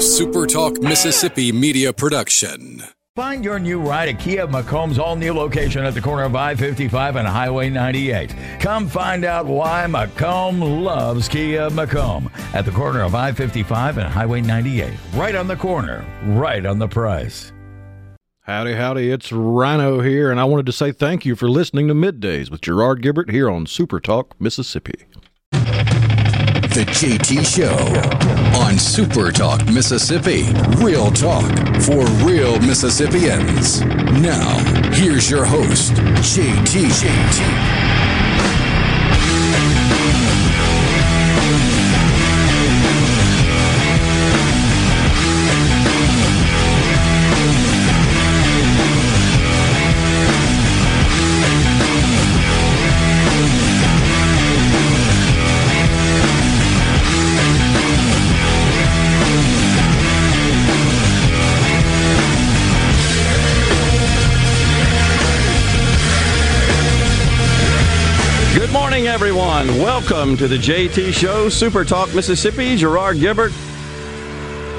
a SuperTalk Mississippi media production. Find your new ride at Kia McComb's all new location at the corner of I 55 and Highway 98. Come find out why McComb loves Kia McComb at the corner of I 55 and Highway 98. Right on the corner, right on the price. Howdy, howdy, it's Rhino here, and I wanted to say thank you for listening to Middays with Gerard Gibbert here on Super Talk, Mississippi. The JT Show on Super Talk Mississippi. Real talk for real Mississippians. Now, here's your host, JT. JT. Welcome to the JT Show, Super Talk Mississippi. Gerard Gibbert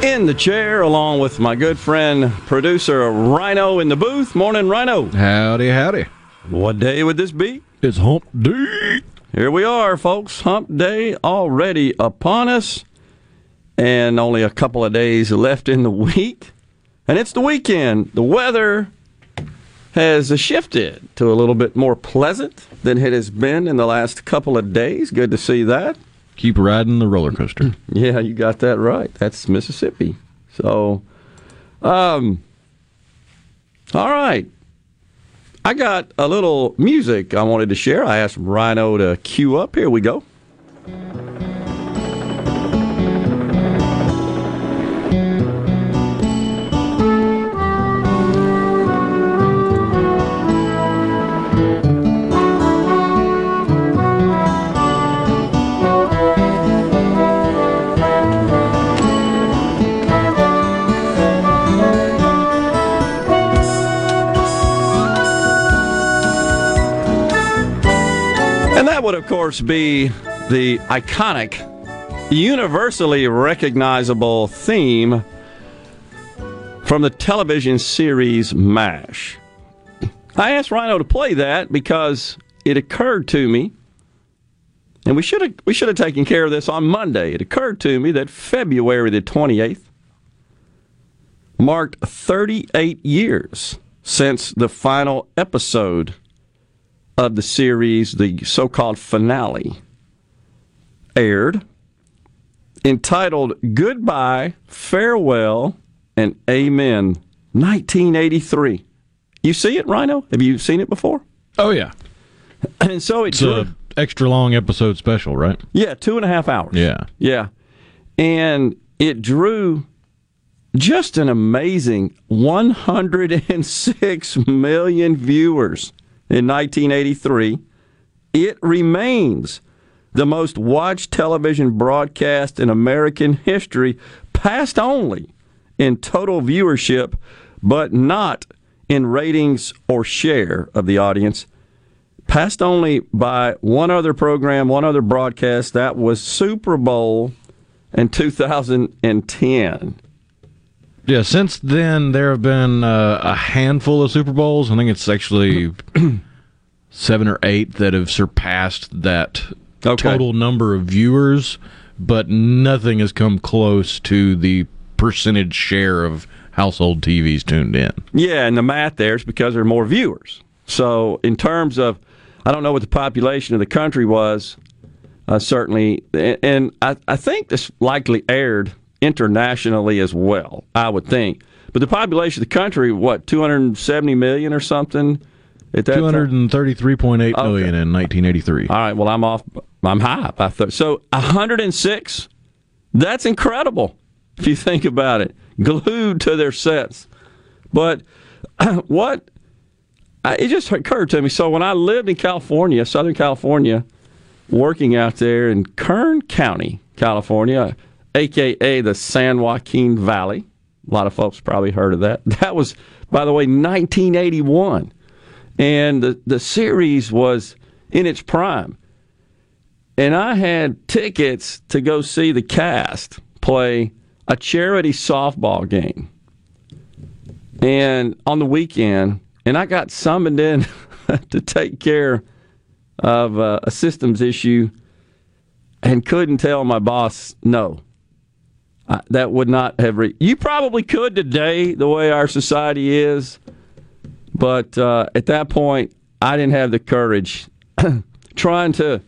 in the chair, along with my good friend, producer Rhino in the booth. Morning, Rhino. Howdy, howdy. What day would this be? It's Hump Day. Here we are, folks. Hump Day already upon us, and only a couple of days left in the week. And it's the weekend. The weather has shifted to a little bit more pleasant than it has been in the last couple of days. Good to see that. Keep riding the roller coaster. Yeah, you got that right. That's Mississippi. So, um, all right. I got a little music I wanted to share. I asked Rhino to cue up. Here we go. Of course, be the iconic, universally recognizable theme from the television series MASH. I asked Rhino to play that because it occurred to me, and we should have we should have taken care of this on Monday. It occurred to me that February the 28th marked 38 years since the final episode of the series, the so called finale, aired, entitled Goodbye, Farewell, and Amen, 1983. You see it, Rhino? Have you seen it before? Oh, yeah. And so it It's drew, a extra long episode special, right? yeah, two and a half hours. Yeah. Yeah. And it drew just an amazing 106 million viewers in 1983. It remains the most watched television broadcast in American history, passed only in total viewership, but not in ratings or share of the audience. Passed only by one other program, one other broadcast. That was Super Bowl in 2010. Yeah, since then, there have been uh, a handful of Super Bowls. I think it's actually seven or eight that have surpassed that Okay. total number of viewers, but nothing has come close to the percentage share of household TVs tuned in. Yeah, and the math there is because there are more viewers. So, in terms of, I don't know what the population of the country was, uh, certainly, and, I, I think this likely aired internationally as well, I would think. But the population of the country, what, 270 million or something? At that Two time? hundred and thirty-three point eight million in nineteen eighty-three. All right, well, I'm off. I'm high by third. So 106. That's incredible if you think about it. Glued to their sets. But what I- it just occurred to me. So when I lived in California, Southern California, working out there in Kern County, California, aka the San Joaquin Valley. A lot of folks probably heard of that. That was, by the way, 1981. And the, the series was in its prime. And I had tickets to go see the cast play a charity softball game, and on the weekend, and I got summoned in to take care of uh, a systems issue, and couldn't tell my boss no. I, that would not have. Re- you probably could today, the way our society is, but uh, at that point, I didn't have the courage. trying to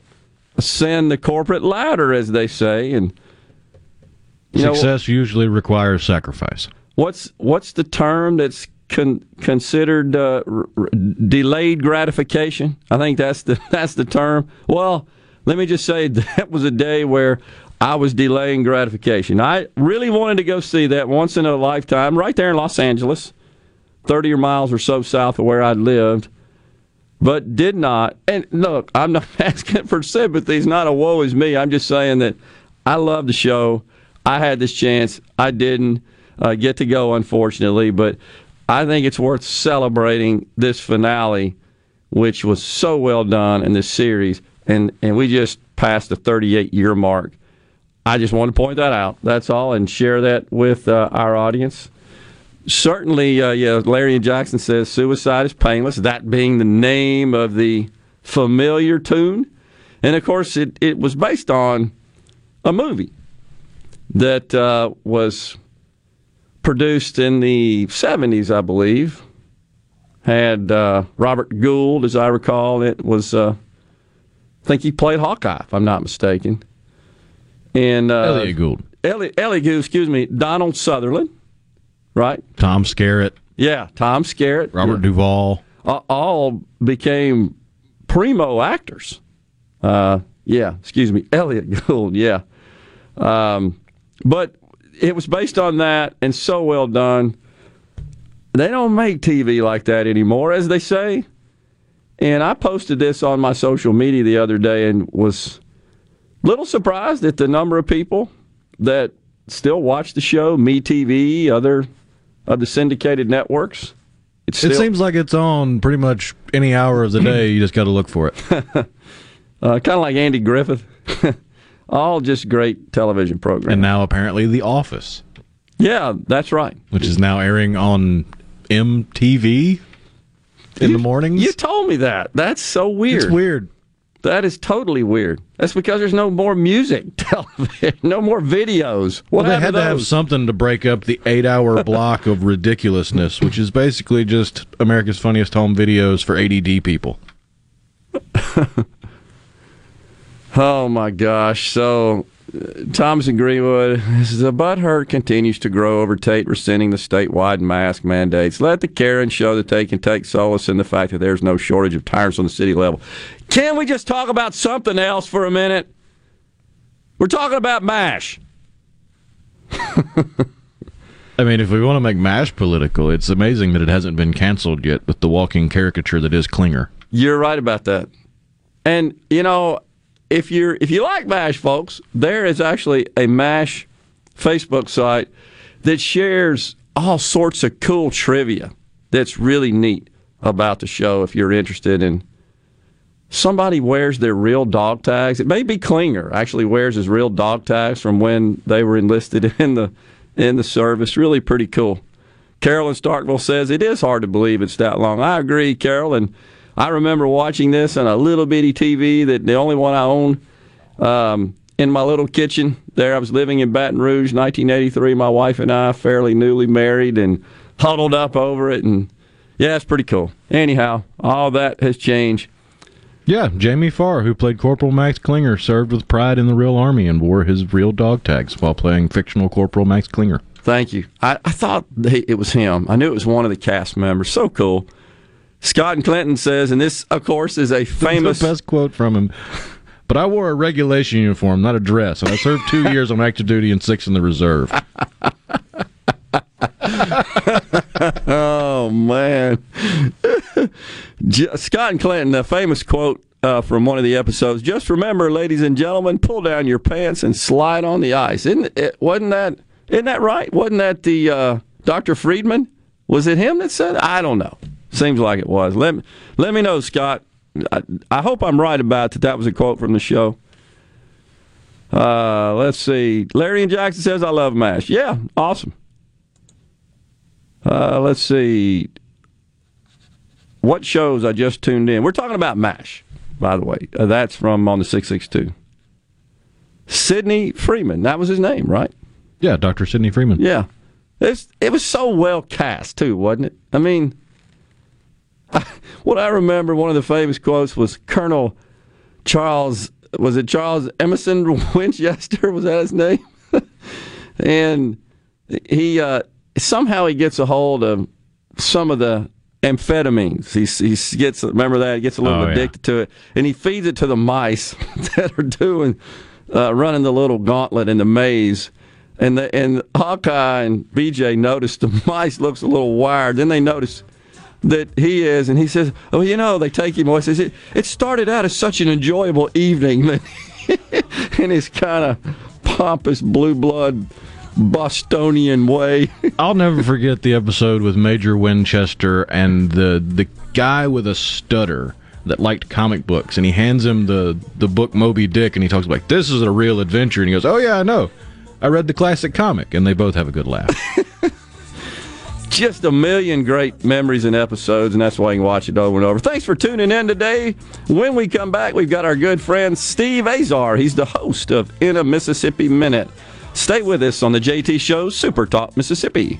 ascend the corporate ladder, as they say, and success know, usually requires sacrifice. What's what's the term that's con- considered uh, r- r- delayed gratification? I think that's the that's the term. Well, let me just say that was a day where I was delaying gratification. I really wanted to go see that once in a lifetime, right there in Los Angeles, thirty or miles or so south of where I lived but did not. And look, I'm not asking for sympathy. It's not a woe is me. I'm just saying that I love the show. I had this chance. I didn't uh, get to go, unfortunately, but I think it's worth celebrating this finale, which was so well done in this series. And, and we just passed the 38 year mark. I just want to point that out. That's all, and share that with uh, our audience certainly, uh, yeah, Larry and Jackson says suicide is painless, that being the name of the familiar tune. And of course, it, it was based on a movie that uh, was produced in the 70s, I believe. Had uh, Robert Gould, as I recall. It was, uh, I think he played Hawkeye, if I'm not mistaken. And uh, Elliot Gould. Elliot, Elliot Gould, excuse me, Donald Sutherland right? Tom Skerritt. Yeah, Tom Skerritt. Robert yeah. Duvall. all became primo actors. Uh, yeah, excuse me, Elliot Gould. Yeah, um, but it was based on that and so well done. They don't make TV like that anymore, as they say. And I posted this on my social media the other day and was little surprised at the number of people that still watch the show, Me TV, other of syndicated networks. Still, it seems like it's on pretty much any hour of the day. you just got to look for it. uh, kind of like Andy Griffith. All just great television programs. And now apparently The Office. Yeah, that's right. Which is now airing on MTV in you, the mornings. You told me that. That's so weird. It's weird. That is totally weird. That's because there's no more music, television, no more videos. What well, they had to, to have something to break up the eight-hour block of ridiculousness, which is basically just America's Funniest Home Videos for ADD people. oh my gosh! So Thomas and Greenwood, the butthurt continues to grow over Tate rescinding the statewide mask mandates. Let the Karen show that they can take solace in the fact that there's no shortage of tyrants on the city level. Can we just talk about something else for a minute? We're talking about MASH. I mean, if we want to make MASH political, it's amazing that it hasn't been canceled yet with the walking caricature that is Klinger. You're right about that. And, you know, if you're if you like MASH, folks, there is actually a MASH Facebook site that shares all sorts of cool trivia that's really neat about the show if you're interested in somebody wears their real dog tags. It may be Klinger actually wears his real dog tags from when they were enlisted in the in the service. Really pretty cool. Carolyn Starkville says it is hard to believe it's that long. I agree, Carolyn. I remember watching this on a little bitty TV that the only one I own um, in my little kitchen. There, I was living in Baton Rouge, 1983. My wife and I, fairly newly married, and huddled up over it. And yeah, it's pretty cool. Anyhow, all that has changed. Yeah, Jamie Farr, who played Corporal Max Klinger, served with pride in the real Army and wore his real dog tags while playing fictional Corporal Max Klinger. Thank you. I, I thought it was him. I knew it was one of the cast members. So cool. Scott and Clinton says, and this, of course, is a famous. the best quote from him. But I wore a regulation uniform, not a dress, and I served two years on active duty and six in the reserve. oh man, Scott and Clinton, a famous quote uh, from one of the episodes. Just remember, ladies and gentlemen, pull down your pants and slide on the ice. Isn't it? Wasn't that? Isn't that right? Wasn't that the uh, Dr. Freedman? Was it him that said? I don't know. Seems like it was. Let me, let me know, Scott. I, I hope I'm right about that. That was a quote from the show. Uh, let's see. Larry and Jackson says, I love MASH. Yeah, awesome. Uh, let's see. What shows I just tuned in? We're talking about MASH, by the way. Uh, that's from on the 662. Sidney Freedman. That was his name, right? Yeah, Dr. Sidney Freedman. Yeah. It's, it was so well cast, too, wasn't it? I mean, what I remember, one of the famous quotes was Colonel Charles, was it Charles Emerson Winchester? Was that his name? and he uh, somehow he gets a hold of some of the amphetamines. He, he gets, remember that? He gets a little Oh, yeah. addicted to it. And he feeds it to the mice that are doing, uh, running the little gauntlet in the maze. And the, and Hawkeye and BJ notice the mice looks a little wired. Then they notice that he is, and he says, "Oh, you know," they take him away. Says it, it started out as such an enjoyable evening, in his kind of pompous blue blood Bostonian way. I'll never forget the episode with Major Winchester and the the guy with a stutter that liked comic books, and he hands him the the book Moby Dick, and he talks like, "This is a real adventure," and he goes, "Oh yeah, I know." I read the classic comic, and they both have a good laugh. Just a million great memories and episodes, and that's why you can watch it over and over. Thanks for tuning in today. When we come back, we've got our good friend Steve Azar. He's the host of In a Mississippi Minute. Stay with us on the JT Show, Super Talk Mississippi.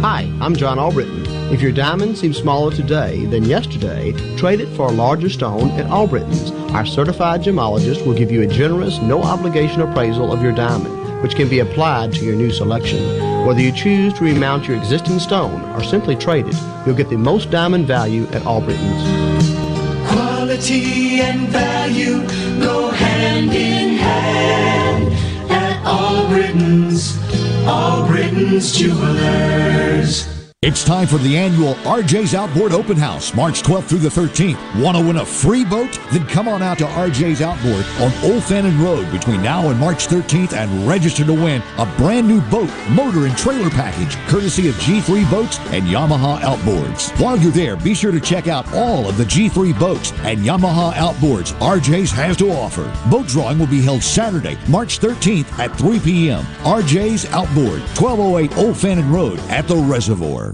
Hi, I'm John Albritton. If your diamond seems smaller today than yesterday, trade it for a larger stone at Albritton's. Our certified gemologist will give you a generous, no obligation appraisal of your diamond, which can be applied to your new selection. Whether you choose to remount your existing stone or simply trade it, you'll get the most diamond value at Albritton's. Quality and value go hand in hand at Albritton's, Albritton's jewelers. It's time for the annual RJ's Outboard Open House, March 12th through the 13th. Want to win a free boat? Then come on out to RJ's Outboard on Old Fannin Road between now and March 13th and register to win a brand new boat, motor, and trailer package courtesy of G3 Boats and Yamaha Outboards. While you're there, be sure to check out all of the G3 boats and Yamaha Outboards RJ's has to offer. Boat drawing will be held Saturday, March 13th at 3 p.m. RJ's Outboard, 1208 Old Fannin Road at the Reservoir.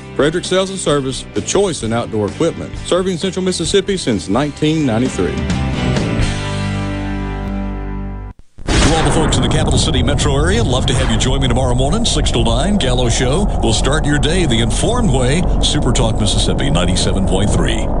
Frederick Sales and Service, the choice in outdoor equipment, serving Central Mississippi since 1993. For all the folks in the capital city metro area, love to have you join me tomorrow morning, 6 to 9, Gallo Show. We'll start your day the informed way. Super Talk Mississippi 97.3.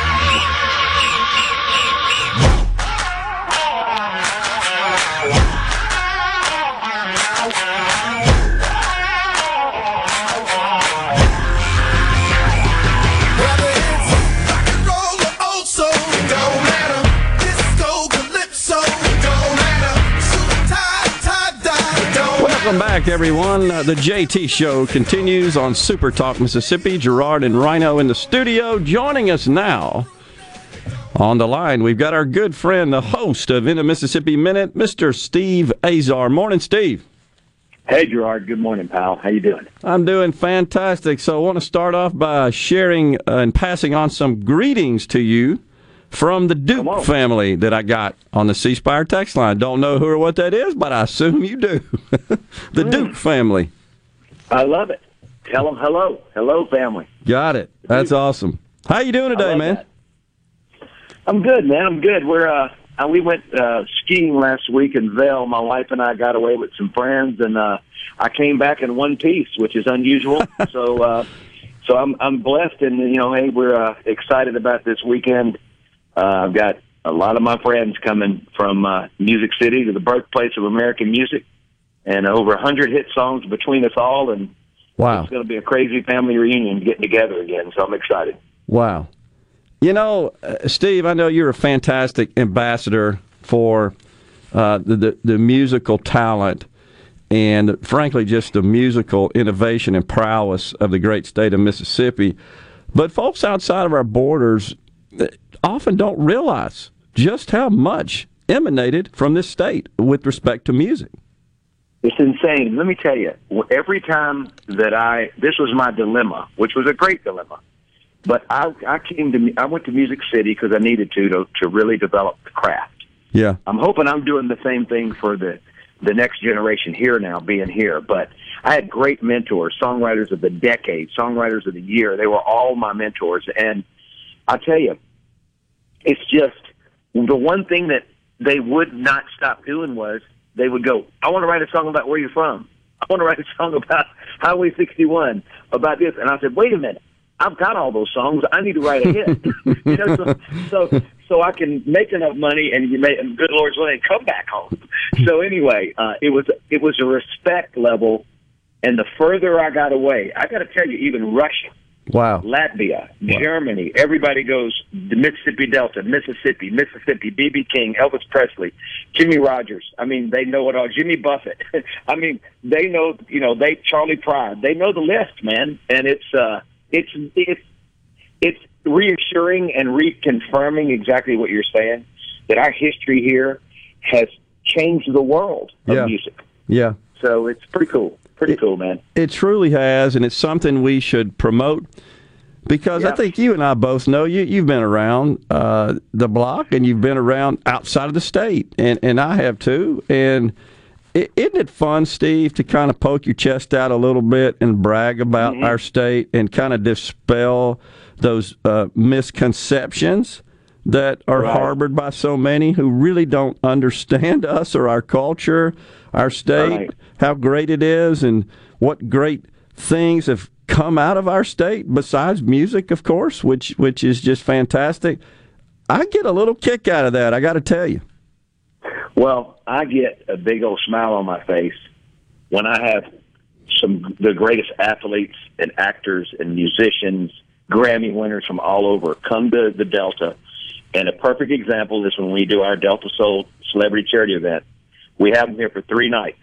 Welcome back, everyone. Uh, the JT Show continues on Super Talk Mississippi. Gerard and Rhino in the studio. Joining us now on the line, we've got our good friend, the host of In a Mississippi Minute, Mr. Steve Azar. Morning, Steve. Hey, Gerard. Good morning, pal. How you doing? I'm doing fantastic. So I want to start off by sharing uh, and passing on some greetings to you from the Duke family that I got on the C Spire text line. Don't know who or what that is, but I assume you do. the Duke family. I love it. Tell them hello. Hello, family. Got it. That's awesome. How you doing today, man? that. I'm good, man. I'm good. We're uh, uh, we went uh, skiing last week in Vail. My wife and I got away with some friends, and uh, I came back in one piece, which is unusual. so, uh, so I'm I'm blessed, and you know, hey, we're uh, excited about this weekend. Uh, I've got a lot of my friends coming from uh, Music City, to the birthplace of American music, and over a hundred hit songs between us all, and Wow. it's going to be a crazy family reunion getting together again. So I'm excited. Wow. You know, uh, Steve, I know you're a fantastic ambassador for uh, the, the the musical talent and, frankly, just the musical innovation and prowess of the great state of Mississippi. But folks outside of our borders uh, often don't realize just how much emanated from this state with respect to music. It's insane. Let me tell you, every time that I, this was my dilemma, which was a great dilemma. But I, I came to, I went to Music City because I needed to, to to really develop the craft. Yeah. I'm hoping I'm doing the same thing for the the next generation here now, being here. But I had great mentors, songwriters of the decade, songwriters of the year. They were all my mentors, and I tell you, it's just the one thing that they would not stop doing was they would go, "I want to write a song about where you're from. I want to write a song about Highway 61, about this." And I said, "Wait a minute." I've got all those songs. I need to write a hit, you know, so, so so I can make enough money and you make and good Lord's willing come back home. So anyway, uh, it was it was a respect level, and the further I got away, I got to tell you, even Russia, Wow. Latvia, Germany, everybody goes the Mississippi Delta, Mississippi, Mississippi, BB King, Elvis Presley, Jimmy Rogers. I mean, they know it all. Jimmy Buffett. I mean, they know, you know, they Charley Pride. They know the list, man, and it's uh, it's it's it's reassuring and reconfirming exactly what you're saying that our history here has changed the world of Yeah. music. Yeah. So it's pretty cool. Pretty cool, man. It truly has, and it's something we should promote because I think you and I both know you. You've been around uh, the block, and you've been around outside of the state, and and I have too. And i- isn't it fun, Steve, to kind of poke your chest out a little bit and brag about Mm-hmm. our state and kind of dispel those uh, misconceptions that are Right. harbored by so many who really don't understand us or our culture, our state, Right. How great it is, and what great things have come out of our state besides music, of course, which which is just fantastic. I get a little kick out of that. I got to tell you. Well, I get a big old smile on my face when I have some the greatest athletes and actors and musicians, Grammy winners from all over come to the Delta. And a perfect example is when we do our Delta Soul celebrity charity event. We have them here for three nights.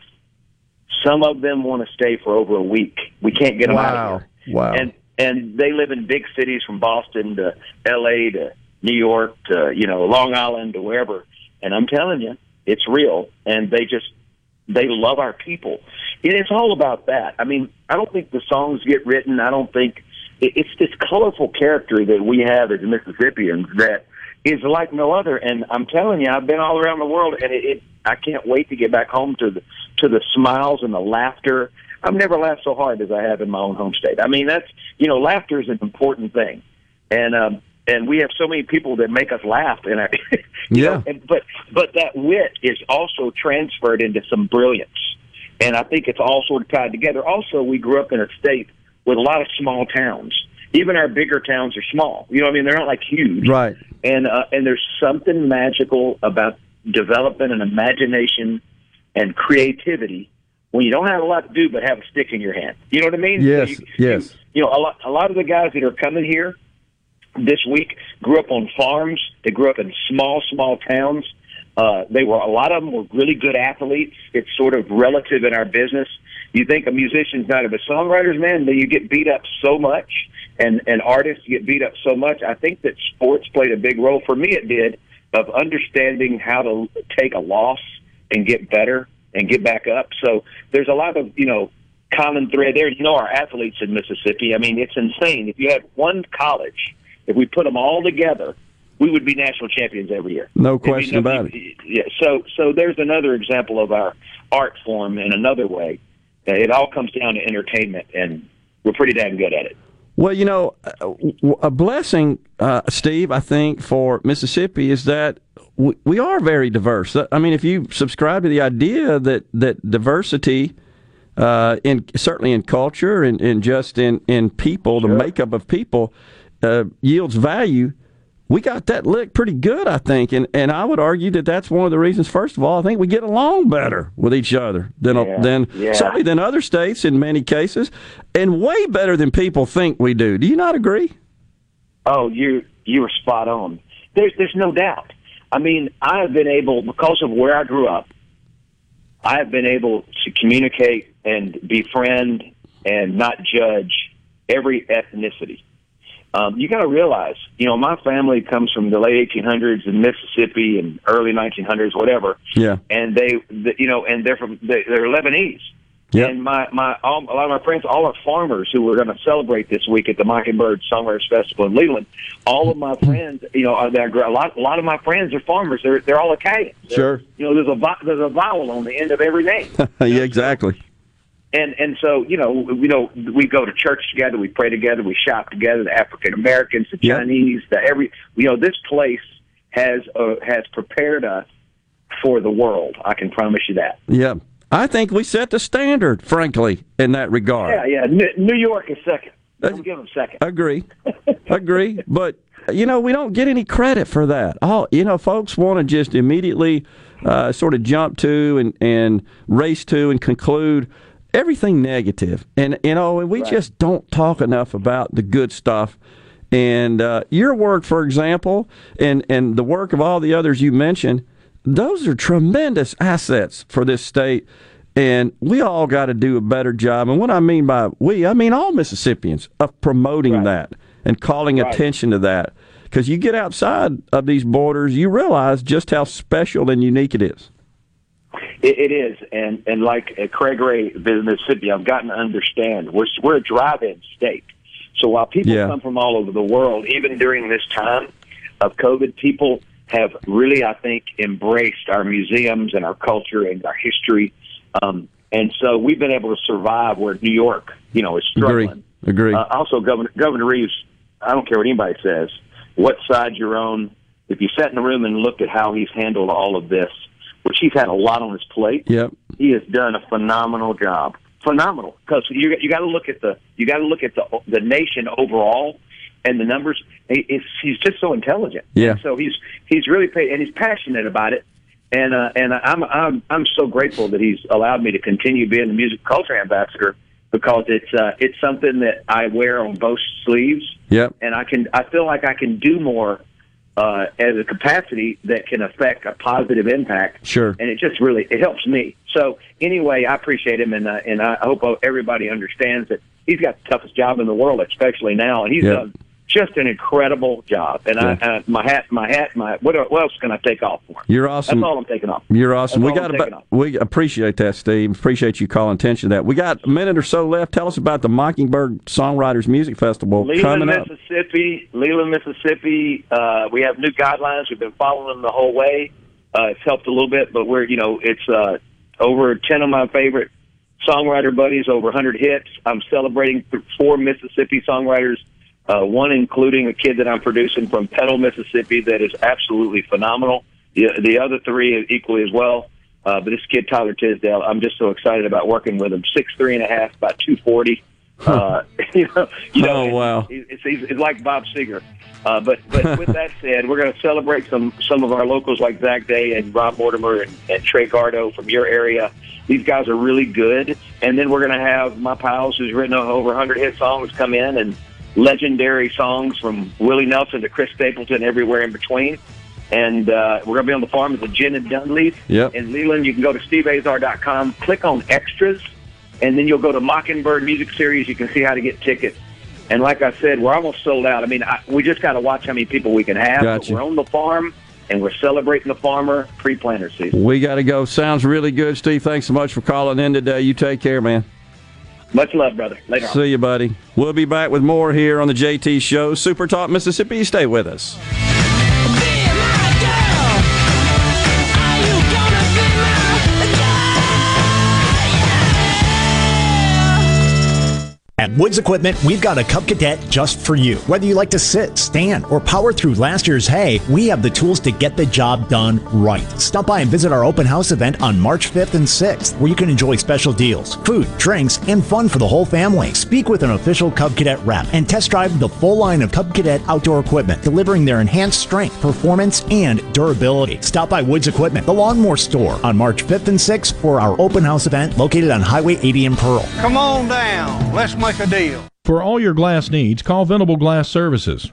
Some of them want to stay for over a week. We can't get them out of here. Wow. And and they live in big cities from Boston to L.A. to New York to you know Long Island to wherever. And I'm telling you, it's real. And they just they love our people. And it's all about that. I mean, I don't think the songs get written. I don't think it, it's this colorful character that we have as Mississippians that is like no other. And I'm telling you, I've been all around the world, and it, it I can't wait to get back home to the to the smiles and the laughter. I've never laughed so hard as I have in my own home state. I mean, that's you know, laughter is an important thing, and um, and we have so many people that make us laugh. And I, you Yeah. know, and, but but that wit is also transferred into some brilliance, and I think it's all sort of tied together. Also, we grew up in a state with a lot of small towns. Even our bigger towns are small. You know, what I mean, they're not like huge Right. and uh, and there's something magical about developing an imagination and creativity when you don't have a lot to do but have a stick in your hand. You know what I mean? Yes, So you, yes. You know, a lot a lot of the guys that are coming here this week grew up on farms. They grew up in small small towns. Uh, they were a lot of them were really good athletes. It's sort of relative in our business. You think a musician's not, but songwriters, man, but you get beat up so much, and and artists get beat up so much. I think that sports played a big role for me. It did of understanding how to take a loss and get better and get back up. So there's a lot of you know common thread there. You know, our athletes in Mississippi. I mean, it's insane. If you had one college, if we put them all together, we would be national champions every year. No question no- about it. Yeah. So so there's another example of our art form in another way. Uh, It all comes down to entertainment, and we're pretty damn good at it. Well, you know, a- a blessing, uh, Steve, I think, for Mississippi is that we, we are very diverse. I mean, if you subscribe to the idea that, that diversity, uh, in certainly in culture and, and just in, in people, the makeup of people, uh, yields value, we got that licked pretty good, I think. And, and I would argue that that's one of the reasons, first of all, I think we get along better with each other than, Yeah, than yeah. certainly than other states in many cases, and way better than people think we do. Do you not agree? Oh, you you were spot on. There's there's no doubt. I mean, I have been able because of where I grew up. I have been able to communicate and befriend and not judge every ethnicity. Um, you got to realize, you know, my family comes from the late 1800s in Mississippi and early 1900s, whatever. Yeah. and they, the, you know, and they're from they, they're Lebanese. Yep. And my my all, a lot of my friends, all are farmers who were going to celebrate this week at the Mockingbird Songwriters Festival in Leland. All of my friends, you know, are there. A lot a lot of my friends are farmers. They're they're all Italian. They're- Sure. You know, there's a there's a vowel on the end of every name. yeah, exactly. and and so you know you know we go to church together, we pray together, we shop together. The African Americans, the Yep. Chinese, the every you know this place has uh, has prepared us for the world. I can promise you that. Yeah. I think we set the standard, frankly, in that regard. Yeah, yeah. New York is second. Don't give them second. Agree. Agree. But you know, we don't get any credit for that. All you know, folks want to just immediately uh, sort of jump to and, and race to and conclude everything negative. And you know, we just don't talk enough about the good stuff. And uh, your work, for example, and and the work of all the others you mentioned, those are tremendous assets for this state. And we all got to do a better job. And what I mean by we, I mean all Mississippians of promoting that and calling Right. attention to that. Because you get outside of these borders, you realize just how special and unique it is. It, it is, and and like at Craig Ray, Mississippi, I've gotten to understand we're we're a drive-in state. So while people Yeah. come from all over the world, even during this time of COVID, people have really, I think, embraced our museums and our culture and our history. Um, and so we've been able to survive where New York, you know, is struggling. Agree. Agree. Uh, also, Governor Governor Reeves, I don't care what anybody says, what side you're on. If you sat in the room and looked at how he's handled all of this, which he's had a lot on his plate, yep. he has done a phenomenal job. Phenomenal, because you you got to look at the you got to look at the the nation overall and the numbers. He, it's, he's just so intelligent. Yeah. And so he's he's really paid and he's passionate about it. And uh, and I'm I'm I'm so grateful that he's allowed me to continue being the music culture ambassador because it's uh, it's something that I wear on both sleeves Yep. and I can I feel like I can do more uh, as a capacity that can affect a positive impact. Sure. And it just really it helps me. So anyway, I appreciate him, and uh, and I hope everybody understands that he's got the toughest job in the world, especially now, and he's Yeah. done just an incredible job. And I, uh, my hat, my hat, my what, what else can I take off for? You're awesome. That's all I'm taking off. You're awesome. That's we got about, we appreciate that, Steve. Appreciate you calling attention to that. We got a minute or so left. Tell us about the Mockingbird Songwriters Music Festival Leland, coming up. Mississippi. Leland, Mississippi. Uh, we have new guidelines. We've been following them the whole way. uh, it's helped a little bit. But we're you know it's uh, over ten of my favorite songwriter buddies, over 100 hits. I'm celebrating four Mississippi songwriters, uh, one including a kid that I'm producing from Petal, Mississippi, that is absolutely phenomenal. The, the other three equally as well. Uh, but this kid Tyler Tisdale, I'm just so excited about working with him. Six three and a half, about 240. Uh, you know, you know, Oh, wow. It's, it's, it's like Bob Seger. Uh, but but with that said, we're going to celebrate some some of our locals like Zach Day and Rob Mortimer and, and Trey Gardo from your area. These guys are really good, and then we're going to have my pals who's written over 100 hit songs come in and legendary songs from Willie Nelson to Chris Stapleton, everywhere in between. And uh, we're going to be on the farm at the Gin and Dunleith Yep. in Leland. You can go to steveazar.com, click on extras, and then you'll go to Mockingbird Music Series. You can see how to get tickets. And like I said, we're almost sold out. I mean, I, we just got to watch how many people we can have. But Gotcha. we're on the farm, and we're celebrating the farmer pre-planter season. We got to go. Sounds really good, Steve. Thanks so much for calling in today. You take care, man. Much love, brother. Later on. See you, buddy. We'll be back with more here on the JT Show. Super Talk Mississippi. Stay with us. At Woods Equipment, we've got a Cub Cadet just for you. Whether you like to sit, stand, or power through last year's hay, we have the tools to get the job done right. Stop by and visit our open house event on March 5th and 6th, where you can enjoy special deals, food, drinks, and fun for the whole family. Speak with an official Cub Cadet rep and test drive the full line of Cub Cadet outdoor equipment, delivering their enhanced strength, performance, and durability. Stop by Woods Equipment, the lawnmower store, on March 5th and 6th for our open house event located on Highway 80 in Pearl. Come on down. Let's a deal. For all your glass needs, call Venable Glass Services.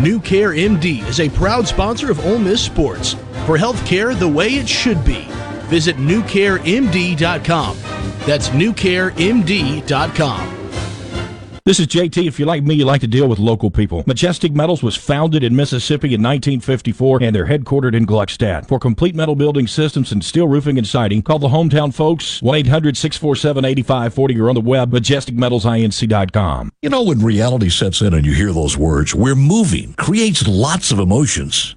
New Care MD is a proud sponsor of Ole Miss Sports. For health care the way it should be, visit newcaremd.com. That's newcaremd.com. This is JT. If you're like me, you like to deal with local people. Majestic Metals was founded in Mississippi in 1954 and they're headquartered in Gluckstadt. For complete metal building systems and steel roofing and siding, call the hometown folks 1 800 647 8540 or on the web majesticmetalsinc.com. You know, when reality sets in and you hear those words, we're moving, creates lots of emotions.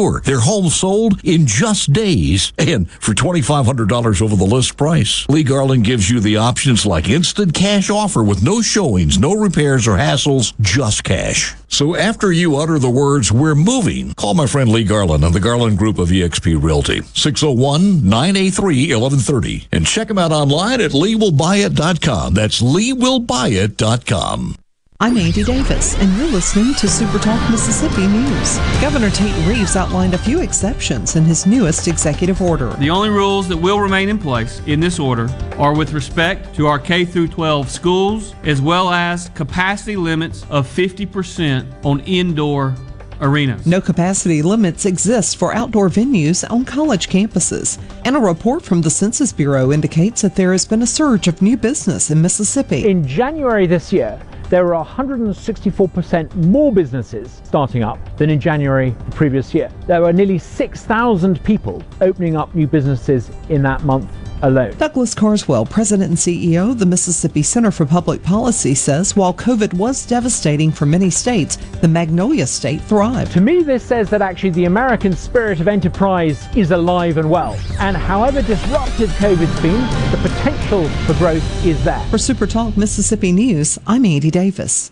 Their home sold in just days and for $2,500 over the list price. Lee Garland gives you the options like instant cash offer with no showings, no repairs or hassles, just cash. So after you utter the words, we're moving, call my friend Lee Garland on the Garland Group of eXp Realty, 601-983-1130. And check him out online at leewillbuyit.com. That's leewillbuyit.com. I'm Andy Davis, and you're listening to Super Talk Mississippi News. Governor Tate Reeves outlined a few exceptions in his newest executive order. The only rules that will remain in place in this order are with respect to our K through 12 schools, as well as capacity limits of 50% on indoor arenas. No capacity limits exist for outdoor venues on college campuses, and a report from the Census Bureau indicates that there has been a surge of new business in Mississippi. In January this year, there were 164% more businesses starting up than in January the previous year. There were nearly 6,000 people opening up new businesses in that month alone. Douglas Carswell, President and CEO of the Mississippi Center for Public Policy, says while COVID was devastating for many states, the Magnolia State thrived. To me, this says that actually the American spirit of enterprise is alive and well. And however disrupted COVID's been, the potential for growth is there. For Super Talk Mississippi News, I'm Andy Davis.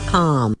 Inc.com.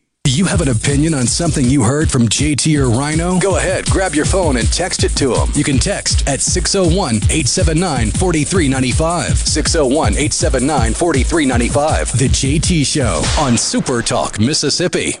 Do you have an opinion on something you heard from JT or Rhino? Go ahead, grab your phone and text it to them. You can text at 601 879 4395. 601 879 4395. The JT Show on Super Talk Mississippi.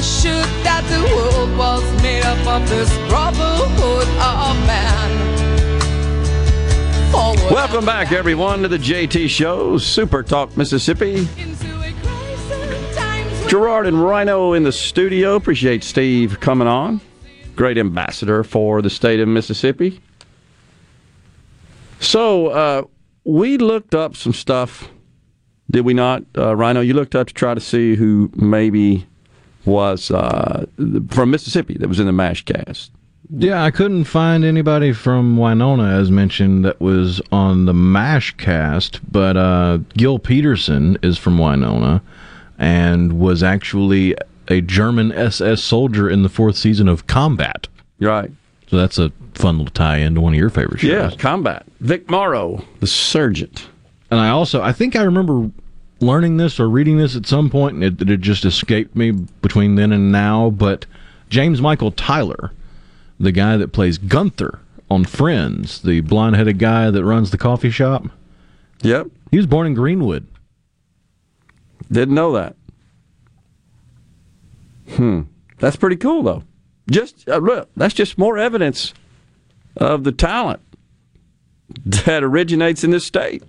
I should that the world was made up of this brotherhood of man. Forward Welcome back, everyone, to the JT Show, Super Talk Mississippi. Gerard and Rhino in the studio. Appreciate Steve coming on. Great ambassador for the state of Mississippi. So, uh, we looked up some stuff, did we not, uh, Rhino? You looked up to try to see who maybe was uh, from Mississippi that was in the MASH cast. Yeah, I couldn't find anybody from Winona, as mentioned, that was on the MASH cast, but uh, Gil Peterson is from Winona and was actually a German SS soldier in the fourth season of Combat. Right. So that's a fun little tie in to one of your favorite shows. Yeah, Combat. Vic Morrow, the surgeon. And I also, I think I remember learning this or reading this at some point, and it, it just escaped me between then and now. But James Michael Tyler, the guy that plays Gunther on Friends, the blonde headed guy that runs the coffee shop. Yep. He was born in Greenwood. Didn't know that. Hmm. That's pretty cool, though. Just uh, look, that's just more evidence of the talent that originates in this state.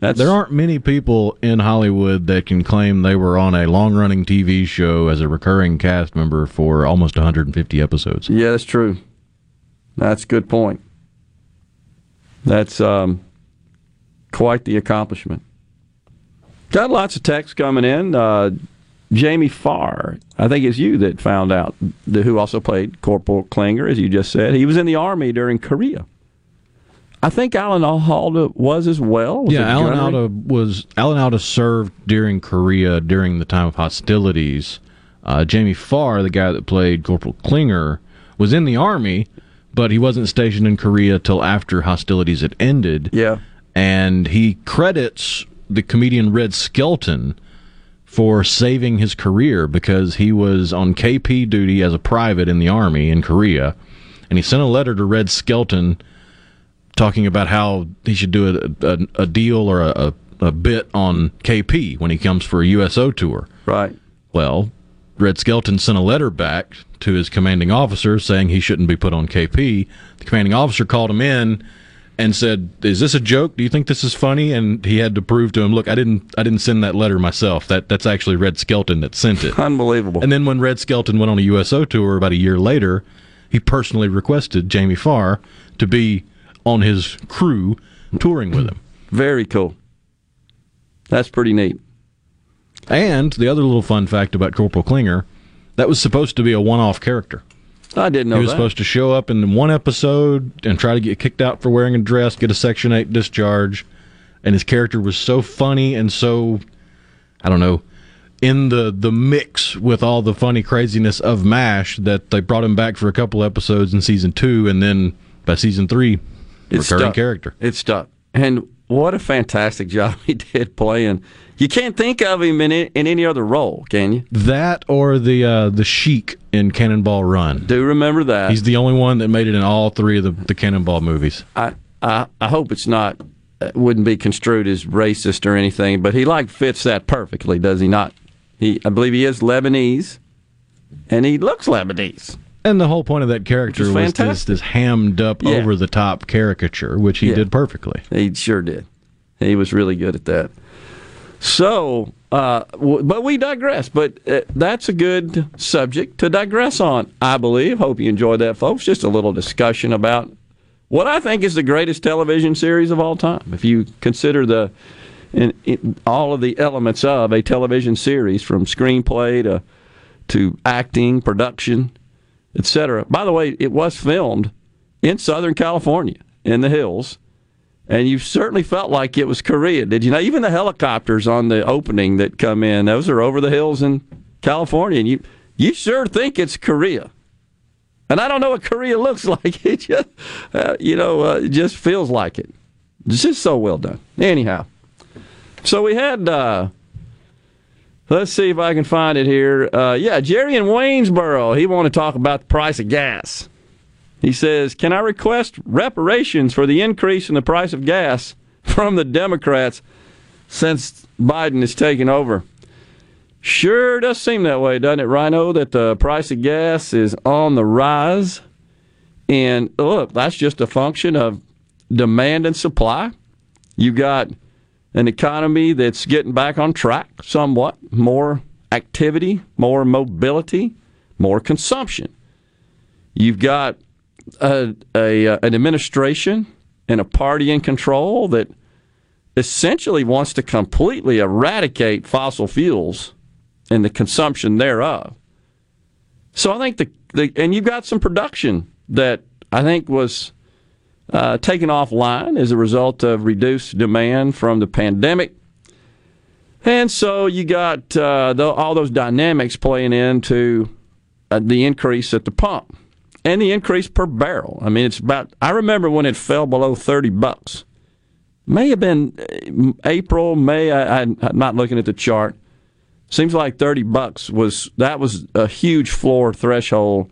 That's, there aren't many people in Hollywood that can claim they were on a long running TV show as a recurring cast member for almost 150 episodes. Yeah, that's true. That's a good point. That's um, quite the accomplishment. Got lots of texts coming in. Uh, Jamie Farr, I think it's you that found out the, who also played Corporal Klinger, as you just said. He was in the Army during Korea. I think Alan Alda was as well. Was yeah, Alan? Alda was Alan Alda served during Korea during the time of hostilities. Uh, Jamie Farr, the guy that played Corporal Klinger, was in the army, but he wasn't stationed in Korea till after hostilities had ended. Yeah. And he credits the comedian Red Skelton for saving his career because he was on KP duty as a private in the army in Korea, and he sent a letter to Red Skelton talking about how he should do a, a, a deal or a, a, a bit on KP when he comes for a USO tour. Right. Well, Red Skelton sent a letter back to his commanding officer saying he shouldn't be put on KP. The commanding officer called him in and said, "Is this a joke? Do you think this is funny?" And he had to prove to him, "Look, I didn't I didn't send that letter myself. That that's actually Red Skelton that sent it." Unbelievable. And then when Red Skelton went on a USO tour about a year later, he personally requested Jamie Farr to be on his crew touring with him. Very cool. That's pretty neat. And the other little fun fact about Corporal Klinger, that was supposed to be a one-off character. I didn't know he was that. supposed to show up in one episode and try to get kicked out for wearing a dress, get a Section 8 discharge, and his character was so funny and so I don't know, in the the mix with all the funny craziness of MASH that they brought him back for a couple episodes in season 2 and then by season 3 It's recurring stuck. character. It's stuck. And what a fantastic job he did playing. You can't think of him in, in any other role, can you? That or the uh, the Sheik in Cannonball Run. Do remember that? He's the only one that made it in all three of the, the Cannonball movies. I, I I hope it's not uh, wouldn't be construed as racist or anything, but he like fits that perfectly, does he not? He I believe he is Lebanese, and he looks Lebanese. And the whole point of that character was this, this hammed up, Yeah. over the top caricature, which he Yeah. did perfectly. He sure did. He was really good at that. So, uh, w- but we digress. But uh, that's a good subject to digress on, I believe. Hope you enjoyed that, folks. Just a little discussion about what I think is the greatest television series of all time. If you consider the in, in all of the elements of a television series, from screenplay to to acting, production, etc. By the way, it was filmed in Southern California in the hills and you certainly felt like it was Korea, did you know? Even the helicopters on the opening that come in, those are over the hills in California, and you you sure think it's Korea. And I don't know what Korea looks like. It just, uh, you know, uh, it just feels like it. It's just so well done. Anyhow, so we had. Uh, let's see if I can find it here. Uh, yeah, Jerry in Waynesboro. He wanted to talk about the price of gas. He says, Can I request reparations for the increase in the price of gas from the Democrats since Biden has taken over? Sure does seem that way, doesn't it, Rhino? That the price of gas is on the rise. And look, that's just a function of demand and supply. You've got an economy that's getting back on track somewhat, more activity, more mobility, more consumption. You've got a, a, uh, an administration and a party in control that essentially wants to completely eradicate fossil fuels and the consumption thereof. So I think the, the and you've got some production that I think was uh, taken offline as a result of reduced demand from the pandemic. And so you got uh, the, all those dynamics playing into uh, the increase at the pump and the increase per barrel. I mean, it's about. I remember when it fell below thirty bucks. May have been uh, April, May. I, I'm not looking at the chart. Seems like thirty bucks was that was a huge floor threshold,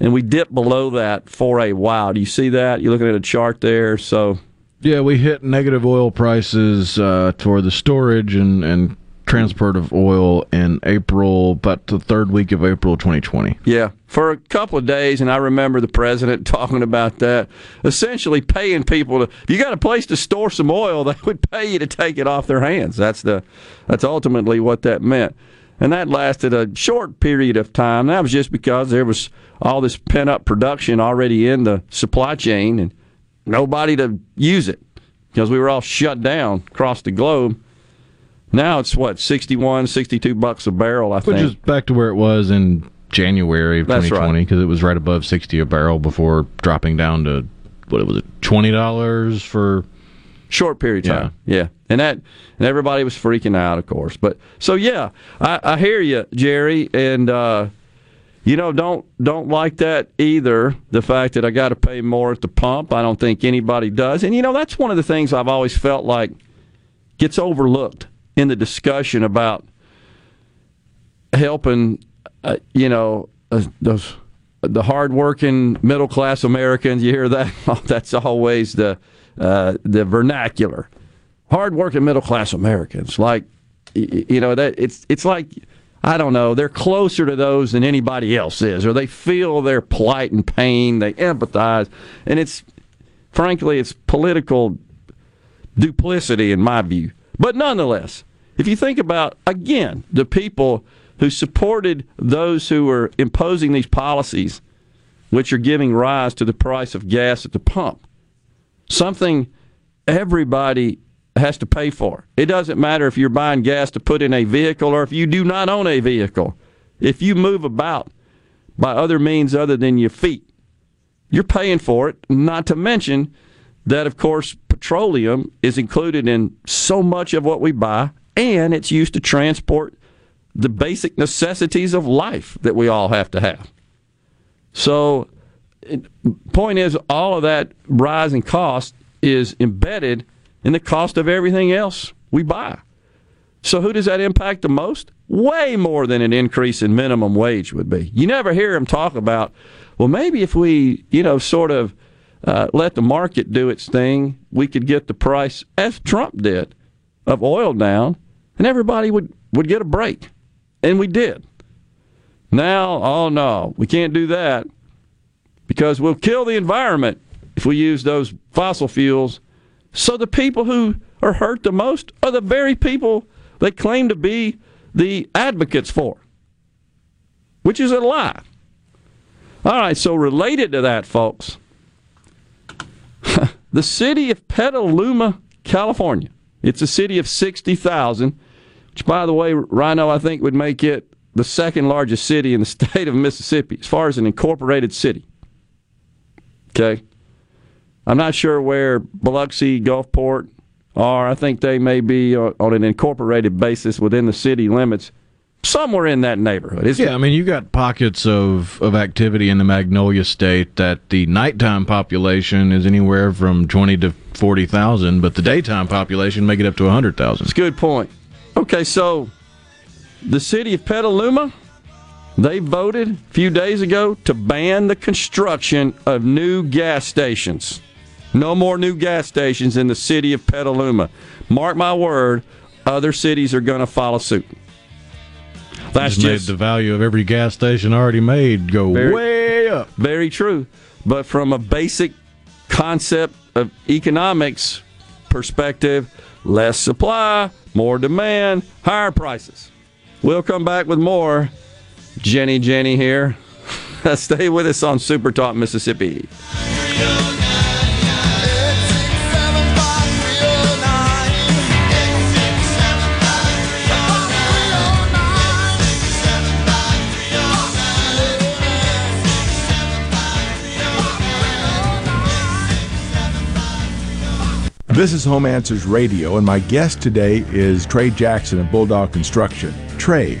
and we dipped below that for a while. Do you see that? You're looking at a chart there. So Yeah, we hit negative oil prices uh, for the storage and, and transport of oil in April, about the third week of April 2020. Yeah, for a couple of days, and I remember the president talking about that. Essentially, paying people to. If you got a place to store some oil, they would pay you to take it off their hands. That's the. That's ultimately what that meant, and that lasted a short period of time. That was just because there was all this pent up production already in the supply chain, and nobody to use it because we were all shut down across the globe. Now it's what 61, 62 bucks a barrel. I Which think. Which is back to where it was in January of That's 2020 because it was right above 60 a barrel before dropping down to, what it was it, $20 for. Short period of time. Yeah. And that and everybody was freaking out, of course. But so yeah, I, I hear you, Jerry, and uh, you know, don't don't like that either. The fact that I got to pay more at the pump, I don't think anybody does. And you know, that's one of the things I've always felt like gets overlooked in the discussion about helping, uh, you know, uh, those the hardworking middle class Americans. You hear that? that's always the uh, the vernacular. Hardworking middle class Americans, like you know, that it's it's like I don't know, they're closer to those than anybody else is, or they feel their plight and pain, they empathize, and it's frankly, it's political duplicity in my view. But nonetheless, if you think about again the people who supported those who were imposing these policies, which are giving rise to the price of gas at the pump, something everybody has to pay for. It doesn't matter if you're buying gas to put in a vehicle or if you do not own a vehicle. If you move about by other means other than your feet, you're paying for it. Not to mention that, of course, petroleum is included in so much of what we buy, and it's used to transport the basic necessities of life that we all have to have. So, point is, all of that rising cost is embedded in the cost of everything else we buy. So who does that impact the most? Way more than an increase in minimum wage would be. You never hear them talk about, well, maybe if we, you know, sort of uh, let the market do its thing, we could get the price, as Trump did, of oil down, and everybody would, would get a break. And we did. Now, oh no, we can't do that because we'll kill the environment if we use those fossil fuels so the people who are hurt the most are the very people they claim to be the advocates for, which is a lie. All right, so related to that, folks, the city of Petaluma, California, it's a city of 60,000, which, by the way, Rhino, I think would make it the second largest city in the state of Mississippi as far as an incorporated city. Okay? I'm not sure where Biloxi, Gulfport are. I think they may be uh, on an incorporated basis within the city limits, somewhere in that neighborhood. yeah, I mean, you got pockets of, of activity in the Magnolia State that the nighttime population is anywhere from 20 to 40,000, but the daytime population make it up to 100,000. It's a good point. Okay, so the city of Petaluma, they voted a few days ago to ban the construction of new gas stations. No more new gas stations in the city of Petaluma. Mark my word, other cities are going to follow suit. That's just, just, made the value of every gas station already made go very, way up. Very true. But from a basic concept of economics perspective, less supply, more demand, higher prices. We'll come back with more. Jenny Jenny here. Stay with us on Super Talk Mississippi. This is Home Answers Radio, and my guest today is Trey Jackson of Bulldog Construction. Trey,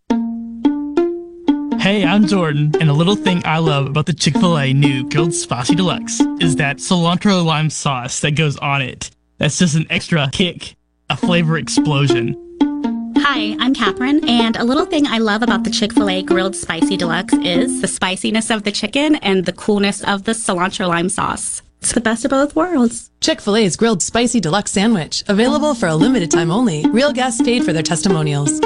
Hey, I'm Jordan, and a little thing I love about the Chick fil A new Grilled Spicy Deluxe is that cilantro lime sauce that goes on it. That's just an extra kick, a flavor explosion. Hi, I'm Catherine, and a little thing I love about the Chick fil A Grilled Spicy Deluxe is the spiciness of the chicken and the coolness of the cilantro lime sauce. It's the best of both worlds. Chick fil A's Grilled Spicy Deluxe Sandwich, available for a limited time only. Real guests paid for their testimonials.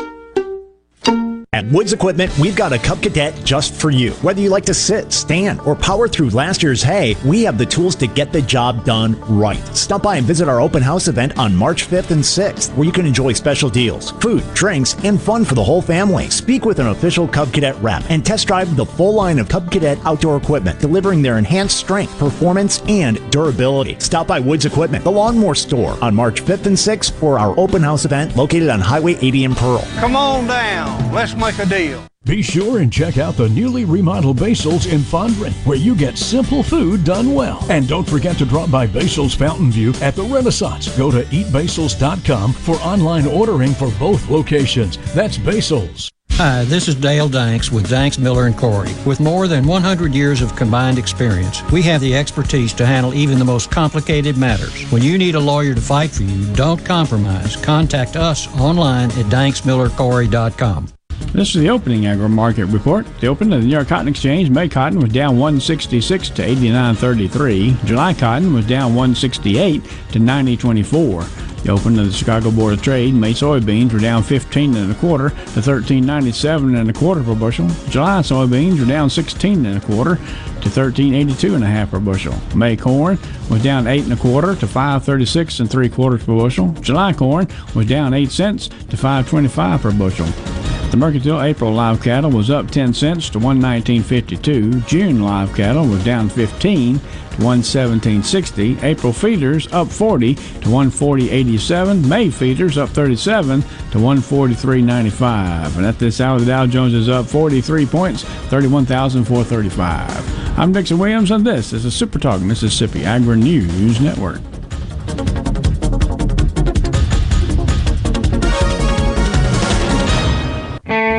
At Woods Equipment, we've got a Cub Cadet just for you. Whether you like to sit, stand, or power through last year's hay, we have the tools to get the job done right. Stop by and visit our open house event on March 5th and 6th, where you can enjoy special deals, food, drinks, and fun for the whole family. Speak with an official Cub Cadet rep and test drive the full line of Cub Cadet outdoor equipment, delivering their enhanced strength, performance, and durability. Stop by Woods Equipment, the lawnmower store, on March 5th and 6th for our open house event located on Highway 80 in Pearl. Come on down. Let's make a deal. Be sure and check out the newly remodeled Basil's in Fondren, where you get simple food done well. And don't forget to drop by Basil's Fountain View at the Renaissance. Go to eatbasils.com for online ordering for both locations. That's Basil's. Hi, this is Dale Danks with Danks Miller and Corey. With more than 100 years of combined experience, we have the expertise to handle even the most complicated matters. When you need a lawyer to fight for you, don't compromise. Contact us online at danksmillercorey.com. This is the opening agri market report. The open of the New York Cotton Exchange, May cotton was down 166 to 89.33. July cotton was down 168 to 90.24. The open of the Chicago Board of Trade, May soybeans were down 15 and a quarter to 13.97 and a quarter per bushel. July soybeans were down 16 and a quarter to 13.82 and a half per bushel. May corn was down 8 and a quarter to 5.36 and three quarters per bushel. July corn was down 8 cents to 5.25 per bushel. The Mercantile April live cattle was up 10 cents to 119.52. June live cattle was down 15 to 117.60. April feeders up 40 to 140.87. May feeders up 37 to 143.95. And at this hour, the Dow Jones is up 43 points, 31,435. I'm Dixon Williams, and this is the Super Talk Mississippi Agri News Network.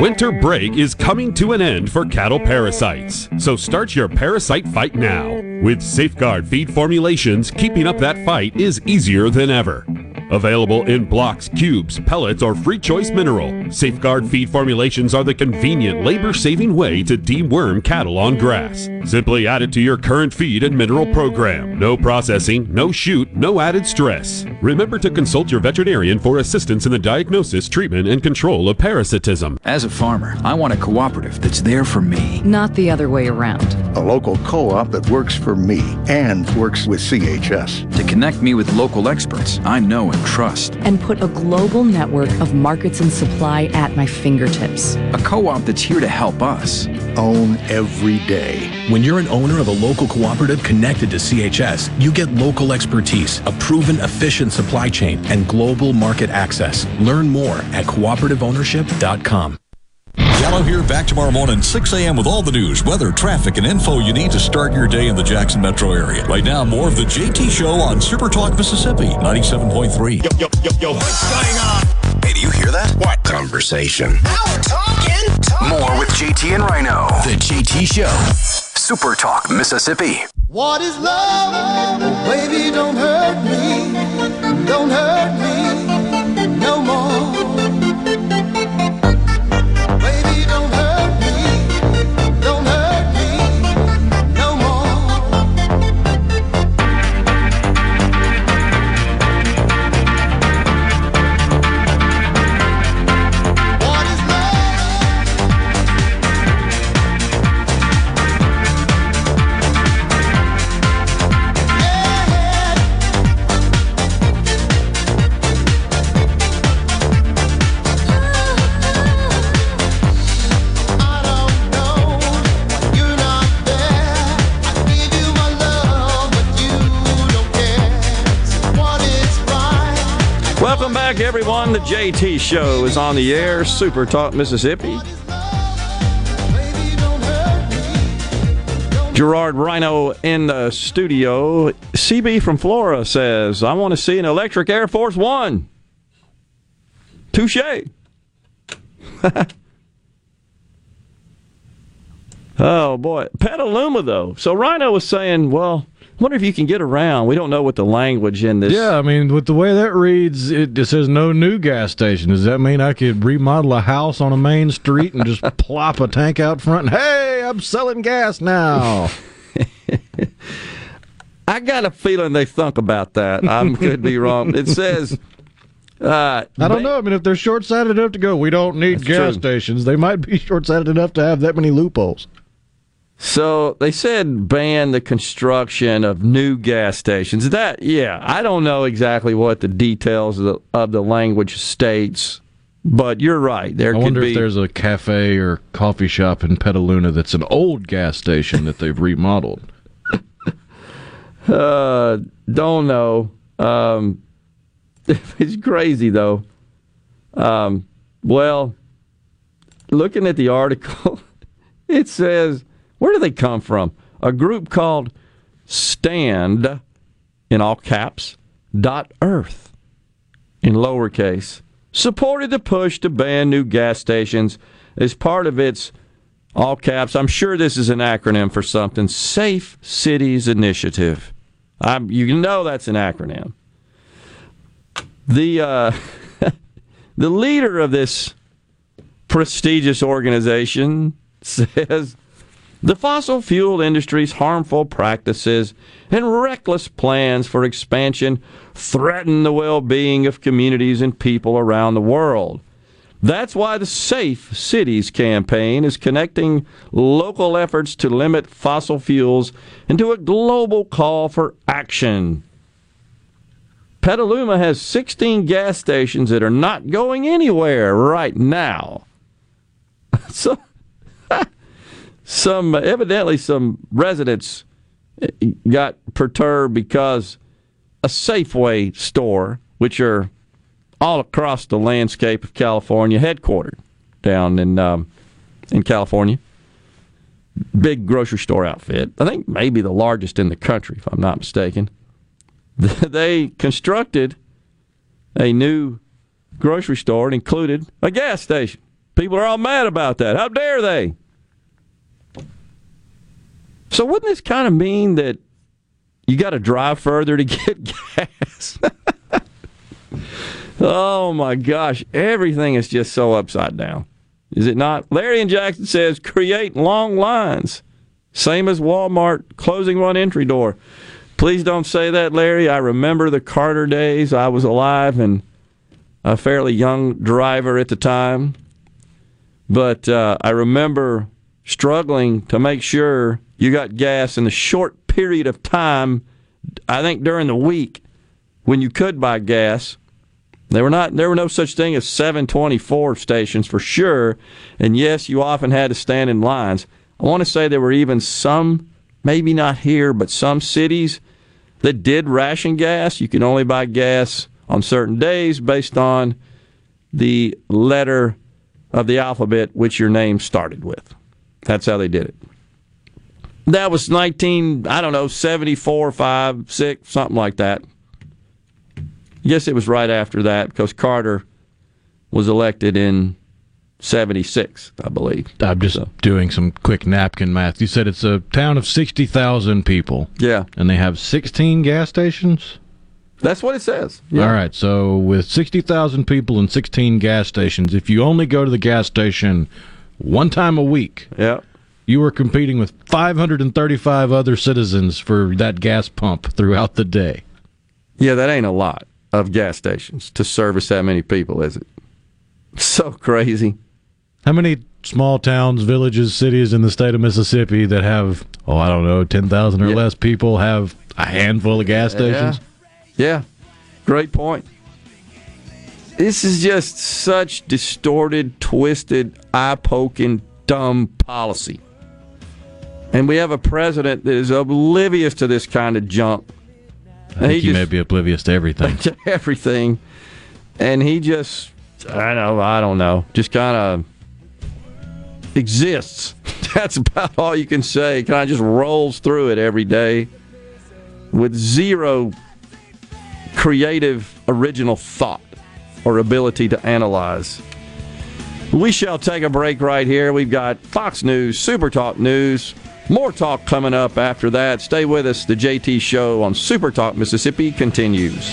Winter break is coming to an end for cattle parasites, so start your parasite fight now. With Safeguard feed formulations, keeping up that fight is easier than ever. Available in blocks, cubes, pellets, or free choice mineral, Safeguard feed formulations are the convenient, labor saving way to deworm cattle on grass. Simply add it to your current feed and mineral program. No processing, no shoot, no added stress. Remember to consult your veterinarian for assistance in the diagnosis, treatment, and control of parasitism. As a farmer, I want a cooperative that's there for me. Not the other way around. A local co op that works for me and works with CHS. To connect me with local experts I know and trust. And put a global network of markets and supply at my fingertips. A co op that's here to help us. Own every day. When you're an owner of a local cooperative connected to CHS, you get local expertise, a proven efficient supply chain, and global market access. Learn more at cooperativeownership.com. Gallo here back tomorrow morning, 6 a.m. with all the news, weather, traffic, and info you need to start your day in the Jackson metro area. Right now, more of the JT Show on Super Talk Mississippi, 97.3. Yo, yo, yo, yo, what's going on? Hey, do you hear that? What? Conversation. Now we're talking. talking. More with JT and Rhino. The JT Show. Super Talk Mississippi. What is love? Baby, don't hurt me. Don't hurt me back, everyone. The JT Show is on the air. Super Talk Mississippi. Gerard Rhino in the studio. CB from Flora says, I want to see an electric Air Force One. Touche. oh, boy. Petaluma, though. So Rhino was saying, well, wonder if you can get around. We don't know what the language in this. Yeah, I mean, with the way that reads, it, it says no new gas station. Does that mean I could remodel a house on a main street and just plop a tank out front? And, hey, I'm selling gas now. I got a feeling they thunk about that. I could be wrong. It says Uh, I don't know. I mean, if they're short sighted enough to go, we don't need gas true. stations, they might be short sighted enough to have that many loopholes. So they said ban the construction of new gas stations. That, yeah, I don't know exactly what the details of the, of the language states, but you're right. There I wonder be. if there's a cafe or coffee shop in Petaluma that's an old gas station that they've remodeled. Uh, don't know. Um, it's crazy though. Um, well, looking at the article, it says where do they come from? A group called Stand, in all caps, dot Earth, in lowercase, supported the push to ban new gas stations as part of its all caps. I'm sure this is an acronym for something. Safe Cities Initiative. I'm, you know that's an acronym. The uh, the leader of this prestigious organization says the fossil fuel industry's harmful practices and reckless plans for expansion threaten the well-being of communities and people around the world. That's why the Safe Cities campaign is connecting local efforts to limit fossil fuels into a global call for action. Petaluma has 16 gas stations that are not going anywhere right now. So, some evidently some residents got perturbed because a Safeway store, which are all across the landscape of California, headquartered down in um, in California. Big grocery store outfit. I think maybe the largest in the country, if I'm not mistaken. They constructed a new grocery store. It included a gas station. People are all mad about that. How dare they? So wouldn't this kind of mean that you got to drive further to get gas? Oh my gosh, everything is just so upside down. Is it not? Larry and Jackson says create long lines. Same as Walmart closing one entry door. Please don't say that, Larry. I remember the Carter days. I was alive and a fairly young driver at the time. But uh, I remember struggling to make sure you got gas in the short period of time, I think during the week when you could buy gas. There were not there were no such thing as 724 stations for sure, and yes, you often had to stand in lines. I want to say there were even some, maybe not here, but some cities that did ration gas. You can only buy gas on certain days based on the letter of the alphabet which your name started with. That's how they did it. That was 19, I don't know, 74, 5, 6, something like that. I guess it was right after that because Carter was elected in 76, I believe. I'm just doing some quick napkin math. You said it's a town of 60,000 people. Yeah. And they have 16 gas stations? That's what it says. All right. So with 60,000 people and 16 gas stations, if you only go to the gas station one time a week, yeah. You were competing with 535 other citizens for that gas pump throughout the day. Yeah, that ain't a lot of gas stations to service that many people, is it? So crazy. How many small towns, villages, cities in the state of Mississippi that have, oh, I don't know, 10,000 or less people have a handful of gas stations? Yeah. yeah. Great point. This is just such distorted, twisted, eye poking, dumb policy. And we have a president that is oblivious to this kind of junk. I think he, may be oblivious to everything. to everything. And he just, I know, I don't know, just kind of exists. That's about all you can say. Kind of just rolls through it every day with zero creative, original thought or ability to analyze. We shall take a break right here. We've got Fox News, Super Talk News, more talk coming up after that. Stay with us. The JT Show on Super Talk Mississippi continues.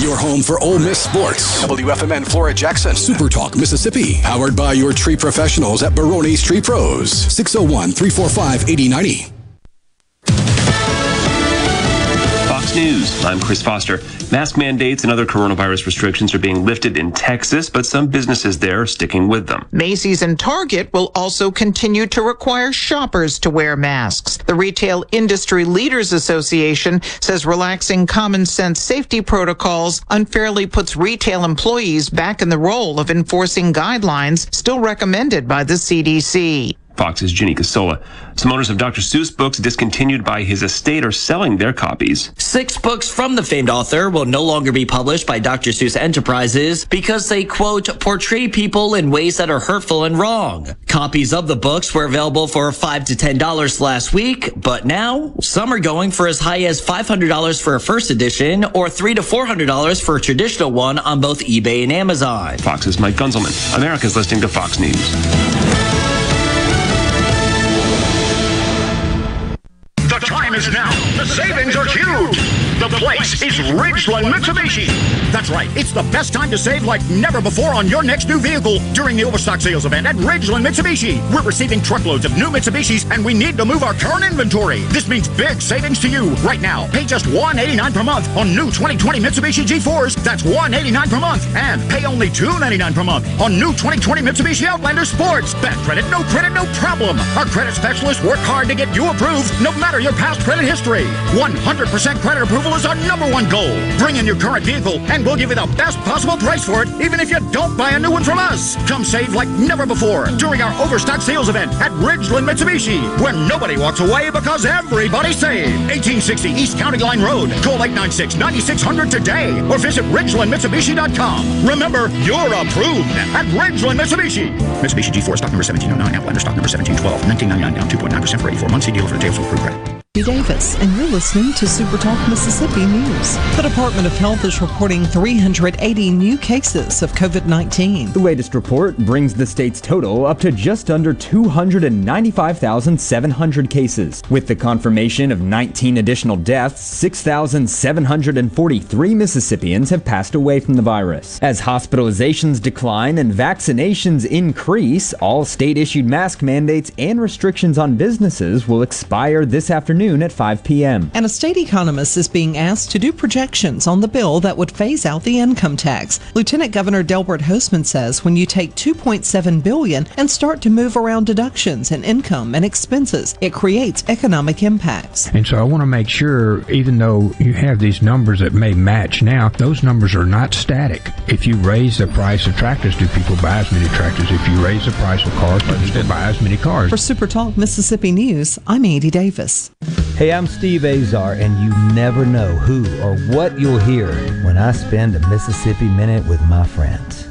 Your home for Ole Miss sports. WFMN Flora Jackson. Super Talk Mississippi. Powered by your tree professionals at Barone's Tree Pros. 601 345 8090. Fox News. I'm Chris Foster. Mask mandates and other coronavirus restrictions are being lifted in Texas, but some businesses there are sticking with them. Macy's and Target will also continue to require shoppers to wear masks. The Retail Industry Leaders Association says relaxing common sense safety protocols unfairly puts retail employees back in the role of enforcing guidelines still recommended by the CDC. Fox's Ginny Casola. Some owners of Dr. Seuss books discontinued by his estate are selling their copies. Six books from the famed author will no longer be published by Dr. Seuss Enterprises because they, quote, portray people in ways that are hurtful and wrong. Copies of the books were available for 5 to $10 last week, but now some are going for as high as $500 for a first edition or 3 to $400 for a traditional one on both eBay and Amazon. Fox's Mike Gunzelman, America's listening to Fox News. Time is now. The savings are huge. The place is Ridgeland Mitsubishi. That's right. It's the best time to save like never before on your next new vehicle during the overstock sales event at Ridgeland Mitsubishi. We're receiving truckloads of new Mitsubishis and we need to move our current inventory. This means big savings to you right now. Pay just 189 per month on new 2020 Mitsubishi G4s. That's 189 per month. And pay only 299 per month on new 2020 Mitsubishi Outlander Sports. Bad credit, no credit, no problem. Our credit specialists work hard to get you approved no matter your past credit history. 100% credit approval our number one goal. Bring in your current vehicle and we'll give you the best possible price for it, even if you don't buy a new one from us. Come save like never before during our overstock sales event at Ridgeland Mitsubishi, where nobody walks away because everybody saved. 1860 East County Line Road. Call 896-9600 today or visit RidgelandMitsubishi.com. Remember, you're approved at Ridgeland Mitsubishi. Mitsubishi G4 stock number 1709, Outlander stock number 1712, 1999 down 2.9% for 84 months. See deal for details with approved credit. Davis, and you're listening to Super Talk Mississippi News. The Department of Health is reporting 380 new cases of COVID 19. The latest report brings the state's total up to just under 295,700 cases. With the confirmation of 19 additional deaths, 6,743 Mississippians have passed away from the virus. As hospitalizations decline and vaccinations increase, all state issued mask mandates and restrictions on businesses will expire this afternoon at 5 p.m. And a state economist is being asked to do projections on the bill that would phase out the income tax. Lieutenant Governor Delbert Hosemann says when you take 2.7 billion and start to move around deductions and income and expenses, it creates economic impacts. And so I want to make sure, even though you have these numbers that may match now, those numbers are not static. If you raise the price of tractors, do people buy as many tractors? If you raise the price of cars, do people buy as many cars? For Super Talk Mississippi News, I'm Andy Davis. Hey, I'm Steve Azar, and you never know who or what you'll hear when I spend a Mississippi minute with my friends.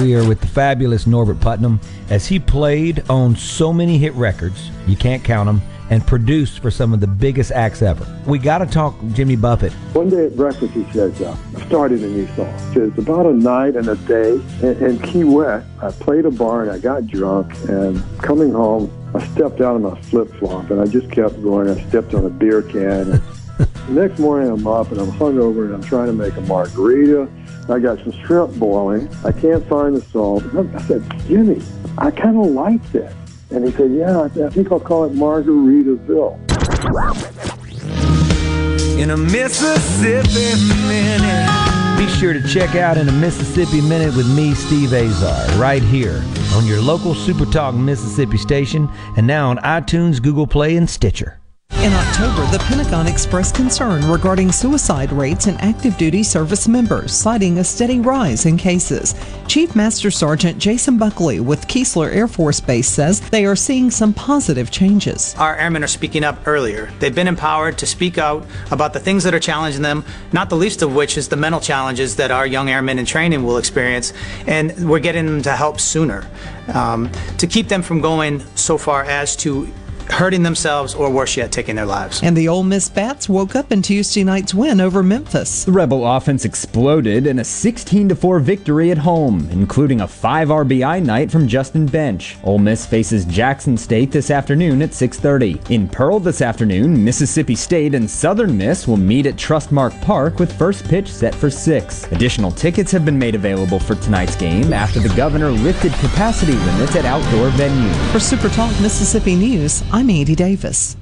We are with the fabulous Norbert Putnam as he played on so many hit records, you can't count them, and produced for some of the biggest acts ever. We got to talk Jimmy Buffett. One day at breakfast, he says, uh, I started a new song. Says, about a night and a day in Key West, I played a bar and I got drunk, and coming home, I stepped out of my flip flop and I just kept going. I stepped on a beer can. the next morning I'm up and I'm hungover and I'm trying to make a margarita. I got some shrimp boiling. I can't find the salt. I said, Jimmy, I kind of like this. And he said, Yeah, I think I'll call it Margaritaville. In a Mississippi Minute. Be sure to check out In a Mississippi Minute with me, Steve Azar, right here on your local Super Talk Mississippi station and now on iTunes, Google Play, and Stitcher. In October, the Pentagon expressed concern regarding suicide rates in active duty service members, citing a steady rise in cases. Chief Master Sergeant Jason Buckley with Keesler Air Force Base says they are seeing some positive changes. Our airmen are speaking up earlier. They've been empowered to speak out about the things that are challenging them, not the least of which is the mental challenges that our young airmen in training will experience, and we're getting them to help sooner um, to keep them from going so far as to hurting themselves or worse yet, taking their lives. And the Ole Miss Bats woke up in Tuesday night's win over Memphis. The Rebel offense exploded in a 16 4 victory at home, including a 5 RBI night from Justin Bench. Ole Miss faces Jackson State this afternoon at 6:30. In Pearl this afternoon, Mississippi State and Southern Miss will meet at Trustmark Park with first pitch set for 6. Additional tickets have been made available for tonight's game after the governor lifted capacity limits at outdoor venues. For Super Talk Mississippi News, I'm Andy Davis.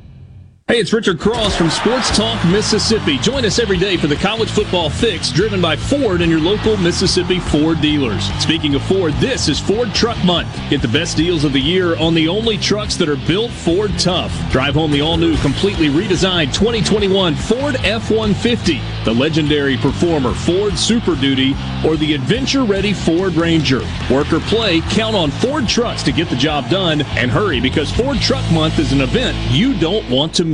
Hey, it's Richard Cross from Sports Talk Mississippi. Join us every day for the college football fix driven by Ford and your local Mississippi Ford dealers. Speaking of Ford, this is Ford Truck Month. Get the best deals of the year on the only trucks that are built Ford tough. Drive home the all new, completely redesigned 2021 Ford F 150, the legendary performer Ford Super Duty, or the adventure ready Ford Ranger. Work or play, count on Ford trucks to get the job done and hurry because Ford Truck Month is an event you don't want to miss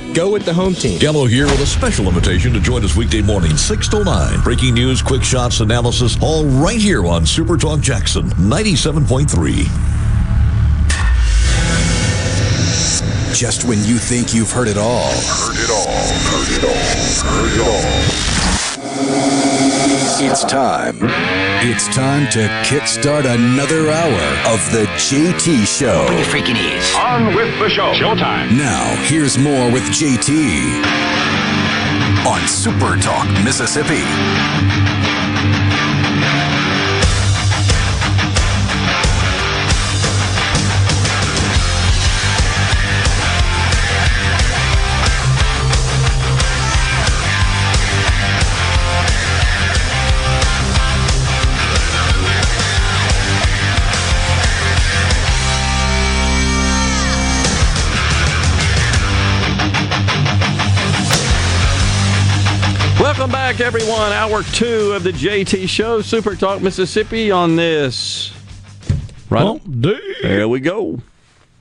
Go with the home team. Gallo here with a special invitation to join us weekday morning, 6 to 9. Breaking news, quick shots, analysis, all right here on Super Talk Jackson 97.3. Just when you think you've heard it all. Heard it all. Heard it all. Heard it all. It's time. It's time to kickstart another hour of the JT Show. Bring your freaking ears. On with the show. Showtime. Now, here's more with JT on Super Talk Mississippi. Back, everyone. Hour two of the JT Show, Super Talk Mississippi on this. Right? There we go.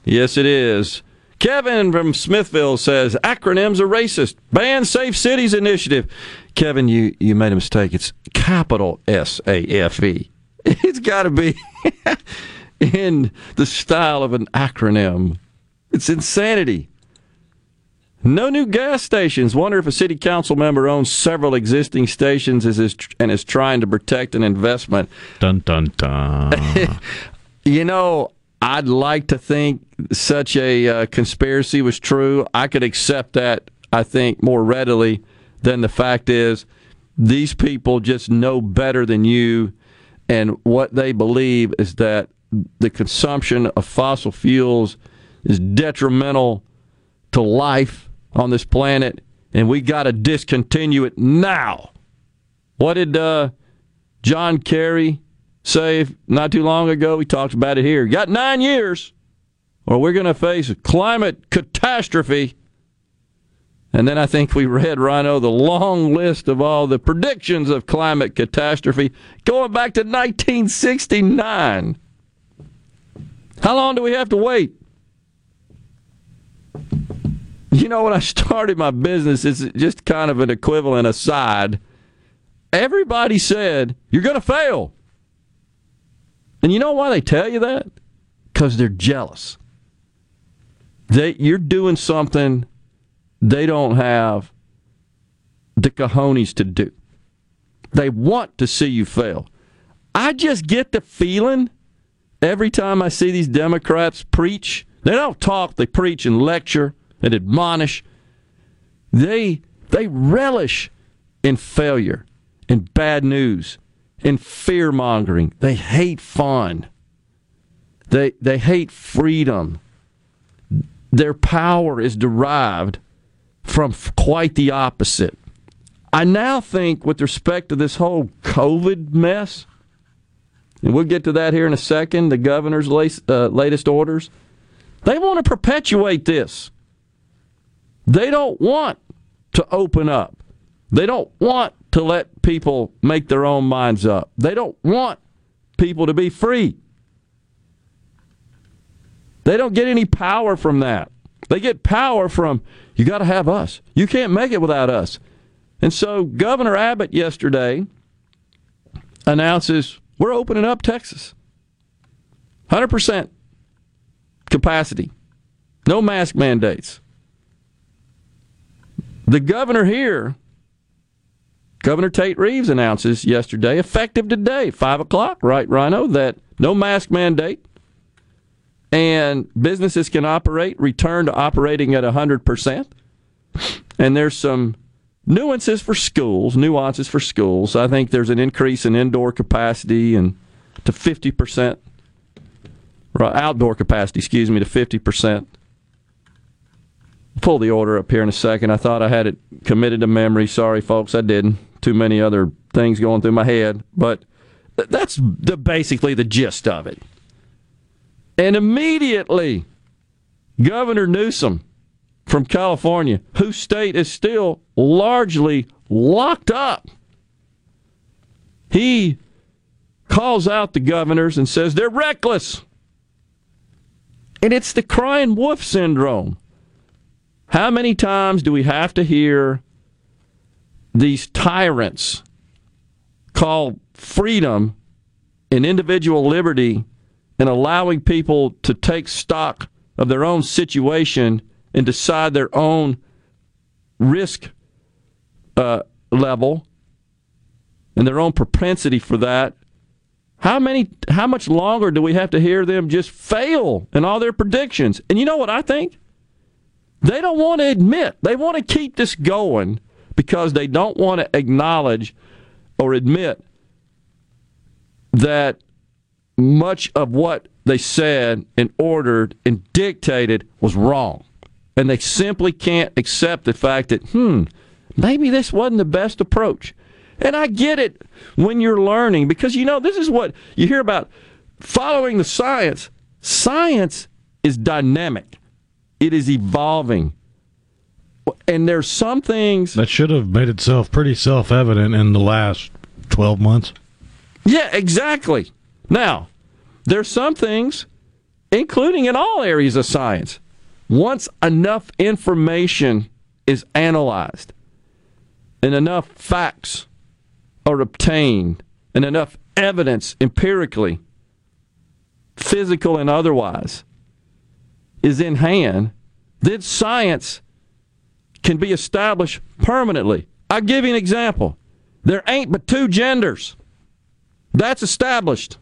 Yes, it is. Kevin from Smithville says acronyms are racist. Ban Safe Cities Initiative. Kevin, you, you made a mistake. It's capital S A F E. It's got to be in the style of an acronym. It's insanity. No new gas stations. Wonder if a city council member owns several existing stations and is trying to protect an investment. Dun dun dun. you know, I'd like to think such a uh, conspiracy was true. I could accept that. I think more readily than the fact is these people just know better than you, and what they believe is that the consumption of fossil fuels is detrimental to life on this planet, and we got to discontinue it now. What did uh, John Kerry say not too long ago? We talked about it here. Got nine years, or we're going to face a climate catastrophe. And then I think we read, Rhino, the long list of all the predictions of climate catastrophe going back to 1969. How long do we have to wait? You know, when I started my business, it's just kind of an equivalent aside. Everybody said, You're going to fail. And you know why they tell you that? Because they're jealous. They, you're doing something they don't have the cojones to do. They want to see you fail. I just get the feeling every time I see these Democrats preach, they don't talk, they preach and lecture and admonish. They they relish in failure, in bad news, in fear mongering. They hate fun. They they hate freedom. Their power is derived from quite the opposite. I now think, with respect to this whole COVID mess, and we'll get to that here in a second, the governor's uh, latest orders, they want to perpetuate this. They don't want to open up. They don't want to let people make their own minds up. They don't want people to be free. They don't get any power from that. They get power from, you got to have us. You can't make it without us. And so Governor Abbott yesterday announces we're opening up Texas. 100% capacity. No mask mandates. The governor here, Governor Tate Reeves, announces yesterday, effective today, 5 o'clock, right, Rhino, that no mask mandate and businesses can operate, return to operating at 100%. And there's some nuances for schools, nuances for schools. I think there's an increase in indoor capacity and to 50%, right, outdoor capacity, excuse me, to 50%. Pull the order up here in a second. I thought I had it committed to memory. Sorry, folks, I didn't. Too many other things going through my head. But that's the, basically the gist of it. And immediately, Governor Newsom from California, whose state is still largely locked up, he calls out the governors and says they're reckless. And it's the crying wolf syndrome. How many times do we have to hear these tyrants call freedom and individual liberty and allowing people to take stock of their own situation and decide their own risk uh, level and their own propensity for that. How many? How much longer do we have to hear them just fail in all their predictions? And you know what I think? They don't want to admit. They want to keep this going because they don't want to acknowledge or admit that much of what they said and ordered and dictated was wrong. And they simply can't accept the fact that, hmm, maybe this wasn't the best approach. And I get it when you're learning because you know, this is what you hear about following the science. Science is dynamic, it is evolving. And there's some things that should have made itself pretty self evident in the last 12 months. Yeah, exactly. Now, there's some things, including in all areas of science, once enough information is analyzed and enough facts are obtained and enough evidence empirically, physical and otherwise, is in hand, then science can be established permanently. I'll give you an example. There ain't but two genders. That's established.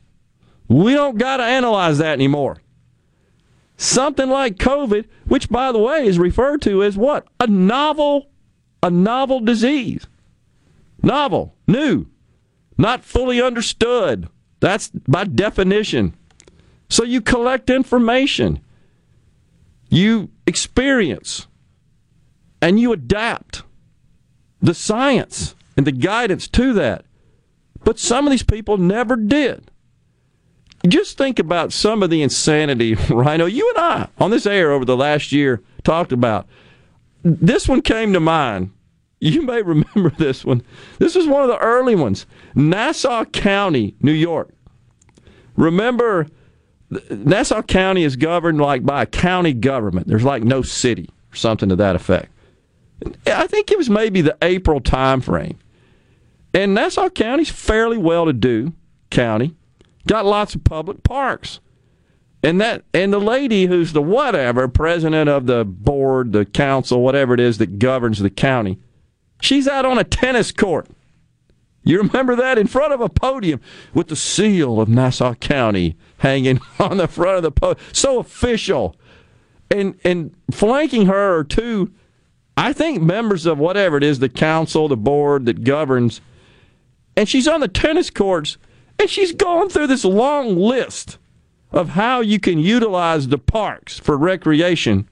We don't got to analyze that anymore. Something like COVID, which by the way is referred to as what? A novel a novel disease. Novel, new, not fully understood. That's by definition. So you collect information. You experience and you adapt the science and the guidance to that. But some of these people never did. Just think about some of the insanity, Rhino. You and I on this air over the last year talked about. This one came to mind. You may remember this one. This was one of the early ones. Nassau County, New York. Remember, Nassau County is governed like by a county government. There's like no city or something to that effect. I think it was maybe the April time frame. And Nassau County's fairly well to do county. Got lots of public parks. And that and the lady who's the whatever president of the board, the council, whatever it is that governs the county, she's out on a tennis court. You remember that in front of a podium with the seal of Nassau County hanging on the front of the post. So official. And and flanking her are two I think members of whatever it is, the council, the board that governs, and she's on the tennis courts and she's going through this long list of how you can utilize the parks for recreation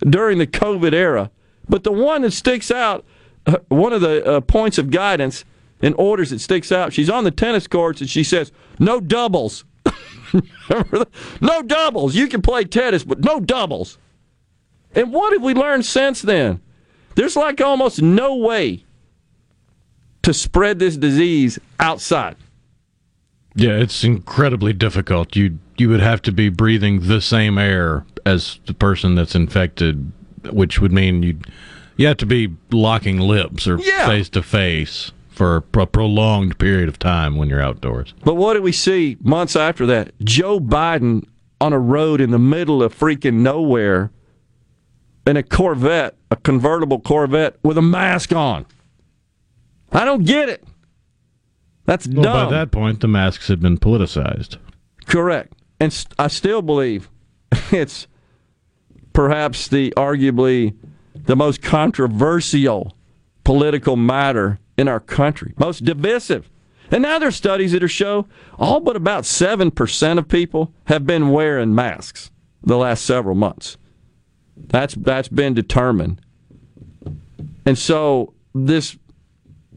during the COVID era. But the one that sticks out, uh, one of the uh, points of guidance and orders that sticks out, she's on the tennis courts and she says, no doubles. no doubles. You can play tennis, but no doubles. And what have we learned since then? There's like almost no way to spread this disease outside. Yeah, it's incredibly difficult. You you would have to be breathing the same air as the person that's infected, which would mean you you have to be locking lips or face to face for a prolonged period of time when you're outdoors. But what did we see months after that? Joe Biden on a road in the middle of freaking nowhere in a Corvette, a convertible Corvette with a mask on. I don't get it. That's Well, dumb. by that point, the masks had been politicized. Correct. And st- I still believe it's perhaps the arguably the most controversial political matter in our country, most divisive. And now there's studies that show all but about 7% of people have been wearing masks the last several months. That's that's been determined. And so this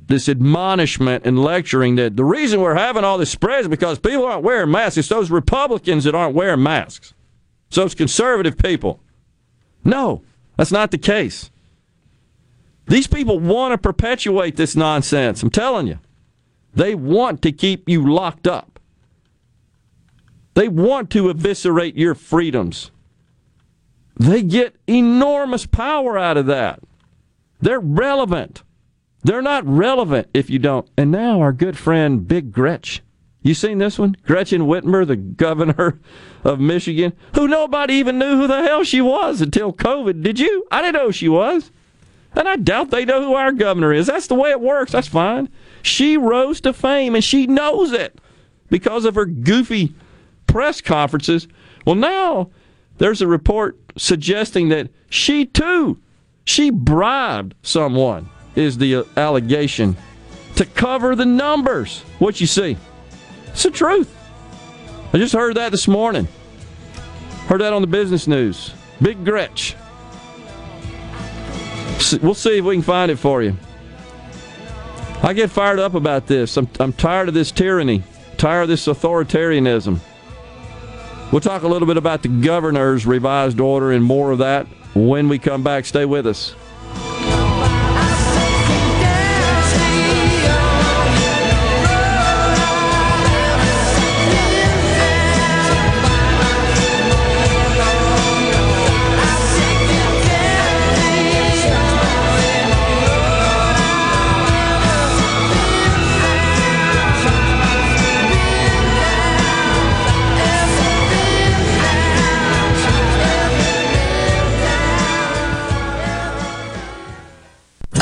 this admonishment and lecturing that the reason we're having all this spread is because people aren't wearing masks. It's those Republicans that aren't wearing masks. So it's conservative people. No, that's not the case. These people want to perpetuate this nonsense. I'm telling you. They want to keep you locked up. They want to eviscerate your freedoms. They get enormous power out of that. They're relevant. They're not relevant if you don't. And now our good friend Big Gretch. You seen this one? Gretchen Whitmer, the governor of Michigan, who nobody even knew who the hell she was until COVID. Did you? I didn't know who she was. And I doubt they know who our governor is. That's the way it works. That's fine. She rose to fame and she knows it because of her goofy press conferences. Well, now there's a report suggesting that she too, she bribed someone, is the allegation, to cover the numbers. What you see? It's the truth. I just heard that this morning. Heard that on the business news. Big Gretch. We'll see if we can find it for you. I get fired up about this. I'm, I'm tired of this tyranny, tired of this authoritarianism. We'll talk a little bit about the governor's revised order and more of that when we come back. Stay with us.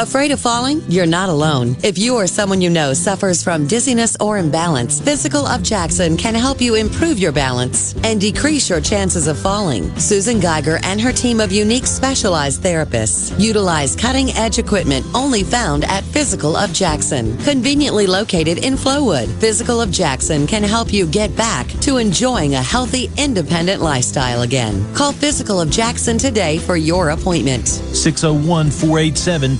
Afraid of falling? You're not alone. If you or someone you know suffers from dizziness or imbalance, Physical of Jackson can help you improve your balance and decrease your chances of falling. Susan Geiger and her team of unique specialized therapists utilize cutting edge equipment only found at Physical of Jackson. Conveniently located in Flowood, Physical of Jackson can help you get back to enjoying a healthy, independent lifestyle again. Call Physical of Jackson today for your appointment. 601 487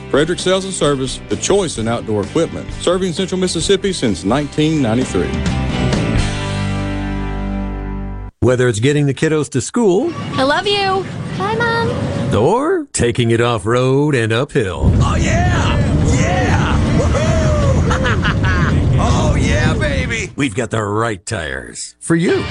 Frederick Sales and Service, the choice in outdoor equipment, serving Central Mississippi since 1993. Whether it's getting the kiddos to school I love you. Bye, Mom. or taking it off road and uphill, Oh, yeah! Yeah! Woohoo! oh, yeah, baby! we've got the right tires for you.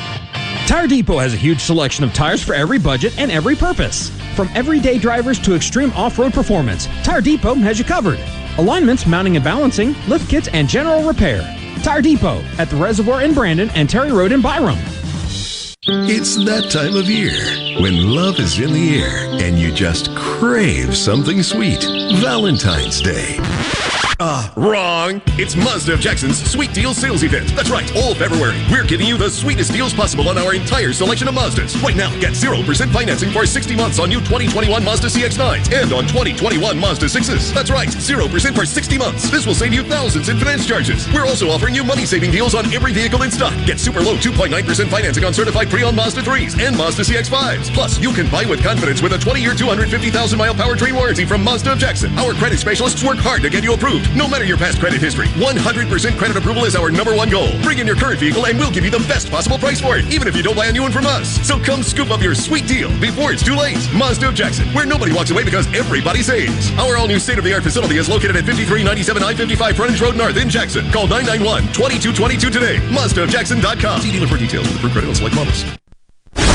Tire Depot has a huge selection of tires for every budget and every purpose. From everyday drivers to extreme off road performance, Tire Depot has you covered. Alignments, mounting and balancing, lift kits, and general repair. Tire Depot at the Reservoir in Brandon and Terry Road in Byram. It's that time of year when love is in the air and you just crave something sweet. Valentine's Day. Ah, wrong. It's Mazda of Jackson's Sweet Deal Sales Event. That's right, all February. We're giving you the sweetest deals possible on our entire selection of Mazdas. Right now, get 0% financing for 60 months on new 2021 Mazda CX-9s and on 2021 Mazda 6s. That's right, 0% for 60 months. This will save you thousands in finance charges. We're also offering you money-saving deals on every vehicle in stock. Get super low 2.9% financing on certified pre-owned Mazda 3s and Mazda CX-5s. Plus, you can buy with confidence with a 20-year, 250,000-mile powertrain warranty from Mazda of Jackson. Our credit specialists work hard to get you approved. No matter your past credit history, 100% credit approval is our number one goal. Bring in your current vehicle and we'll give you the best possible price for it, even if you don't buy a new one from us. So come scoop up your sweet deal before it's too late. Mazda of Jackson, where nobody walks away because everybody saves. Our all-new state-of-the-art facility is located at 5397 I-55 Frontage Road North in Jackson. Call 991-2222 today. MazdaofJackson.com. See dealer for details with approved credit on select models.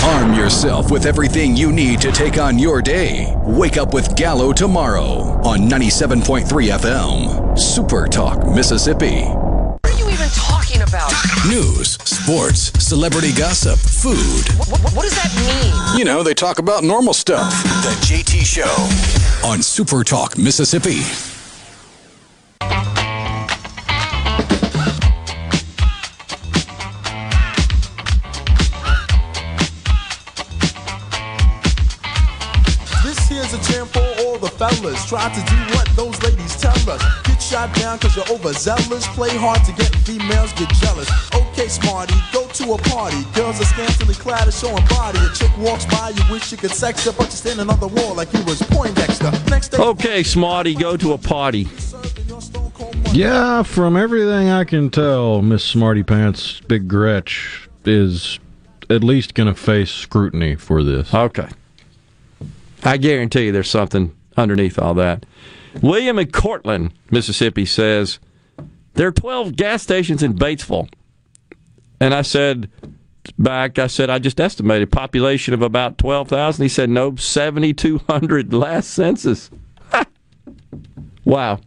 Arm yourself with everything you need to take on your day. Wake up with Gallo tomorrow on 97.3 FM. Super Talk, Mississippi. What are you even talking about? News, sports, celebrity gossip, food. What, what, what does that mean? You know, they talk about normal stuff. The JT Show on Super Talk, Mississippi. The fellas. Try to do what those ladies tell us. Get shot down cause you're overzealous. Play hard to get females, get jealous. Okay, smarty, go to a party. Girls are scantily clad and showing body. A chick walks by, you wish you could sex her, but you're standing on the wall like you was Poindexter. Next day, Okay, Smarty, go to a party. Yeah, from everything I can tell, Miss Smarty Pants Big Gretch is at least going to face scrutiny for this. Okay. I guarantee you there's something underneath all that. William in Courtland, Mississippi says there are 12 gas stations in Batesville. And I said back, I said, I just estimated population of about 12,000. He said, no, 7,200 last census. wow.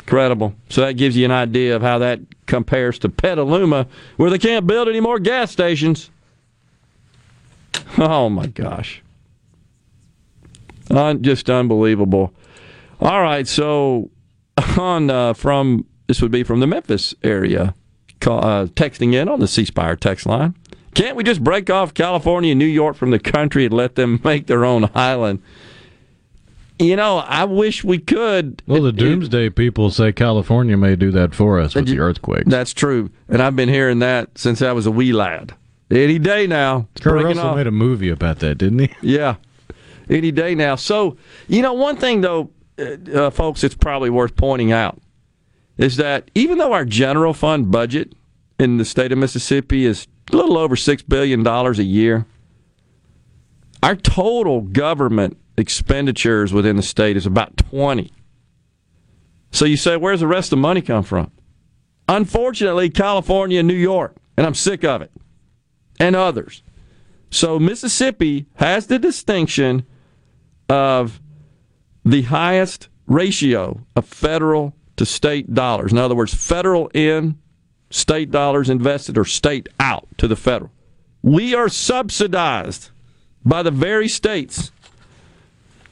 Incredible. So that gives you an idea of how that compares to Petaluma, where they can't build any more gas stations. Oh my gosh. Un- just unbelievable. All right, so on uh, from this would be from the Memphis area, call, uh, texting in on the C Spire text line. Can't we just break off California and New York from the country and let them make their own island? You know, I wish we could. Well, the doomsday people say California may do that for us with the earthquakes. That's true, and I've been hearing that since I was a wee lad. Any day now, Kurt Russell off. made a movie about that, didn't he? Yeah, any day now. So, you know, one thing though, uh, uh, folks, it's probably worth pointing out is that even though our general fund budget in the state of Mississippi is a little over six billion dollars a year, our total government expenditures within the state is about twenty. So you say, where's the rest of the money come from? Unfortunately, California and New York, and I'm sick of it, and others. So Mississippi has the distinction of the highest ratio of federal to state dollars. In other words, federal in, state dollars invested, or state out to the federal. We are subsidized by the very states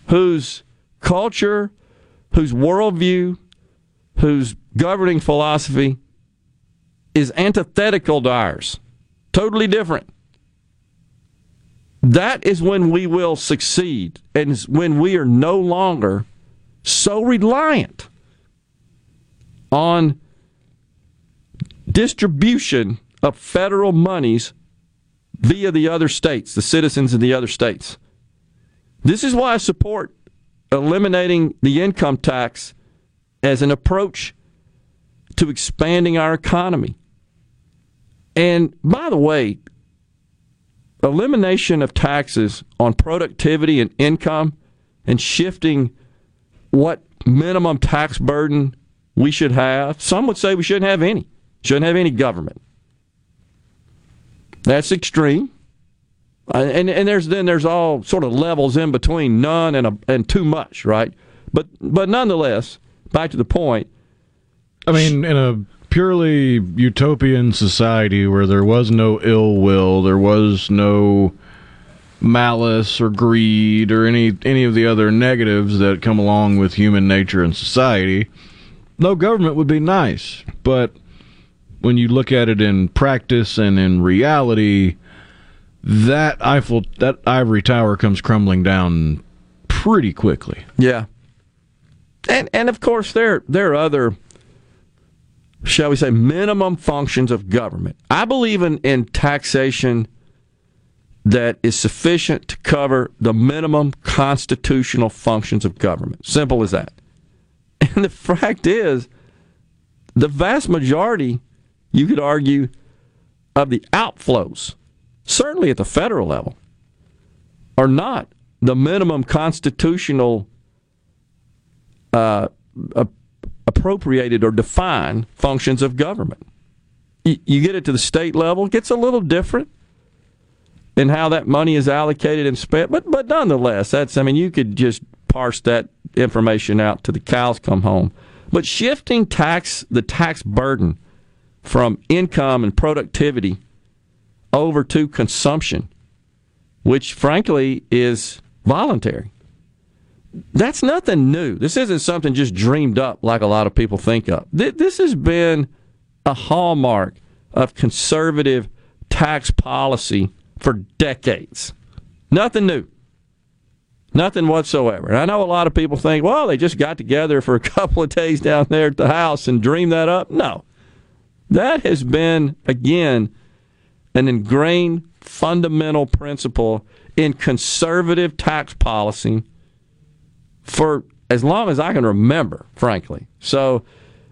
whose culture, whose worldview, whose governing philosophy is antithetical to ours. Totally different. That is when we will succeed and when we are no longer so reliant on distribution of federal monies via the other states, the citizens of the other states. This is why I support eliminating the income tax as an approach to expanding our economy. And by the way, elimination of taxes on productivity and income and shifting what minimum tax burden we should have. Some would say we shouldn't have any. Shouldn't have any government. That's extreme. Uh, and and there's then there's all sort of levels in between none and a, and too much, right? But but nonetheless, back to the point. I mean, in a purely utopian society where there was no ill will, there was no malice or greed or any any of the other negatives that come along with human nature and society, no government would be nice. But when you look at it in practice and in reality, that Eiffel that ivory tower comes crumbling down pretty quickly. Yeah. And and of course there there are other shall we say minimum functions of government. I believe in, in taxation that is sufficient to cover the minimum constitutional functions of government. Simple as that. And the fact is, the vast majority, you could argue, of the outflows, certainly at the federal level, are not the minimum constitutional uh, appropriated or defined functions of government. You, you get it to the state level, it gets a little different in how that money is allocated and spent, but but nonetheless, that's I mean you could just parse that information out to the cows come home. But shifting tax the tax burden from income and productivity over to consumption, which frankly is voluntary. That's nothing new. This isn't something just dreamed up like a lot of people think of. This has been a hallmark of conservative tax policy for decades. Nothing new. Nothing whatsoever. And I know a lot of people think, well, they just got together for a couple of days down there at the house and dreamed that up. No. That has been, again, an ingrained fundamental principle in conservative tax policy for as long as I can remember, frankly. So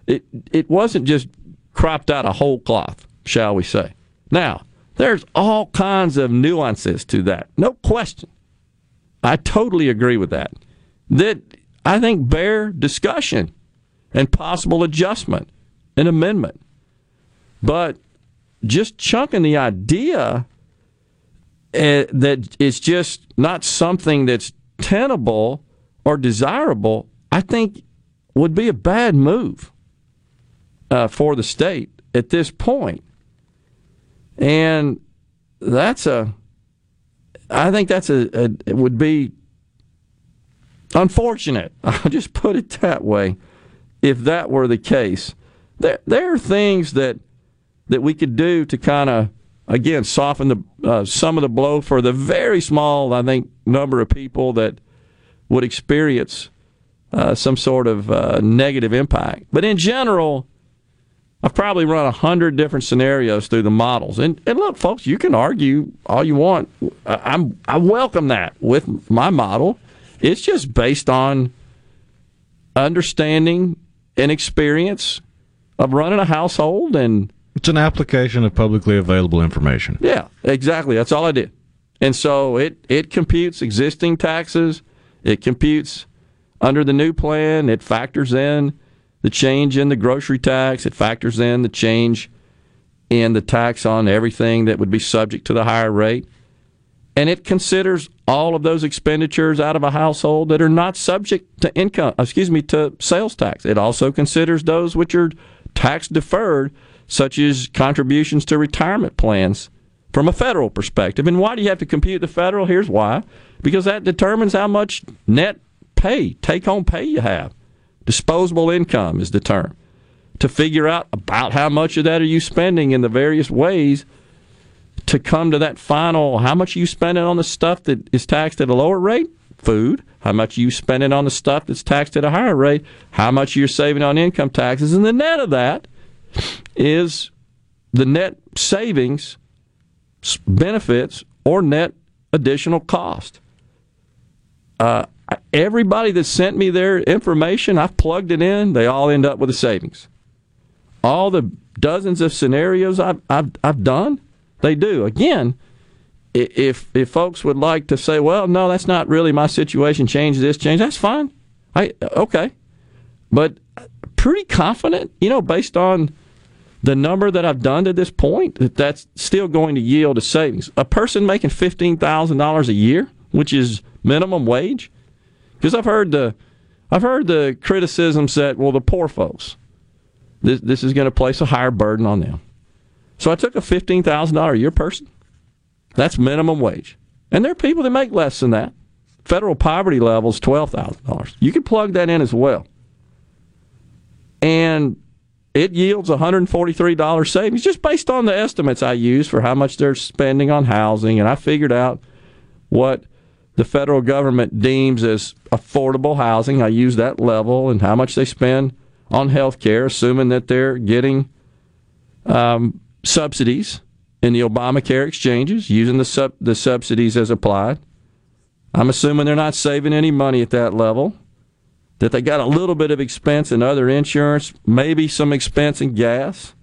it it wasn't just cropped out of whole cloth, shall we say. Now, there's all kinds of nuances to that. No question. I totally agree with that. That I think bear discussion and possible adjustment and amendment. But just chunking the idea uh, that it's just not something that's tenable or desirable, I think would be a bad move uh, for the state at this point. And that's a, I think that's a, a it would be unfortunate. I'll just put it that way. If that were the case, there there are things that that we could do to kind of again soften the uh, some of the blow for the very small, I think, number of people that would experience uh, some sort of uh, negative impact. But in general, I've probably run a hundred different scenarios through the models. And, and look, folks, you can argue all you want. I'm I welcome that with my model. It's just based on understanding and experience of running a household and it's an application of publicly available information. Yeah, exactly. That's all I did. And so it it computes existing taxes, it computes under the new plan, it factors in the change in the grocery tax. It factors in the change in the tax on everything that would be subject to the higher rate. And it considers all of those expenditures out of a household that are not subject to income, excuse me, to sales tax. It also considers those which are tax deferred, such as contributions to retirement plans from a federal perspective. And why do you have to compute the federal? Here's why because that determines how much net pay, take home pay you have. Disposable income is the term. To figure out about how much of that are you spending in the various ways to come to that final how much are you spending on the stuff that is taxed at a lower rate? Food. How much are you spending on the stuff that's taxed at a higher rate? How much you're saving on income taxes? And the net of that is the net savings, benefits, or net additional cost. Uh, everybody that sent me their information, I've plugged it in. They all end up with a savings. All the dozens of scenarios I've, I've, I've done, they do. Again, if if folks would like to say, well, no, that's not really my situation. Change this, change that's fine. I okay, but pretty confident, you know, based on the number that I've done to this point, that that's still going to yield a savings. A person making fifteen thousand dollars a year, which is minimum wage, because I've heard the I've heard the criticisms that well the poor folks this, this is going to place a higher burden on them. So I took a $15,000 a year person. That's minimum wage. And there are people that make less than that. Federal poverty level is $12,000. You can plug that in as well. And it yields $143 savings just based on the estimates I use for how much they're spending on housing. And I figured out what the federal government deems as affordable housing. I use that level and how much they spend on health care, assuming that they're getting um, subsidies in the Obamacare exchanges, using the, sub- the subsidies as applied. I'm assuming they're not saving any money at that level, that they got a little bit of expense in other insurance, maybe some expense in gas.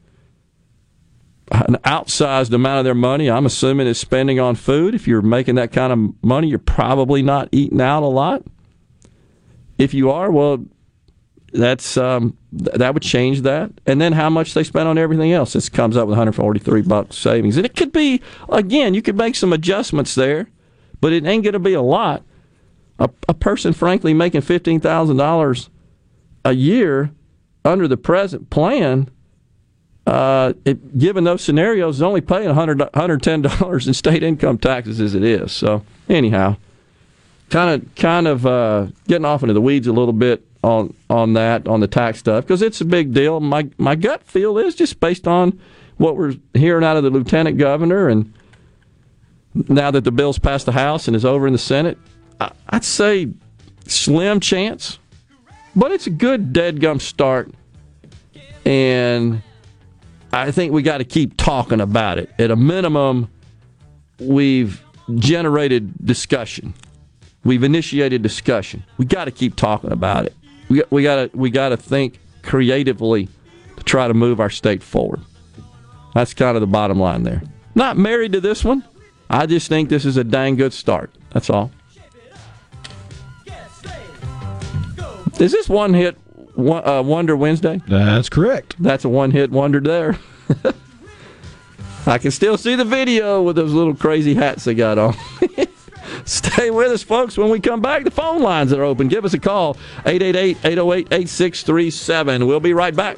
An outsized amount of their money, I'm assuming, is spending on food. If you're making that kind of money, you're probably not eating out a lot. If you are, well, that's um, that would change that. And then how much they spend on everything else. This comes up with 143 bucks savings. And it could be again, you could make some adjustments there, but it ain't going to be a lot. A, a person, frankly, making fifteen thousand dollars a year under the present plan, uh, it, given those scenarios, is only paying 100 $110 in state income taxes as it is. So anyhow, kind of kind of uh, getting off into the weeds a little bit on on that on the tax stuff because it's a big deal. My my gut feel is just based on what we're hearing out of the lieutenant governor, and now that the bill's passed the House and is over in the Senate, I, I'd say slim chance, but it's a good dead gum start, and I think we got to keep talking about it. At a minimum, we've generated discussion. We've initiated discussion. We got to keep talking about it we we got to we got to think creatively to try to move our state forward. That's kind of the bottom line there. Not married to this one. I just think this is a dang good start. That's all. Is this one hit uh, wonder Wednesday? That's correct. That's a one hit wonder there. I can still see the video with those little crazy hats they got on. Stay with us, folks. When we come back, the phone lines are open. Give us a call 888 808 8637. We'll be right back.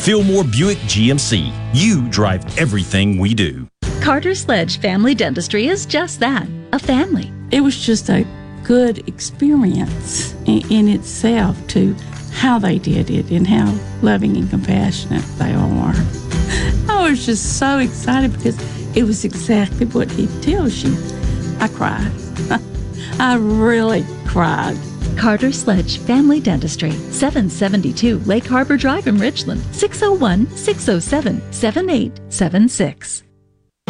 Fillmore Buick GMC. You drive everything we do. Carter Sledge Family Dentistry is just that a family. It was just a good experience in, in itself to how they did it and how loving and compassionate they all are. I was just so excited because it was exactly what he tells you. I cried. I really cried. Carter Sledge Family Dentistry, 772 Lake Harbor Drive in Richland, 601 607 7876.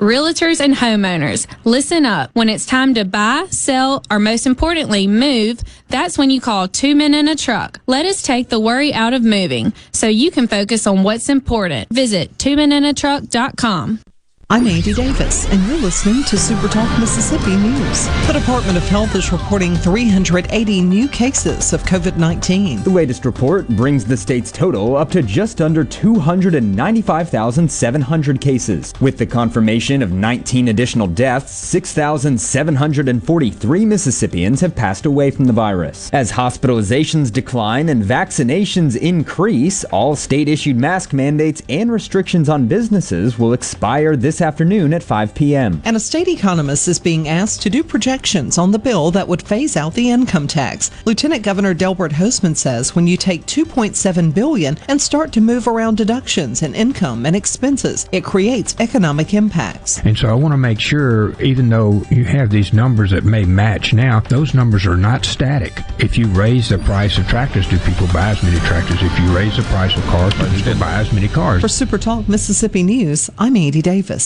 Realtors and homeowners, listen up. When it's time to buy, sell, or most importantly, move, that's when you call two men in a truck. Let us take the worry out of moving so you can focus on what's important. Visit twomeninatruck.com. I'm Andy Davis, and you're listening to Super Talk Mississippi News. The Department of Health is reporting 380 new cases of COVID 19. The latest report brings the state's total up to just under 295,700 cases. With the confirmation of 19 additional deaths, 6,743 Mississippians have passed away from the virus. As hospitalizations decline and vaccinations increase, all state issued mask mandates and restrictions on businesses will expire this afternoon at 5 p.m. And a state economist is being asked to do projections on the bill that would phase out the income tax. Lieutenant Governor Delbert Hosemann says when you take 2.7 billion and start to move around deductions and income and expenses, it creates economic impacts. And so I want to make sure, even though you have these numbers that may match now, those numbers are not static. If you raise the price of tractors, do people buy as many tractors? If you raise the price of cars, do people buy as many cars? For Super Talk Mississippi News, I'm Andy Davis.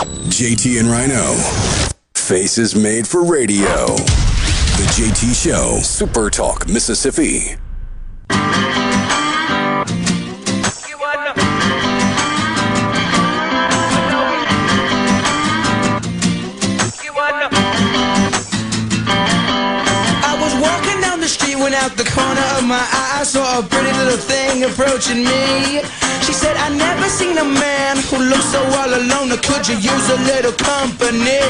JT and Rhino. Faces made for radio. The JT Show, Super Talk, Mississippi. I was walking down the street when out the corner of my eye I saw a pretty little thing approaching me. She said, I never seen a man who looks so all alone. Or could you use a little company?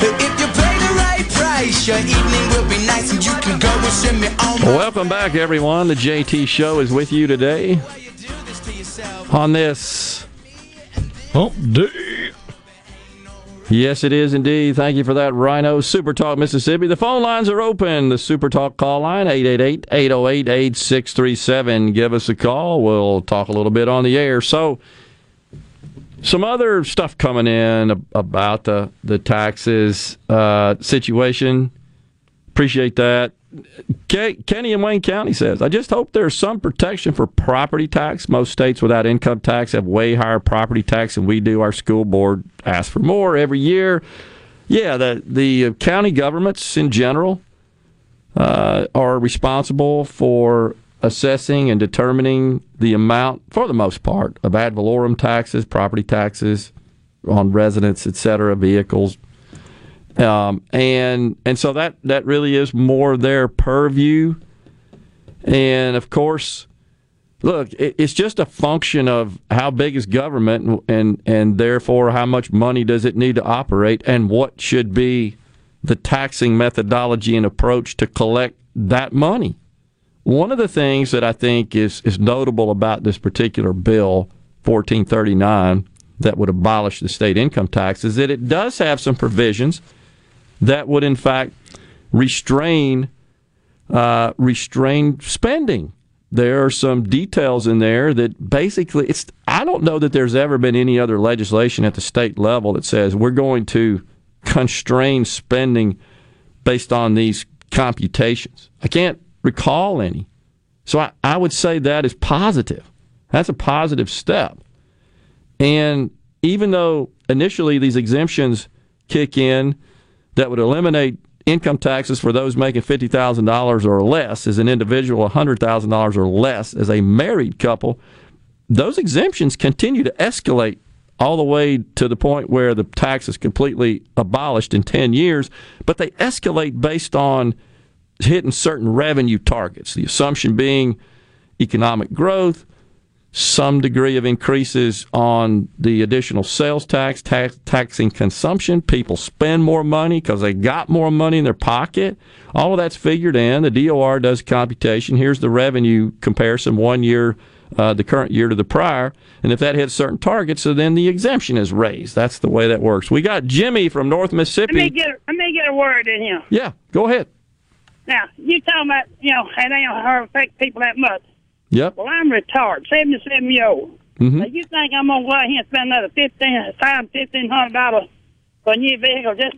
If you pay the right price, your evening will be nice and you can go and send me on my Welcome back, everyone. The JT Show is with you today on this oh, hump day. Yes, it is indeed. Thank you for that, Rhino. Super Talk Mississippi. The phone lines are open. The Super Talk call line, 888-808-8637. Give us a call. We'll talk a little bit on the air. So, some other stuff coming in about the, the taxes uh, situation. Appreciate that. Kenny in Wayne County says, I just hope there's some protection for property tax. Most states without income tax have way higher property tax than we do. Our school board asks for more every year. Yeah, the, the county governments in general uh, are responsible for assessing and determining the amount, for the most part, of ad valorem taxes, property taxes on residents, et cetera, vehicles, um, and and so that that really is more their purview. And of course, look, it, it's just a function of how big is government, and, and and therefore how much money does it need to operate, and what should be the taxing methodology and approach to collect that money. One of the things that I think is, is notable about this particular bill, 1439, that would abolish the state income tax, is that it does have some provisions that would, in fact, restrain uh, restrain spending. There are some details in there that basically it's. I don't know that there's ever been any other legislation at the state level that says we're going to constrain spending based on these computations. I can't recall any. So I, I would say that is positive. That's a positive step. And even though initially these exemptions kick in that would eliminate income taxes for those making $50,000 or less as an individual, $100,000 or less as a married couple, those exemptions continue to escalate all the way to the point where the tax is completely abolished in 10 years, but they escalate based on hitting certain revenue targets. The assumption being economic growth, some degree of increases on the additional sales tax, tax taxing consumption. People spend more money because they got more money in their pocket. All of that's figured in. The DOR does computation. Here's the revenue comparison one year, uh, the current year to the prior. And if that hits certain targets, so then the exemption is raised. That's the way that works. We got Jimmy from North Mississippi. Let me get let me get a word in here. Yeah, go ahead. Now you talking about you know it ain't gonna affect people that much. Yep. Well, I'm retired, seventy seven year old. Mhm. Now, you think I'm gonna go out here and spend another fifteen five fifteen hundred dollars for a new vehicle just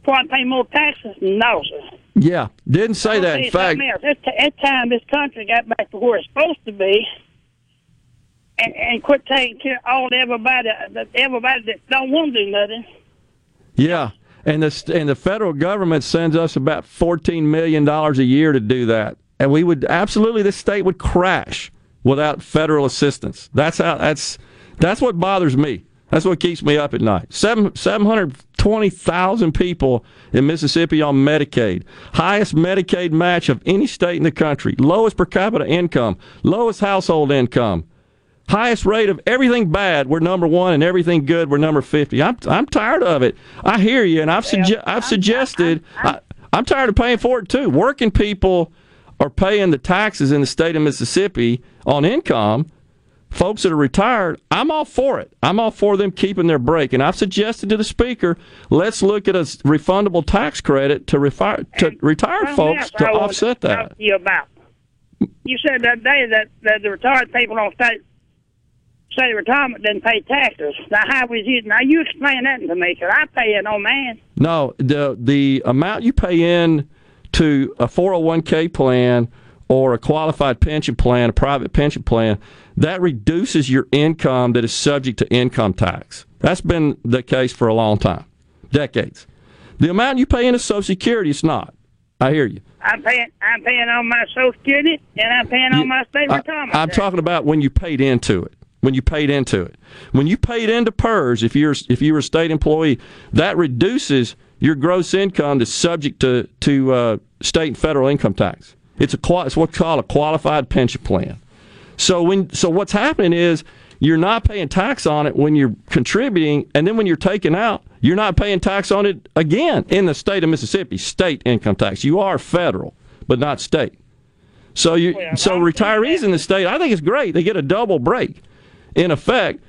before I pay more taxes? No, sir. Yeah, didn't say that. In fact, something else. It's, t- it's time this country got back to where it's supposed to be, and, and quit taking care of all everybody that everybody that don't want to do nothing. Yeah, and the and the federal government sends us about fourteen million dollars a year to do that, and we would absolutely this state would crash without federal assistance. That's how that's that's what bothers me. That's what keeps me up at night. Seven seven hundred twenty thousand people in Mississippi on Medicaid, highest Medicaid match of any state in the country, lowest per capita income, lowest household income highest rate of everything bad, we're number one, and everything good, we're number fifty. I'm I'm tired of it. I hear you, and I've sugge- I've suggested I, I'm tired of paying for it too. Working people are paying the taxes in the state of Mississippi on income. Folks that are retired, I'm all for it. I'm all for them keeping their break, and I've suggested to the speaker, let's look at a refundable tax credit to, refi- to retired folks to offset to that. You about. You said that day that, that the retired people on state state retirement didn't pay taxes. Now how was you? Now you explain that to me, me, 'cause I pay it on man. No, the the amount you pay in to a 401k plan or a qualified pension plan, a private pension plan, that reduces your income that is subject to income tax. That's been the case for a long time, decades. The amount you pay into Social Security, is not. I hear you. I'm paying. I'm paying on my Social Security and I'm paying on my state I, retirement. I'm talking about when you paid into it. When you paid into it. When you paid into PERS, if you're if you're a state employee, that reduces your gross income that's subject to to uh, state and federal income tax. It's a it's what's called a qualified pension plan. So when so what's happening is you're not paying tax on it when you're contributing, and then when you're taking out, you're not paying tax on it again in the state of Mississippi. State income tax. You are federal, but not state. So you so retirees in the state, I think it's great. They get a double break in effect.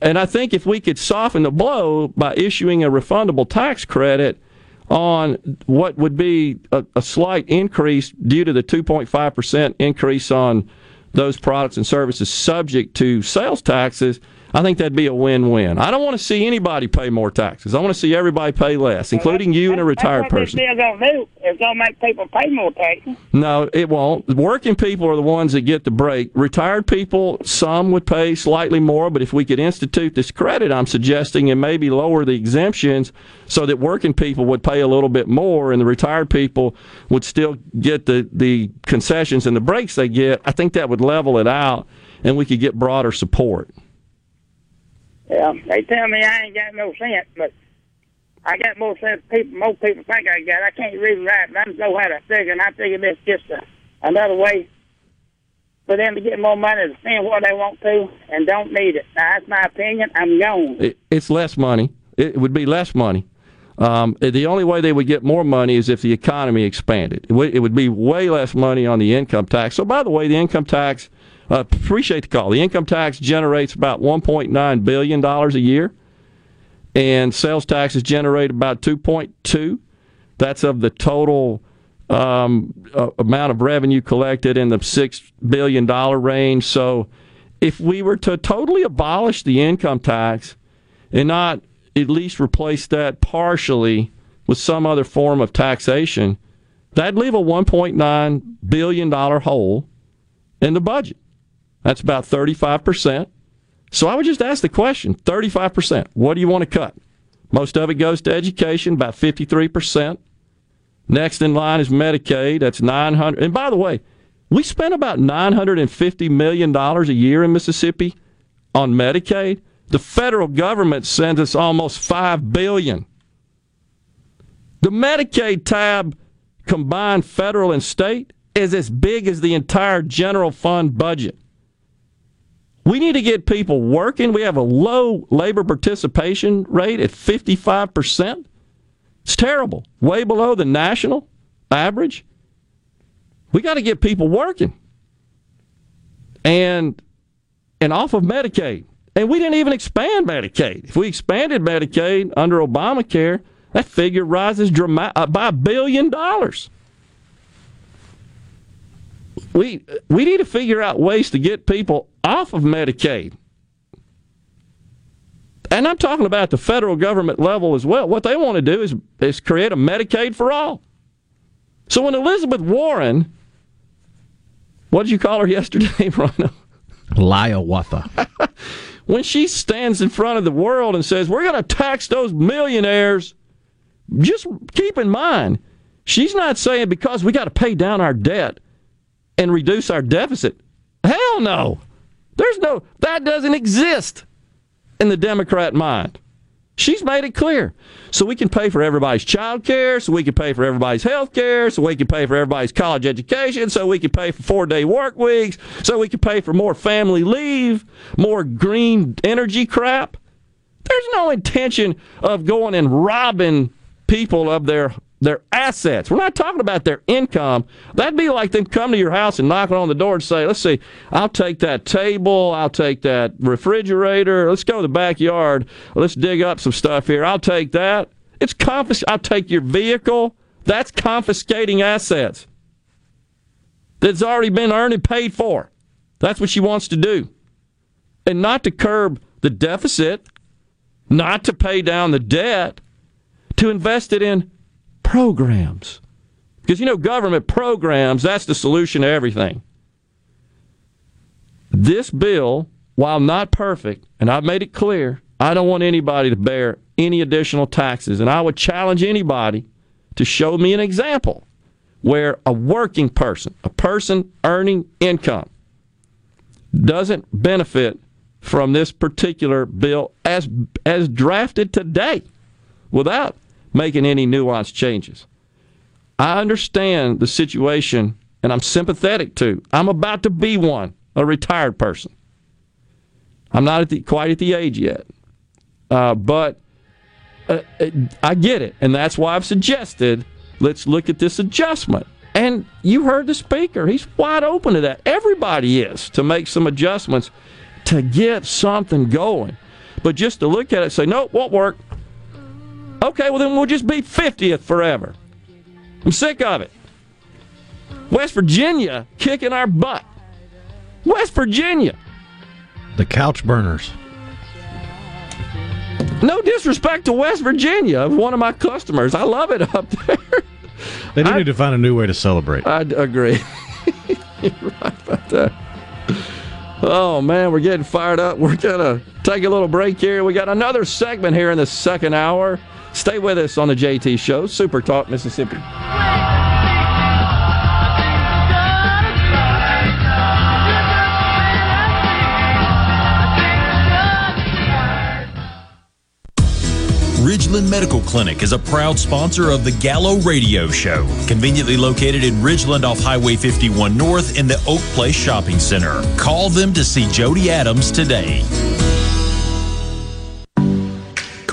And I think if we could soften the blow by issuing a refundable tax credit on what would be a, a slight increase due to the 2.5% increase on those products and services subject to sales taxes, I think that'd be a win-win. I don't want to see anybody pay more taxes. I want to see everybody pay less, including you and a retired That's what person. bill gonna do. It's gonna make people pay more taxes. No, it won't. Working people are the ones that get the break. Retired people, some would pay slightly more, but if we could institute this credit, I'm suggesting, and maybe lower the exemptions so that working people would pay a little bit more and the retired people would still get the, the concessions and the breaks they get, I think that would level it out and we could get broader support. Yeah, they tell me I ain't got no sense, but I got more sense. People, most people think I got. I can't read and write, but I don't know how to figure, and I figure this just a, another way for them to get more money to spend what they want to and don't need it. Now, that's my opinion. I'm gone. It, it's less money. It would be less money. Um, the only way they would get more money is if the economy expanded. It would, it would be way less money on the income tax. So, by the way, the income tax, uh, appreciate the call. The income tax generates about $1.9 billion a year, and sales taxes generate about 2.2. That's of the total um, uh, amount of revenue collected in the $6 billion range. So, if we were to totally abolish the income tax and not at least replace that partially with some other form of taxation, that'd leave a $1.9 billion hole in the budget. That's about 35%. So I would just ask the question 35%, what do you want to cut? Most of it goes to education, about 53%. Next in line is Medicaid, that's 900. And by the way, we spend about $950 million a year in Mississippi on Medicaid. The federal government sends us almost 5 billion. The Medicaid tab, combined federal and state, is as big as the entire general fund budget. We need to get people working. We have a low labor participation rate at 55%. It's terrible, way below the national average. We got to get people working and and off of Medicaid. And we didn't even expand Medicaid. If we expanded Medicaid under Obamacare, that figure rises dramatic, uh, by a billion dollars. We, we need to figure out ways to get people off of Medicaid. And I'm talking about the federal government level as well. What they want to do is, is create a Medicaid for all. So when Elizabeth Warren, what did you call her yesterday, Rhino? Liawatha. when she stands in front of the world and says, We're going to tax those millionaires, just keep in mind, she's not saying because we got to pay down our debt and reduce our deficit. Hell no. There's no, that doesn't exist in the Democrat mind. She's made it clear. So we can pay for everybody's child care, so we can pay for everybody's health care, so we can pay for everybody's college education, so we can pay for four day work weeks, so we can pay for more family leave, more green energy crap. There's no intention of going and robbing people of their their assets. We're not talking about their income. That'd be like them come to your house and knocking on the door and say, let's see, I'll take that table, I'll take that refrigerator, let's go to the backyard, let's dig up some stuff here. I'll take that. It's confis- I'll take your vehicle. That's confiscating assets that's already been earned and paid for. That's what she wants to do. And not to curb the deficit, not to pay down the debt, to invest it in programs. Because, you know, government programs, that's the solution to everything. This bill, while not perfect, and I've made it clear, I don't want anybody to bear any additional taxes. And I would challenge anybody to show me an example where a working person, a person earning income, doesn't benefit from this particular bill as as drafted today without making any nuanced changes. I understand the situation and I'm sympathetic to. I'm about to be one, a retired person. I'm not at the, quite at the age yet. Uh, but uh, I get it. And that's why I've suggested let's look at this adjustment. And you heard the speaker. He's wide open to that. Everybody is to make some adjustments to get something going. But just to look at it say, nope, won't work. Okay, well, then we'll just be 50th forever. I'm sick of it. West Virginia kicking our butt. West Virginia. The couch burners. No disrespect to West Virginia, one of my customers. I love it up there. They do I, need to find a new way to celebrate. I agree. You're right about that. Uh, oh man, we're getting fired up. We're gonna take a little break here. We got another segment here in the second hour. Stay with us on the JT Show, Super Talk Mississippi. Ridgeland Medical Clinic is a proud sponsor of the Gallo Radio Show, conveniently located in Ridgeland off Highway 51 North in the Oak Place Shopping Center. Call them to see Jody Adams today.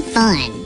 fun.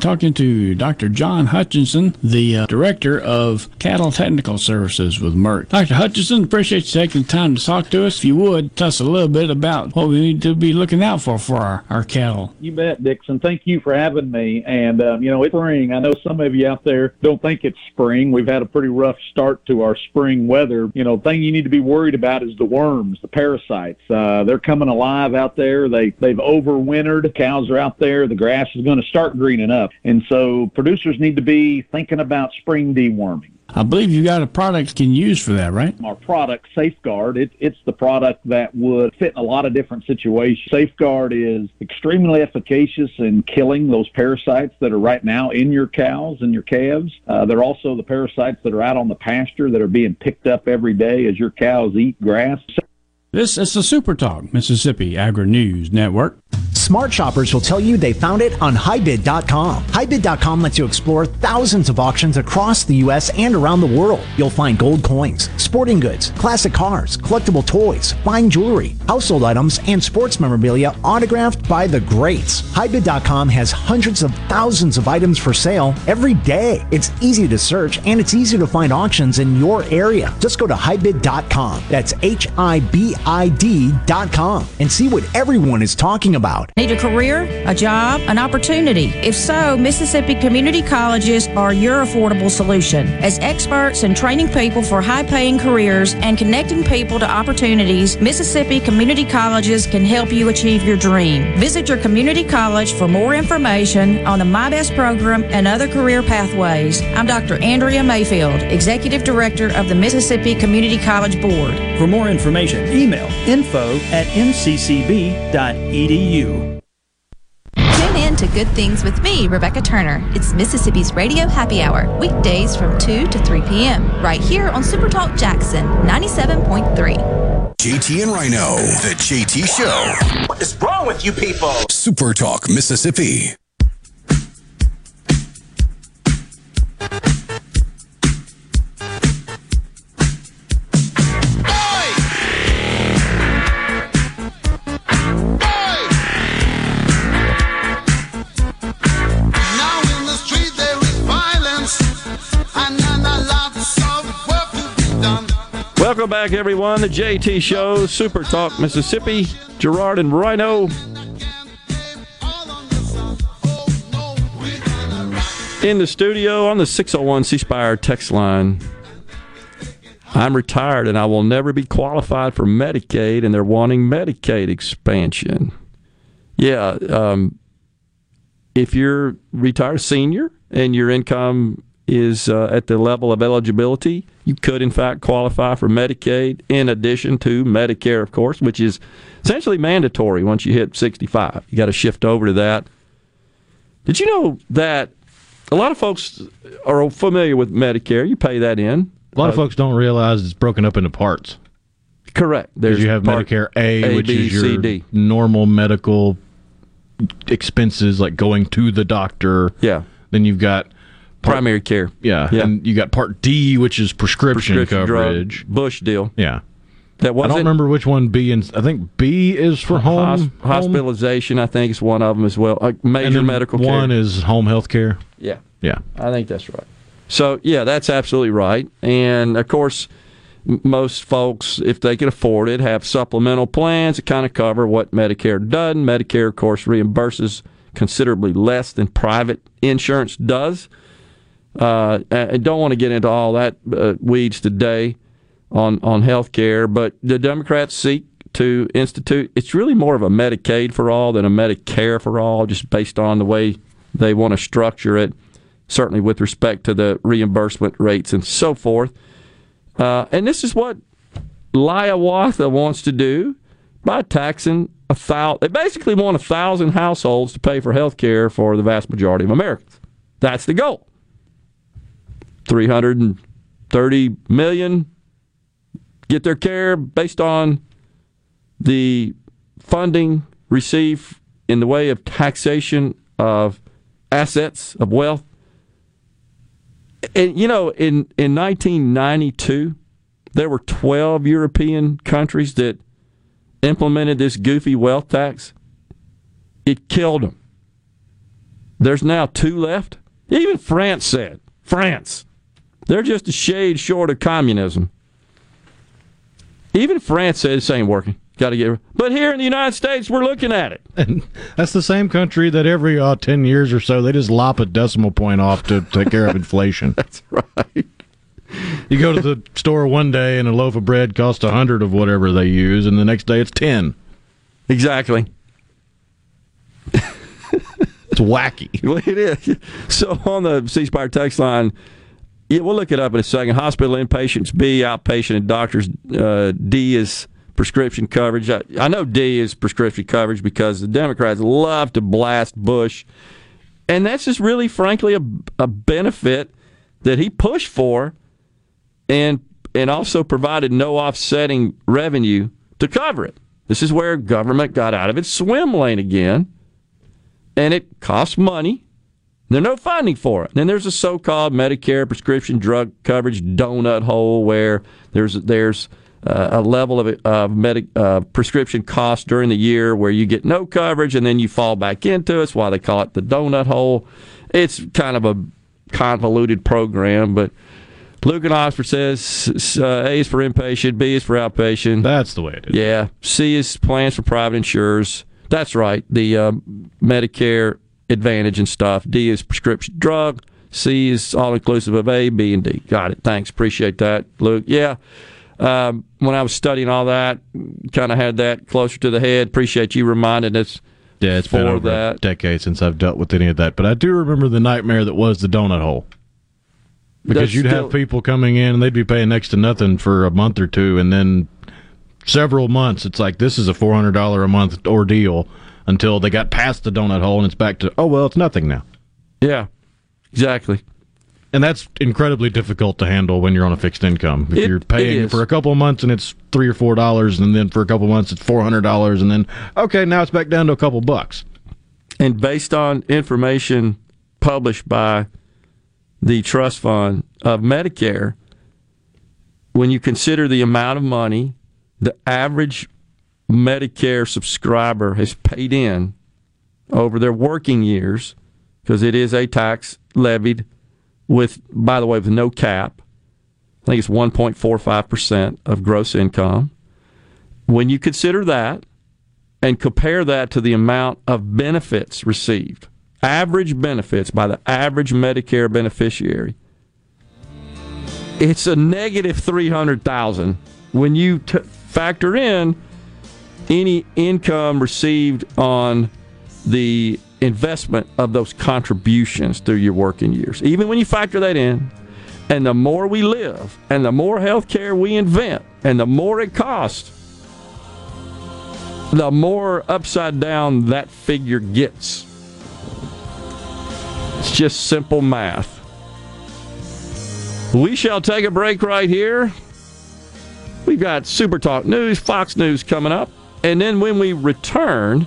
Talking to Dr. John Hutchinson, the uh, director of cattle technical services with Merck. Dr. Hutchinson, appreciate you taking the time to talk to us. If you would, tell us a little bit about what we need to be looking out for for our, our cattle. You bet, Dixon. Thank you for having me. And, um, you know, it's spring. I know some of you out there don't think it's spring. We've had a pretty rough start to our spring weather. You know, thing you need to be worried about is the worms, the parasites. Uh, they're coming alive out there. They, they've overwintered. Cows are out there. The grass is going to start greening up. And so producers need to be thinking about spring deworming. I believe you got a product you can use for that, right? Our product, Safeguard, it, it's the product that would fit in a lot of different situations. Safeguard is extremely efficacious in killing those parasites that are right now in your cows and your calves. Uh, they're also the parasites that are out on the pasture that are being picked up every day as your cows eat grass. This is the Super Talk Mississippi Agri News Network. Smart shoppers will tell you they found it on HighBid.com. HighBid.com lets you explore thousands of auctions across the U.S. and around the world. You'll find gold coins, sporting goods, classic cars, collectible toys, fine jewelry, household items, and sports memorabilia autographed by the greats. HighBid.com has hundreds of thousands of items for sale every day. It's easy to search and it's easy to find auctions in your area. Just go to HighBid.com. That's H I B I D.com and see what everyone is talking about. Need a career, a job, an opportunity? If so, Mississippi Community Colleges are your affordable solution. As experts in training people for high paying careers and connecting people to opportunities, Mississippi Community Colleges can help you achieve your dream. Visit your community college for more information on the My Best program and other career pathways. I'm Dr. Andrea Mayfield, Executive Director of the Mississippi Community College Board. For more information, email info at mccb.edu. Tune in to Good Things with me, Rebecca Turner. It's Mississippi's Radio Happy Hour, weekdays from 2 to 3 p.m., right here on Supertalk Jackson 97.3. JT and Rhino, the JT Show. What is wrong with you people? Super Talk, Mississippi. Welcome back, everyone. The JT Show, Super Talk Mississippi. Gerard and Rhino. In the studio on the 601 C Spire text line. I'm retired and I will never be qualified for Medicaid, and they're wanting Medicaid expansion. Yeah, um, if you're retired senior and your income is uh, at the level of eligibility, you could in fact qualify for Medicaid in addition to Medicare, of course, which is essentially mandatory once you hit 65. You got to shift over to that. Did you know that a lot of folks are familiar with Medicare? You pay that in. A lot of Uh, folks don't realize it's broken up into parts. Correct. There's There's you have part Medicare A, A, which B, is your C, D. normal medical expenses, like going to the doctor. Yeah. Then you've got primary care. Yeah. Yeah. And you got Part D, which is prescription, Prescription drug, coverage. Bush deal. Yeah. That I wasn't don't remember which one B and I think B is for home. Hos- home, hospitalization. I think is one of them as well. Uh, major medical One care. is home health care. Yeah. Yeah. I think that's right. So yeah, that's absolutely right. And of course, most folks, if they can afford it, have supplemental plans that kind of cover what Medicare doesn't. Medicare, of course, reimburses considerably less than private insurance does. Uh, I don't want to get into all that uh, weeds today on on health care, but the Democrats seek to institute. It's really more of a Medicaid for all than a Medicare for all, just based on the way they want to structure it. Certainly, with respect to the reimbursement rates and so forth. Uh, and this is what Liawatha wants to do by taxing a thousand. They basically want a thousand households to pay for health care for the vast majority of Americans. That's the goal. 330 million get their care based on the funding received in the way of taxation of assets, of wealth. And you know, in, in 1992, there were 12 European countries that implemented this goofy wealth tax. It killed them. There's now two left. Even France said, France, they're just a shade short of communism. Even France says this ain't working. Got to get. But here in the United States, we're looking at it. And that's the same country that every uh, 10 years or so, they just lop a decimal point off to take care of inflation. that's right. You go to the store one day and a loaf of bread costs a hundred of whatever they use, and the next day it's 10. Exactly. it's wacky. Well, it is. So on the C Spire text line, yeah, we'll look it up in a second. Hospital inpatients, B, outpatient, and doctors. Uh, D is prescription coverage. I, I know D is prescription coverage because the Democrats love to blast Bush. And that's just really, frankly, a, a benefit that he pushed for and and also provided no offsetting revenue to cover it. This is where government got out of its swim lane again, and it costs money. There's no funding for it. Then there's a so-called Medicare prescription drug coverage donut hole where there's there's uh, a level of uh, medic, uh, prescription cost during the year where you get no coverage and then you fall back into it. It's why they call it the donut hole. It's kind of a convoluted program, but Luke and Oxford says uh, A is for inpatient, B is for outpatient. That's the way it is. Yeah. C is plans for private insurers. That's right. The uh, Medicare Advantage and stuff. D is prescription drug. C is all inclusive of A, B, and D. Got it. Thanks. Appreciate that, Luke. Yeah. Um, when I was studying all that, kind of had that closer to the head. Appreciate you reminding us. Yeah, it's for been over that. a decade since I've dealt with any of that. But I do remember the nightmare that was the donut hole. Because That's you'd still- have people coming in and they'd be paying next to nothing for a month or two, and then several months, it's like this is a four hundred dollar a month ordeal until they got past the donut hole and it's back to oh well, it's nothing now. Yeah, exactly. And that's incredibly difficult to handle when you're on a fixed income. If It- you're paying for a couple of months and it's three or four dollars, and then for a couple of months it's four hundred dollars, and then okay, now it's back down to a couple bucks. And based on information published by the trust fund of Medicare, when you consider the amount of money the average Medicare subscriber has paid in over their working years, because it is a tax levied with, by the way, with no cap. I think it's 1.45% of gross income. When you consider that and compare that to the amount of benefits received, average benefits by the average Medicare beneficiary, it's a negative 300,000 when you t- factor in any income received on the investment of those contributions through your working years. Even when you factor that in, and the more we live, and the more health care we invent, and the more it costs, the more upside down that figure gets. It's just simple math. We shall take a break right here. We've got Super Talk News, Fox News coming up. And then when we return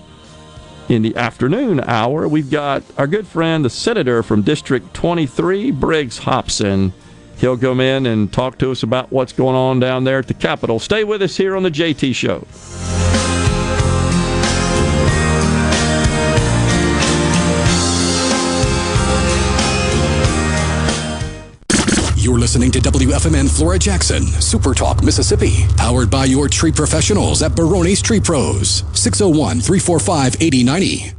in the afternoon hour, we've got our good friend, the senator from District 23, Briggs Hopson. He'll come in and talk to us about what's going on down there at the Capitol. Stay with us here on the JT Show. You're listening to WFMN Flora Jackson, Super Talk, Mississippi, powered by your tree professionals at Barone's Tree Pros, 601 345 8090.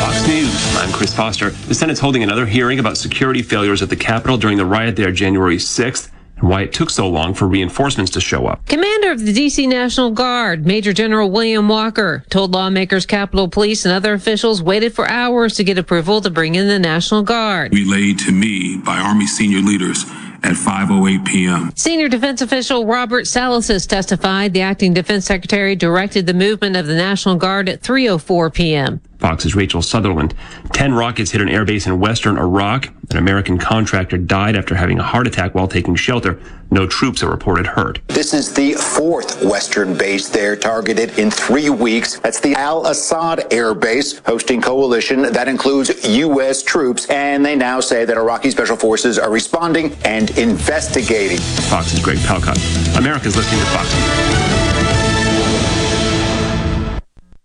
Fox News. I'm Chris Foster. The Senate's holding another hearing about security failures at the Capitol during the riot there January 6th and why it took so long for reinforcements to show up. Commander of the D.C. National Guard, Major General William Walker, told lawmakers Capitol Police and other officials waited for hours to get approval to bring in the National Guard. Relayed to me by Army senior leaders at 5:08 p.m. Senior defense official Robert Salesses testified the acting defense secretary directed the movement of the National Guard at 3:04 p.m. Fox's Rachel Sutherland. Ten rockets hit an airbase in western Iraq. An American contractor died after having a heart attack while taking shelter. No troops are reported hurt. This is the fourth Western base there targeted in three weeks. That's the Al Asad Air Base, hosting coalition that includes U.S. troops. And they now say that Iraqi special forces are responding and investigating. Fox's Greg Palkot. America's listening to Fox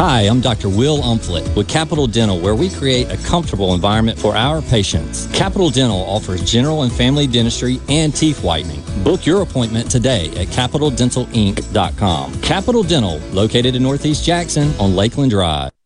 Hi, I'm Dr. Will Umflett with Capital Dental, where we create a comfortable environment for our patients. Capital Dental offers general and family dentistry and teeth whitening. Book your appointment today at capitaldentalinc.com. Capital Dental, located in Northeast Jackson on Lakeland Drive.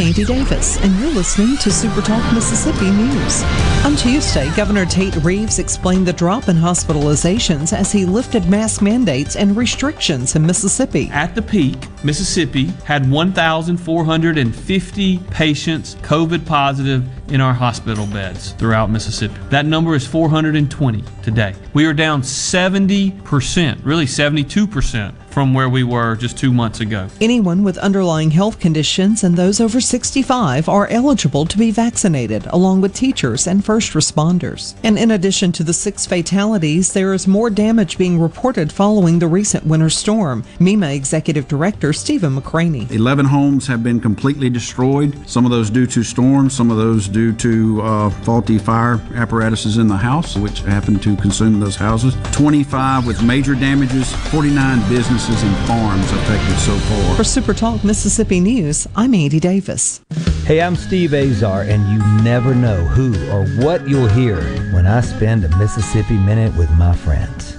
Andy Davis, and you're listening to Super Talk Mississippi News. On Tuesday, Governor Tate Reeves explained the drop in hospitalizations as he lifted mask mandates and restrictions in Mississippi. At the peak, Mississippi had 1,450 patients COVID positive in our hospital beds throughout Mississippi. That number is 420 today. We are down 70%, really 72% from where we were just two months ago. Anyone with underlying health conditions and those over 65 are eligible to be vaccinated, along with teachers and first responders. And in addition to the six fatalities, there is more damage being reported following the recent winter storm. MEMA Executive Director Stephen McCraney. 11 homes have been completely destroyed, some of those due to storms, some of those due to uh, faulty fire apparatuses in the house, which happened to consume those houses. 25 with major damages, 49 businesses and farms affected so far. For Super Talk Mississippi News, I'm Andy Davis. Hey, I'm Steve Azar, and you never know who or what you'll hear when I spend a Mississippi Minute with my friends.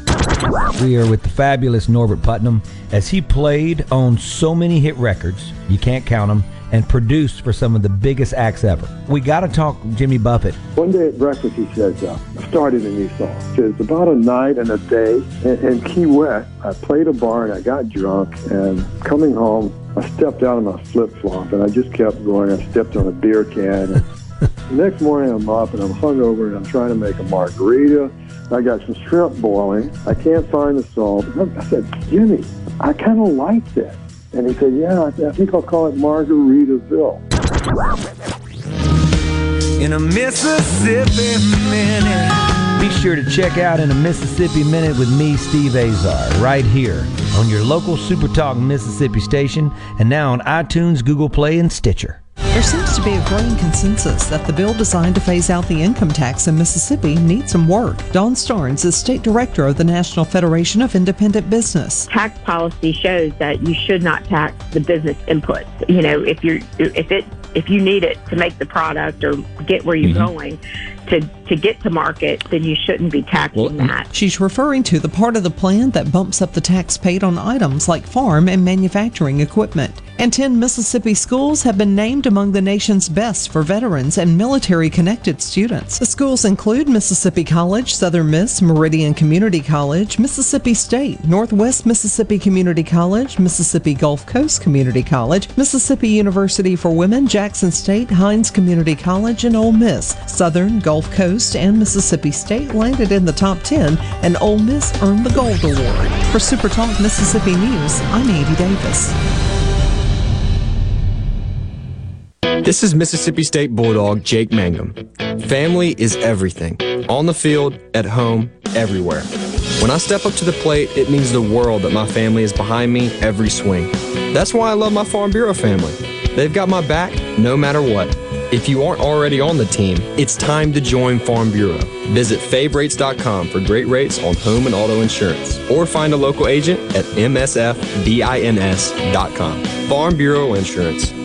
We are with the fabulous Norbert Putnam as he played on so many hit records, you can't count them, and produced for some of the biggest acts ever. We got to talk Jimmy Buffett. One day at breakfast, he says, uh, I started a new song. It's about a night and a day in, in Key West. I played a bar and I got drunk, and coming home, I stepped out of my flip flop and I just kept going. I stepped on a beer can. And next morning, I'm up and I'm hungover and I'm trying to make a margarita. I got some shrimp boiling. I can't find the salt. I said, Jimmy, I kind of like that. And he said, Yeah, I, think I'll call it Margaritaville. In a Mississippi Minute. Be sure to check out In a Mississippi Minute with me, Steve Azar, right here on your local Super Talk Mississippi station and now on iTunes, Google Play, and Stitcher. There seems to be a growing consensus that the bill designed to phase out the income tax in Mississippi needs some work. Dawn Starns is state director of the National Federation of Independent Business. Tax policy shows that you should not tax the business inputs. You know, if you're if it if you need it to make the product or get where you're Mhm. going to to get to market, then you shouldn't be taxing that. She's referring to the part of the plan that bumps up the tax paid on items like farm and manufacturing equipment. And 10 Mississippi schools have been named among the nation's best for veterans and military connected students. The schools include Mississippi College, Southern Miss, Meridian Community College, Mississippi State, Northwest Mississippi Community College, Mississippi Gulf Coast Community College, Mississippi University for Women, Jackson State, Hinds Community College, and Ole Miss. Southern, Gulf Coast, and Mississippi State landed in the top 10, and Ole Miss earned the Gold Award. For Super Talk Mississippi News, I'm Andy Davis. This is Mississippi State Bulldog Jake Mangum. Family is everything. On the field, at home, everywhere. When I step up to the plate, it means the world that my family is behind me every swing. That's why I love my Farm Bureau family. They've got my back no matter what. If you aren't already on the team, it's time to join Farm Bureau. Visit favrates.com for great rates on home and auto insurance, or find a local agent at msfbins.com. Farm Bureau Insurance.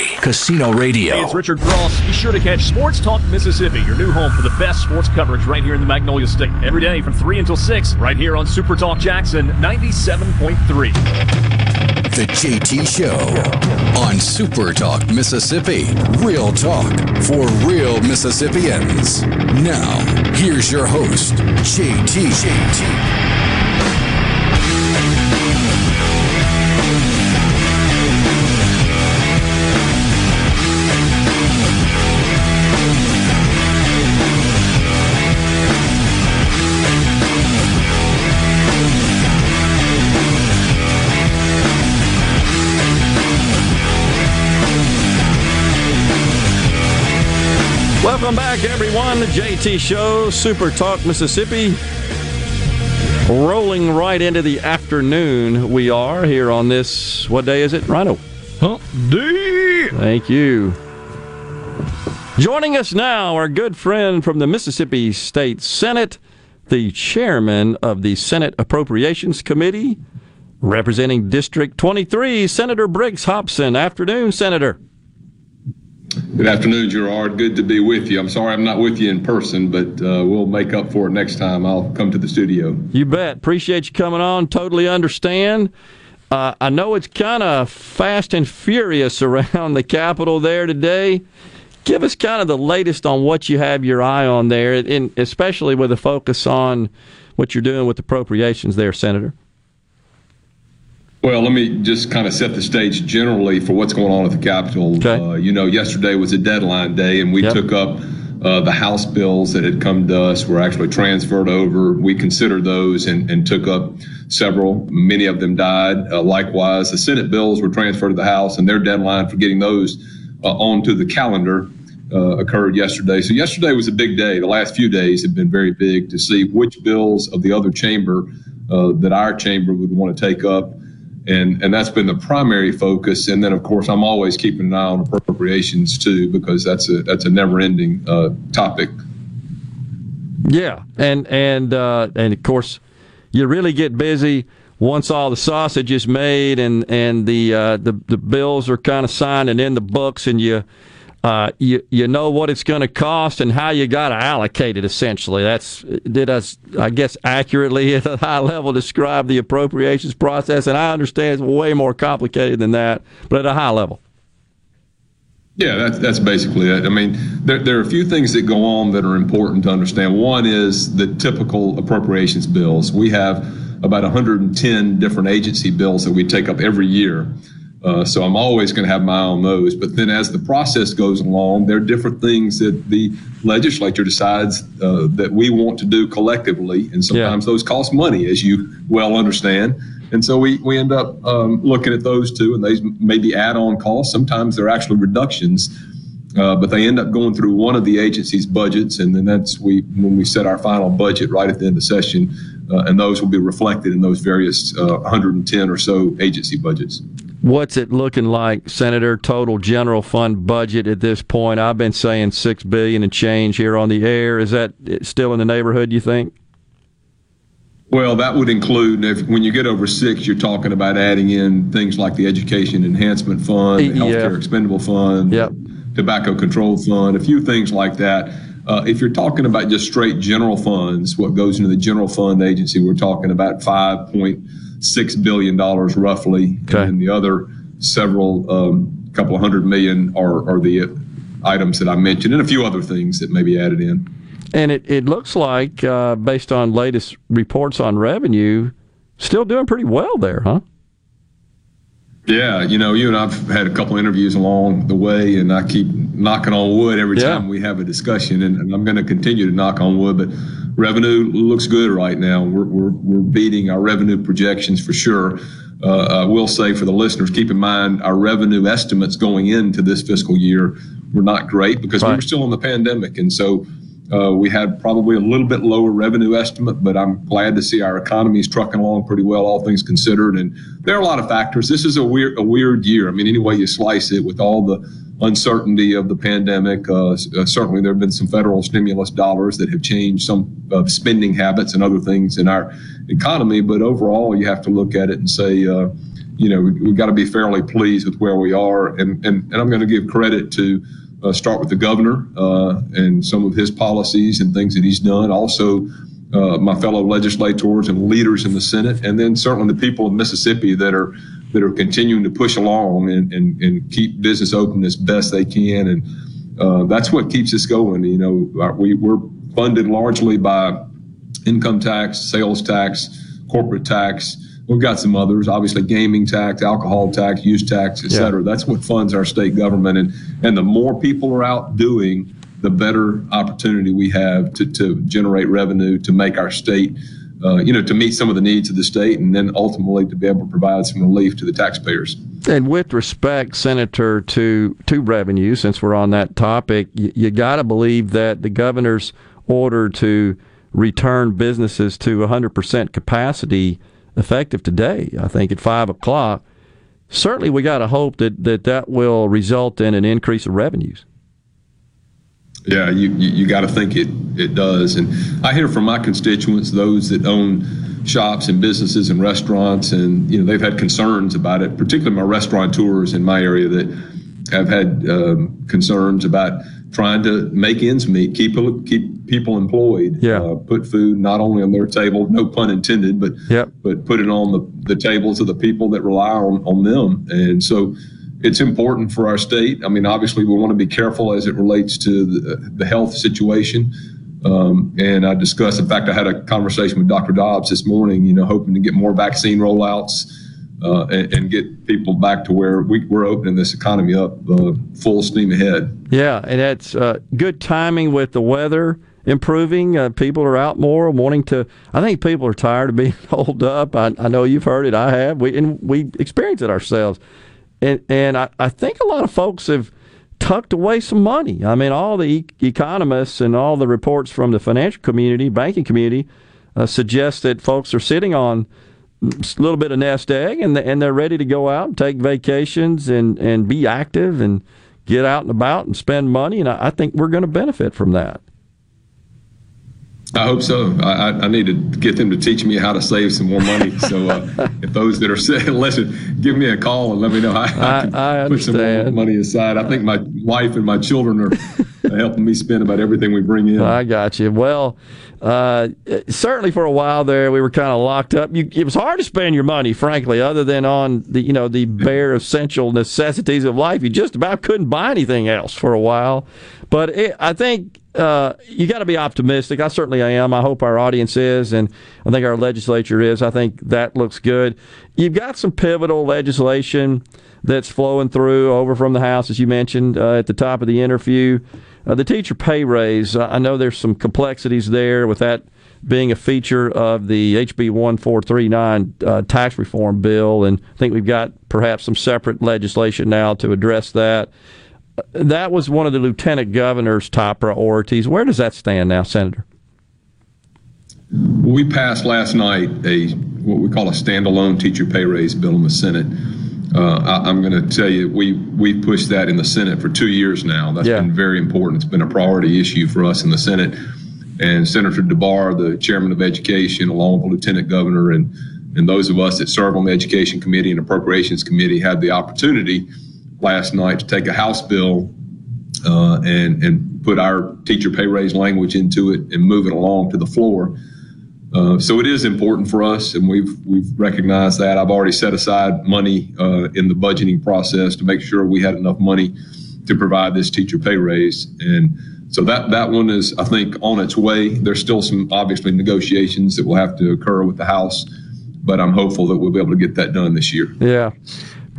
Casino Radio. Hey, it's Richard Cross. Be sure to catch Sports Talk Mississippi, your new home for the best sports coverage right here in the Magnolia State. Every day from 3 until 6, right here on Super Talk Jackson 97.3. The JT Show on Super Talk Mississippi. Real talk for real Mississippians. Now, here's your host, JT. JT. Welcome back, everyone. The JT Show, Super Talk Mississippi. Rolling right into the afternoon, we are here on this. What day is it, Rhino? Hump day. Thank you. Joining us now, our good friend from the Mississippi State Senate, the chairman of the Senate Appropriations Committee, representing District 23, Senator Briggs Hopson. Afternoon, Senator. Good afternoon, Gerard. Good to be with you. I'm sorry I'm not with you in person, but uh, we'll make up for it next time. I'll come to the studio. You bet. Appreciate you coming on. Totally understand. Uh, I know it's kind of fast and furious around the Capitol there today. Give us kind of the latest on what you have your eye on there, and especially with a focus on what you're doing with appropriations there, Senator. Well, let me just kind of set the stage generally for what's going on at the Capitol. Uh, you know, yesterday was a deadline day, and we took up uh, the House bills that had come to us were actually transferred over. We considered those and, and took up several. Many of them died. Uh, likewise, the Senate bills were transferred to the House, and their deadline for getting those uh, onto the calendar uh, occurred yesterday. So yesterday was a big day. The last few days have been very big to see which bills of the other chamber uh, that our chamber would want to take up and and that's been the primary focus. And then, of course, I'm always keeping an eye on appropriations too, because that's a that's a never-ending uh, topic. Yeah, and and uh, and of course, you really get busy once all the sausage is made and and the uh, the the bills are kind of signed and in the books, and you. Uh, you you know what it's going to cost and how you got to allocate it. Essentially, that's did us I guess accurately at a high level describe the appropriations process. And I understand it's way more complicated than that, but at a high level. Yeah, that's that's basically it. I mean, there, there are a few things that go on that are important to understand. One is the typical appropriations bills. We have about 110 different agency bills that we take up every year. Uh, so I'm always going to have my eye on those. But then as the process goes along, there are different things that the legislature decides uh, that we want to do collectively. And sometimes yeah. those cost money, as you well understand. And so we, we end up um, looking at those two, and they may be add on costs. Sometimes they're actually reductions. Uh, but they end up going through one of the agency's budgets, and then that's we when we set our final budget right at the end of session, uh, and those will be reflected in those various uh, 110 or so agency budgets. What's it looking like, Senator? Total general fund budget at this point? I've been saying six billion and change here on the air. Is that still in the neighborhood? You think? Well, that would include if, when you get over six, you're talking about adding in things like the Education Enhancement Fund, the Healthcare yeah. Expendable Fund, yep. Tobacco Control Fund, a few things like that. Uh, if you're talking about just straight general funds, what goes into the general fund agency, we're talking about five point six billion dollars roughly, okay. and the other several um, couple of hundred million are, are the items that I mentioned, and a few other things that may be added in. And it, it looks like, uh, based on latest reports on revenue, still doing pretty well there, huh? Yeah, you know, you and I've had a couple interviews along the way, and I keep knocking on wood every yeah. time we have a discussion, and, and I'm going to continue to knock on wood. But revenue looks good right now. We're, we're, we're beating our revenue projections for sure. Uh, I will say for the listeners, keep in mind our revenue estimates going into this fiscal year were not great because right. we were still in the pandemic. And so uh, we had probably a little bit lower revenue estimate, but I'm glad to see our economy is trucking along pretty well, all things considered. And there are a lot of factors. This is a weird, a weird year. I mean, any way you slice it, with all the uncertainty of the pandemic. Uh, uh, certainly, there have been some federal stimulus dollars that have changed some uh, spending habits and other things in our economy. But overall, you have to look at it and say, uh, you know, we, have got to be fairly pleased with where we are. And, and, and I'm going to give credit to uh, start with the governor uh, and some of his policies and things that he's done. Also, my fellow legislators and leaders in the Senate, and then certainly the people of Mississippi that are that are continuing to push along and, and, and keep business open as best they can. And uh, that's what keeps us going. You know, we, we're funded largely by income tax, sales tax, corporate tax. We've got some others, obviously gaming tax, alcohol tax, use tax, et cetera. Yeah. That's what funds our state government. And, and the more people are out doing, the better opportunity we have to, to generate revenue to make our state uh, you know, to meet some of the needs of the state and then ultimately to be able to provide some relief to the taxpayers. And with respect, Senator, to, to revenue, since we're on that topic, you, you got to believe that the governor's order to return businesses to 100% capacity effective today, I think at 5 o'clock, certainly we got to hope that, that that will result in an increase of revenues. Yeah, you, you, you got to think it, it does. And I hear from my constituents, those that own shops and businesses and restaurants, and you know they've had concerns about it, particularly my restaurateurs in my area that have had um, concerns about trying to make ends meet, keep keep people employed, yeah. Uh, put food not only on their table, no pun intended, but yep. but put it on the, the tables of the people that rely on, on them. And so it's important for our state. I mean, obviously, we want to be careful as it relates to the, the health situation. Um, and I discussed, in fact, I had a conversation with Dr. Dobbs this morning, you know, hoping to get more vaccine rollouts uh, and, and, get people back to where we, are opening this economy up uh, full steam ahead. Yeah, and that's uh, good timing with the weather improving. Uh, people are out more, wanting to. I think people are tired of being holed up. I, I know you've heard it. I have. We and we experience it ourselves and and I, I think a lot of folks have tucked away some money. I mean, all the e- economists and all the reports from the financial community, banking community, uh, suggest that folks are sitting on a little bit of nest egg and and they're ready to go out and take vacations and and be active and get out and about and spend money. And I, I think we're going to benefit from that. I hope so. I, I, need to get them to teach me how to save some more money. So uh, if those that are saying, listen, give me a call and let me know how I, can I put some more money aside. I think my wife and my children are helping me spend about everything we bring in. I got you. Well, uh, certainly for a while there, we were kind of locked up. You, it was hard to spend your money, frankly, other than on the you know the bare essential necessities of life. You just about couldn't buy anything else for a while. But it, I think uh, you got to be optimistic. I certainly am. I hope our audience is, and I think our legislature is. I think that looks good. You've got some pivotal legislation that's flowing through over from the House, as you mentioned uh, at the top of the interview. Uh, the teacher pay raise, I know there's some complexities there with that being a feature of the HB 1439 uh, tax reform bill, and I think we've got perhaps some separate legislation now to address that. That was one of the lieutenant governor's top priorities. Where does that stand now, Senator? We passed last night a what we call a standalone teacher pay raise bill in the Senate. Uh, I, am going to tell you, we we pushed that in the Senate for two years now. That's yeah. been very important. It's been a priority issue for us in the Senate. And Senator DeBar, the chairman of education, along with the lieutenant governor, and and those of us that serve on the Education Committee and Appropriations Committee had the opportunity last night to take a House bill uh, and and put our teacher pay raise language into it and move it along to the floor. Uh, so it is important for us, and we've we've recognized that. I've already set aside money uh, in the budgeting process to make sure we had enough money to provide this teacher pay raise, and so that that one is, I think, on its way. There's still some obviously negotiations that will have to occur with the House, but I'm hopeful that we'll be able to get that done this year. Yeah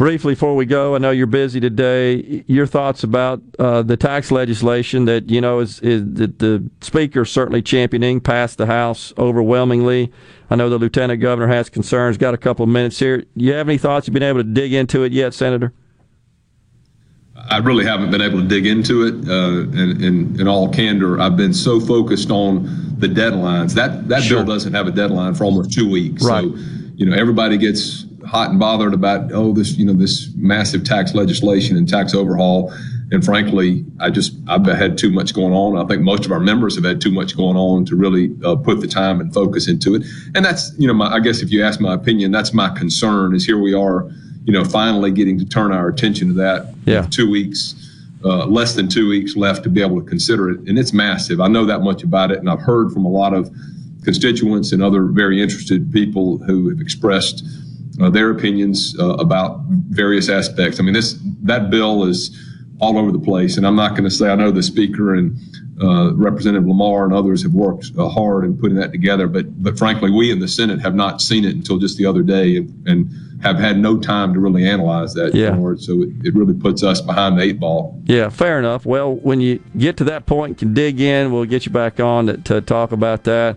briefly before we go, I know you're busy today. Your thoughts about uh, the tax legislation that you know is, is that the speaker certainly championing, passed the House overwhelmingly. I know the lieutenant governor has concerns. Got a couple of minutes here. Do you have any thoughts? You've been able to dig into it yet, Senator? I really haven't been able to dig into it. Uh, and, and in all candor, I've been so focused on the deadlines. That that sure. bill doesn't have a deadline for almost two weeks. Right. So, you know, everybody gets hot and bothered about oh this you know this massive tax legislation and tax overhaul. And frankly i just i've had too much going on. I think most of our members have had too much going on to really uh, put the time and focus into it. And that's you know my, i guess if you ask my opinion that's my concern is here we are you know finally getting to turn our attention to that. Yeah. Two weeks uh, less than two weeks left to be able to consider it. And it's massive. I know that much about it. And i've heard from a lot of constituents and other very interested people who have expressed uh, their opinions uh, about various aspects. I mean, this that bill is all over the place, and I'm not going to say I know the speaker and uh, Representative Lamar and others have worked uh, hard in putting that together, but but frankly, we in the Senate have not seen it until just the other day, and, and have had no time to really analyze that. Yeah. So it, it really puts us behind the eight ball. Yeah, fair enough. Well, when you get to that point, can dig in. We'll get you back on to, to talk about that.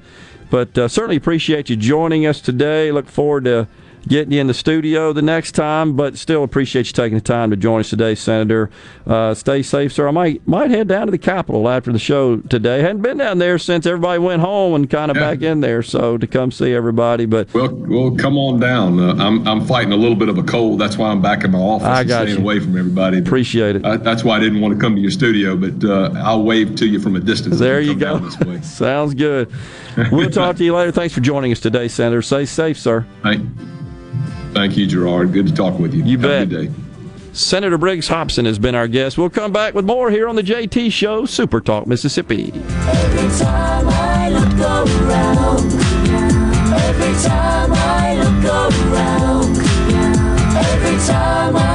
But uh, certainly appreciate you joining us today. Look forward to getting you in the studio the next time, but still appreciate you taking the time to join us today, Senator. Uh, stay safe, sir. I might might head down to the Capitol after the show today. Hadn't been down there since everybody went home and kind of yeah. back in there, so to come see everybody. But well, well, come on down. Uh, I'm I'm fighting a little bit of a cold. That's why I'm back in my office. I got staying you. away from everybody. Appreciate it. I, that's why I didn't want to come to your studio, but uh, I'll wave to you from a distance. There you go. Sounds good. we'll talk to you later. Thanks for joining us today, Senator. Stay safe, sir. Thank. Thank you, Gerard. Good to talk with you. You Have bet. Senator Briggs Hopson has been our guest. We'll come back with more here on the JT Show, Super Talk, Mississippi. Every time I look around, every time I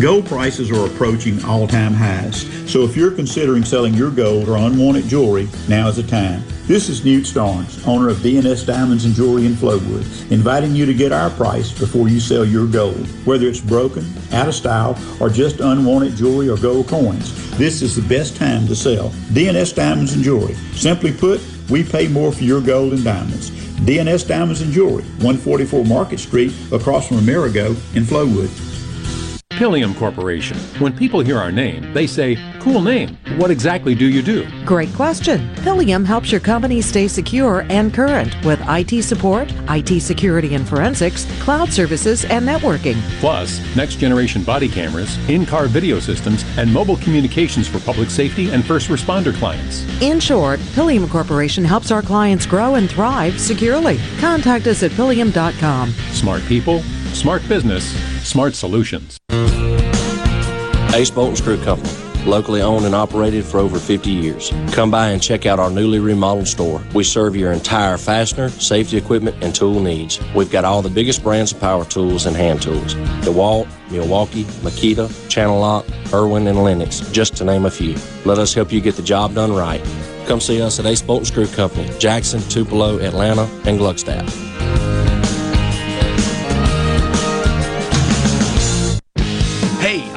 Gold prices are approaching all time highs, so if you're considering selling your gold or unwanted jewelry, now is the time. This is Newt Starns, owner of DNS Diamonds and Jewelry in Flowood, inviting you to get our price before you sell your gold. Whether it's broken, out of style, or just unwanted jewelry or gold coins, this is the best time to sell. DNS Diamonds and Jewelry. Simply put, we pay more for your gold and diamonds. DNS Diamonds and Jewelry, 144 Market Street, across from Amerigo in Flowood. Pilium Corporation. When people hear our name, they say, cool name. What exactly do you do? Great question. Pilium helps your company stay secure and current with IT support, IT security and forensics, cloud services, and networking. Plus, next generation body cameras, in car video systems, and mobile communications for public safety and first responder clients. In short, Pilium Corporation helps our clients grow and thrive securely. Contact us at pilium.com. Smart people, smart business, smart solutions. Ace Bolt and Screw Company, locally owned and operated for over 50 years. Come by and check out our newly remodeled store. We serve your entire fastener, safety equipment, and tool needs. We've got all the biggest brands of power tools and hand tools. DeWalt, Milwaukee, Makita, Channellock, Irwin, and Lenox, just to name a few. Let us help you get the job done right. Come see us at Ace Bolt and Screw Company, Jackson, Tupelo, Atlanta, and Gluckstadt.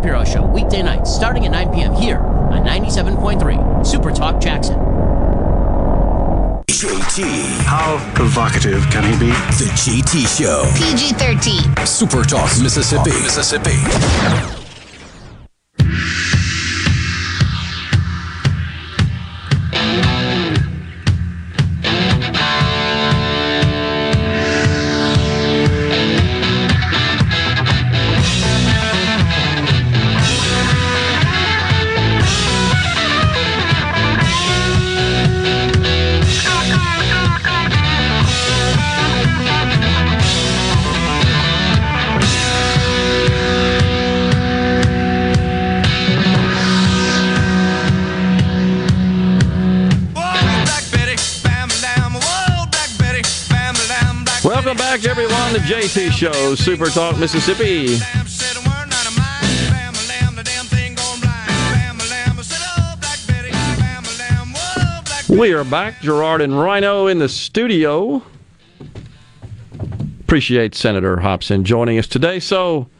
Shapiro Show weekday nights starting at 9 p.m. here on 97.3 Super Talk Jackson. JT. How provocative can he be? The JT Show. PG 13. Super Talk, Mississippi. Mississippi. Show, Super Talk, Mississippi. We are back, Gerard and Rhino in the studio. Appreciate Senator Hopson joining us today. So,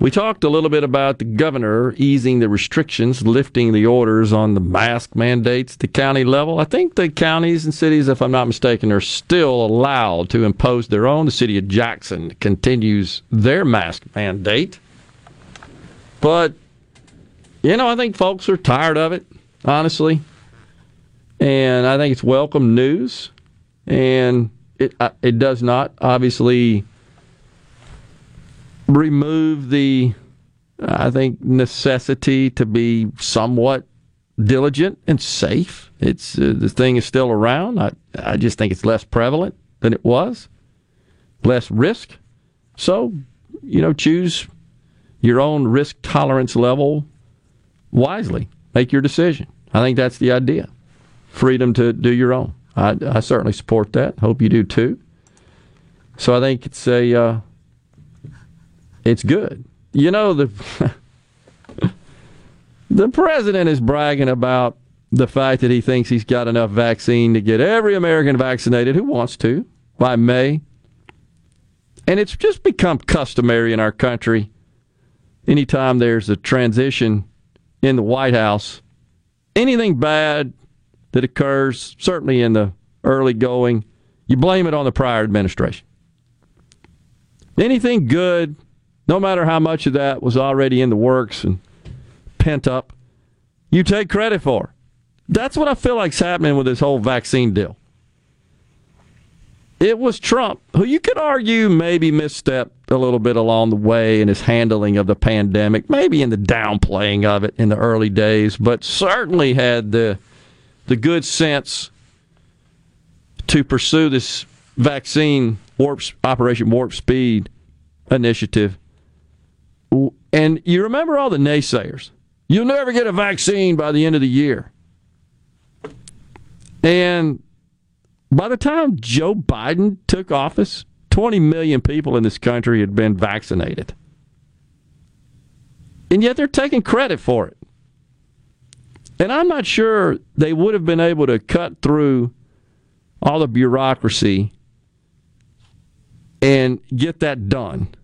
we talked a little bit about the governor easing the restrictions, lifting the orders on the mask mandates at the county level. I think the counties and cities, if I'm not mistaken, are still allowed to impose their own. The city of Jackson continues their mask mandate. But, you know, I think folks are tired of it, honestly. And I think it's welcome news. And it, uh, it does not, obviously remove the, I think, necessity to be somewhat diligent and safe. It's uh, the thing is still around. I I just think it's less prevalent than it was, less risk. So, you know, choose your own risk tolerance level wisely. Make your decision. I think that's the idea. Freedom to do your own. I, I certainly support that. Hope you do too. So I think it's a uh, it's good. You know the the president is bragging about the fact that he thinks he's got enough vaccine to get every American vaccinated who wants to by May. And it's just become customary in our country anytime there's a transition in the White House, anything bad that occurs, certainly in the early going, you blame it on the prior administration. Anything good no matter how much of that was already in the works and pent up, you take credit for. That's what I feel like's happening with this whole vaccine deal. it was Trump, who you could argue maybe misstepped a little bit along the way in his handling of the pandemic, maybe in the downplaying of it in the early days, but certainly had the the good sense to pursue this vaccine warp operation warp speed initiative. And you remember all the naysayers. You'll never get a vaccine by the end of the year. And by the time Joe Biden took office, 20 million people in this country had been vaccinated. And yet they're taking credit for it. And I'm not sure they would have been able to cut through all the bureaucracy and get that done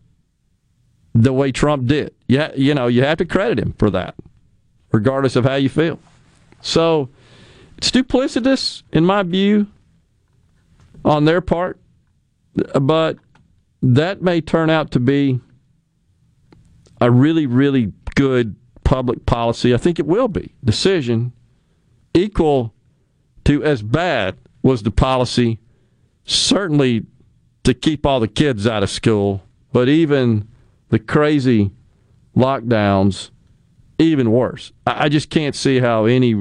the way Trump did. Yeah, you know, you have to credit him for that, regardless of how you feel. So it's duplicitous, in my view, on their part, but that may turn out to be a really, really good public policy. I think it will be decision equal to as bad was the policy, certainly to keep all the kids out of school, but even the crazy lockdowns, even worse. I just can't see how any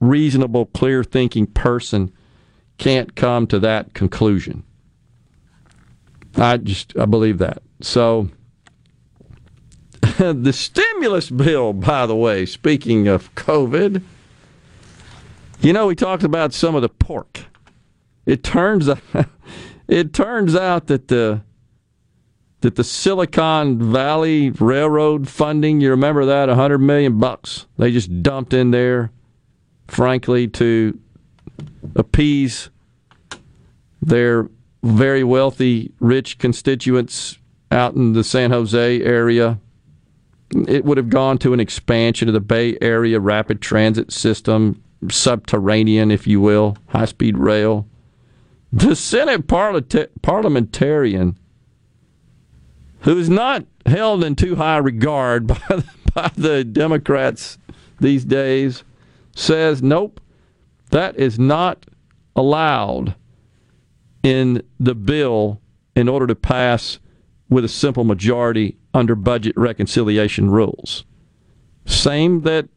reasonable, clear thinking person can't come to that conclusion. I just I believe that. So the stimulus bill, by the way, speaking of COVID, you know we talked about some of the pork. It turns out, it turns out that the that the Silicon Valley Railroad funding, you remember that, 100 million bucks. They just dumped in there frankly to appease their very wealthy, rich constituents out in the San Jose area. It would have gone to an expansion of the Bay Area rapid transit system, subterranean, if you will, high speed rail. The Senate parliamentarian, who is not held in too high regard by the, by the Democrats these days, says nope, that is not allowed in the bill in order to pass with a simple majority under budget reconciliation rules. Same that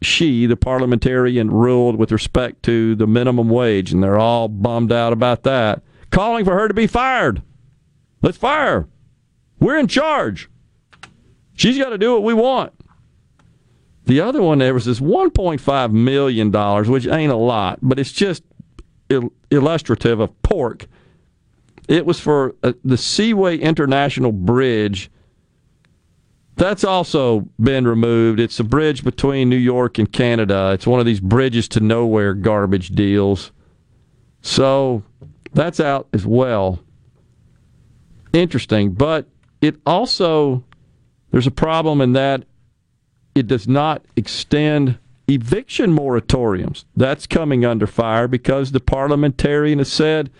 she, the parliamentarian, ruled with respect to the minimum wage, and they're all bummed out about that, calling for her to be fired. Let's fire. We're in charge. She's got to do what we want. The other one there was this $1.5 million, which ain't a lot, but it's just illustrative of pork. It was for uh, the Seaway International Bridge. That's also been removed. It's a bridge between New York and Canada. It's one of these bridges to nowhere garbage deals. So that's out as well. Interesting. But it also, there's a problem in that it does not extend eviction moratoriums. That's coming under fire because the parliamentarian has said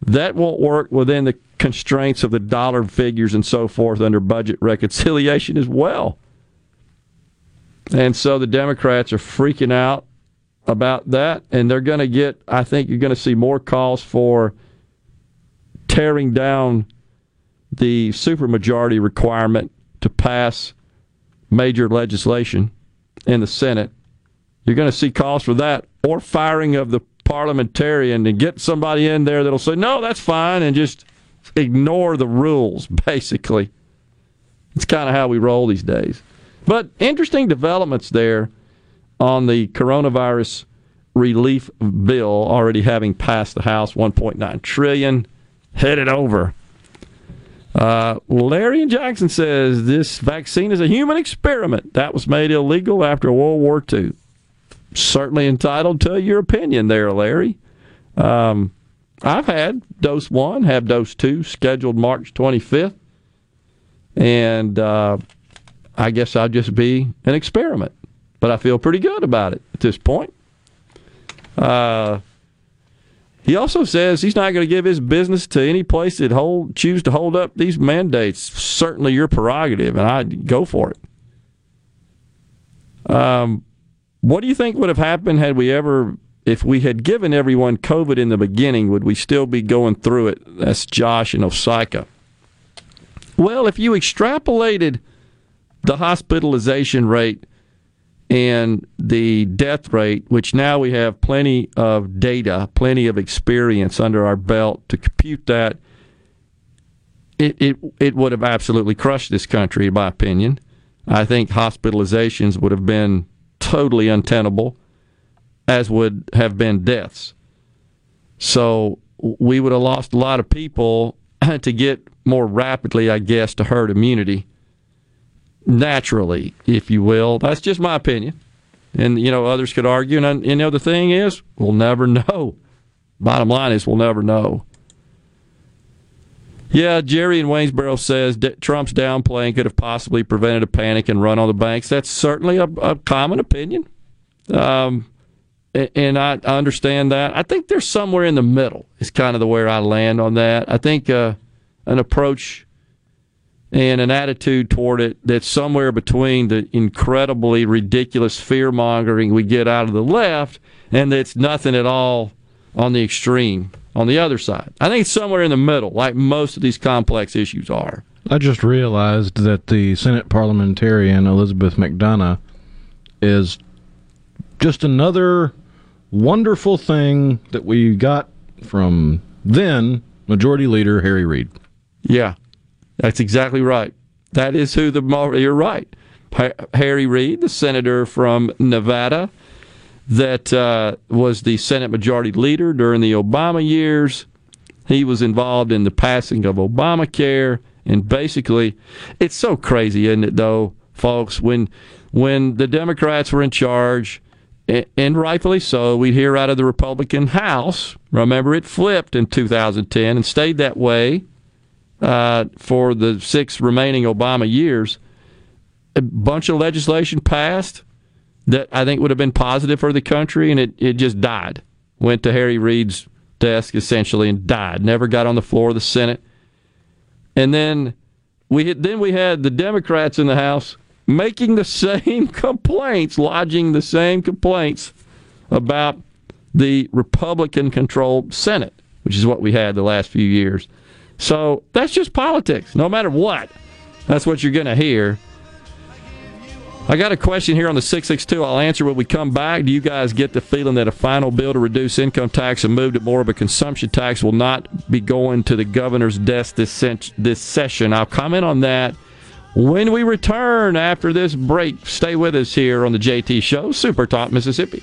that won't work within the constraints of the dollar figures and so forth under budget reconciliation as well. And so the Democrats are freaking out about that, and they're going to get, I think you're going to see more calls for tearing down the supermajority requirement to pass major legislation in the Senate. You're going to see calls for that or firing of the parliamentarian and get somebody in there that'll say, no, that's fine, and just ignore the rules, basically. It's kind of how we roll these days. But interesting developments there on the coronavirus relief bill already having passed the House 1.9 trillion headed over uh, Larry and Jackson says this vaccine is a human experiment that was made illegal after World War II. Certainly entitled to your opinion there, Larry. Um, I've had dose one, have dose two scheduled March 25th, and uh, I guess I'll just be an experiment. But I feel pretty good about it at this point. Uh, he also says he's not going to give his business to any place that hold choose to hold up these mandates. Certainly, your prerogative, and I'd go for it. Um, what do you think would have happened had we ever if we had given everyone COVID in the beginning, would we still be going through it? That's Josh in Osyka. Well, if you extrapolated the hospitalization rate and the death rate, which now we have plenty of data, plenty of experience under our belt to compute that, it, it, it would have absolutely crushed this country, in my opinion. I think hospitalizations would have been totally untenable, as would have been deaths. So we would have lost a lot of people to get more rapidly, I guess, to herd immunity naturally, if you will. That's just my opinion. And, you know, others could argue. And, you know, the thing is, we'll never know. Bottom line is, we'll never know. Yeah, Jerry in Waynesboro says Trump's downplaying could have possibly prevented a panic and run on the banks. That's certainly a, a common opinion. Um, and I understand that. I think there's somewhere in the middle is kind of the where I land on that. I think uh, an approach and an attitude toward it that's somewhere between the incredibly ridiculous fear mongering we get out of the left and that's nothing at all on the extreme on the other side. I think it's somewhere in the middle, like most of these complex issues are. I just realized that the Senate parliamentarian Elizabeth MacDonough is just another wonderful thing that we got from then Majority Leader Harry Reid. Yeah, that's exactly right. That is who the you're right. Harry Reid, the senator from Nevada, that uh, was the Senate Majority Leader during the Obama years. He was involved in the passing of Obamacare, and basically, it's so crazy, isn't it? Though, folks, when when the Democrats were in charge, and rightfully so, we'd hear out of the Republican House. Remember, it flipped in 2010 and stayed that way uh, for the six remaining Obama years. A bunch of legislation passed that I think would have been positive for the country, and it, it just died. Went to Harry Reid's desk essentially and died. Never got on the floor of the Senate. And then we then we had the Democrats in the House making the same complaints, lodging the same complaints about the Republican controlled Senate, which is what we had the last few years. So that's just politics, no matter what. That's what you're going to hear. I got a question here on the 662. I'll answer when we come back. Do you guys get the feeling that a final bill to reduce income tax and move to more of a consumption tax will not be going to the governor's desk this, this session? I'll comment on that when we return after this break. Stay with us here on the JT Show, Super Talk Mississippi.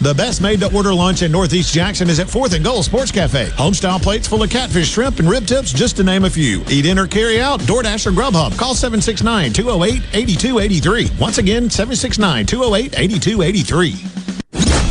The best made to order lunch in Northeast Jackson is at 4th and Goal Sports Cafe. Homestyle plates full of catfish, shrimp, and rib tips, just to name a few. Eat in or carry out, DoorDash or Grubhub. Call 769 208 8283. Once again, 769 208 8283.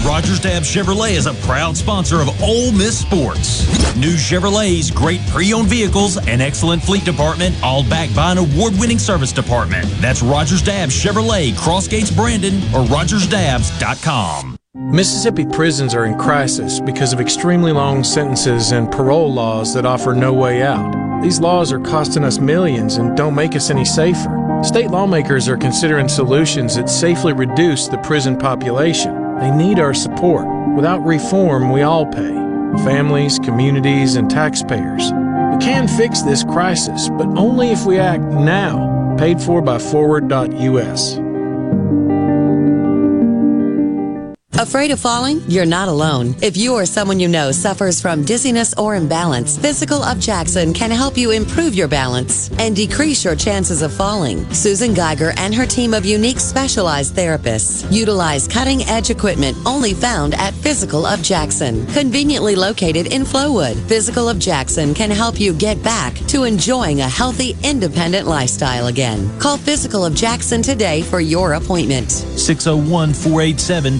Rogers Dabbs Chevrolet is a proud sponsor of Ole Miss Sports. New Chevrolets, great pre-owned vehicles, and excellent fleet department, all backed by an award-winning service department. That's Rogers Dabbs Chevrolet, Crossgates Brandon, or RogersDabbs.com. Mississippi prisons are in crisis because of extremely long sentences and parole laws that offer no way out. These laws are costing us millions and don't make us any safer. State lawmakers are considering solutions that safely reduce the prison population. They need our support. Without reform, we all pay families, communities, and taxpayers. We can fix this crisis, but only if we act now. Paid for by FWD.us. Afraid of falling? You're not alone. If you or someone you know suffers from dizziness or imbalance, Physical of Jackson can help you improve your balance and decrease your chances of falling. Susan Geiger and her team of unique specialized therapists utilize cutting edge equipment only found at Physical of Jackson, conveniently located in Flowood. Physical of Jackson can help you get back to enjoying a healthy, independent lifestyle again. Call Physical of Jackson today for your appointment. 601 487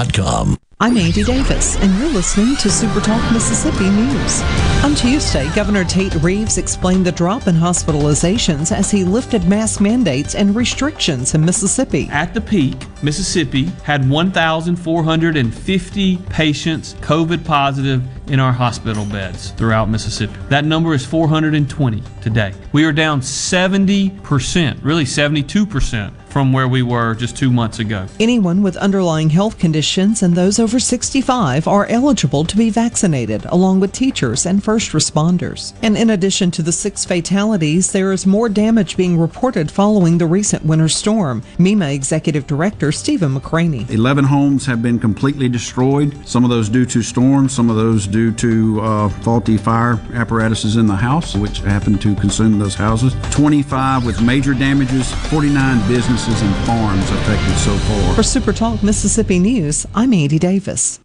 WatkinsConstructionInc.com. I'm Andy Davis, and you're listening to Super Talk Mississippi News. On Tuesday, Governor Tate Reeves explained the drop in hospitalizations as he lifted mask mandates and restrictions in Mississippi. At the peak, Mississippi had 1,450 patients COVID positive in our hospital beds throughout Mississippi. That number is 420 today. We are down 70%, really 72% from where we were just two months ago. Anyone with underlying health conditions and those over 65 are eligible to be vaccinated, along with teachers and first responders. And in addition to the six fatalities, there is more damage being reported following the recent winter storm. MEMA Executive Director Stephen McCraney. 11 homes have been completely destroyed, some of those due to storms, some of those due to uh, faulty fire apparatuses in the house, which happened to consume those houses. 25 with major damages, 49 businesses and farms affected so far. For Super Talk Mississippi News, I'm Andy Davis.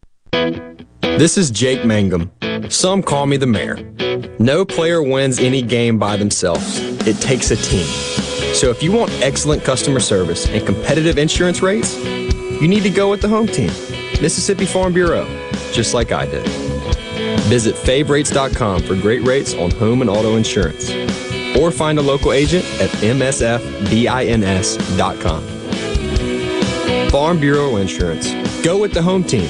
This is Jake Mangum. Some call me the mayor. No player wins any game by themselves. It takes a team. So if you want excellent customer service and competitive insurance rates, you need to go with the home team, Mississippi Farm Bureau, just like I did. Visit favrates.com for great rates on home and auto insurance or find a local agent at msfbins.com. Farm Bureau Insurance. Go with the home team.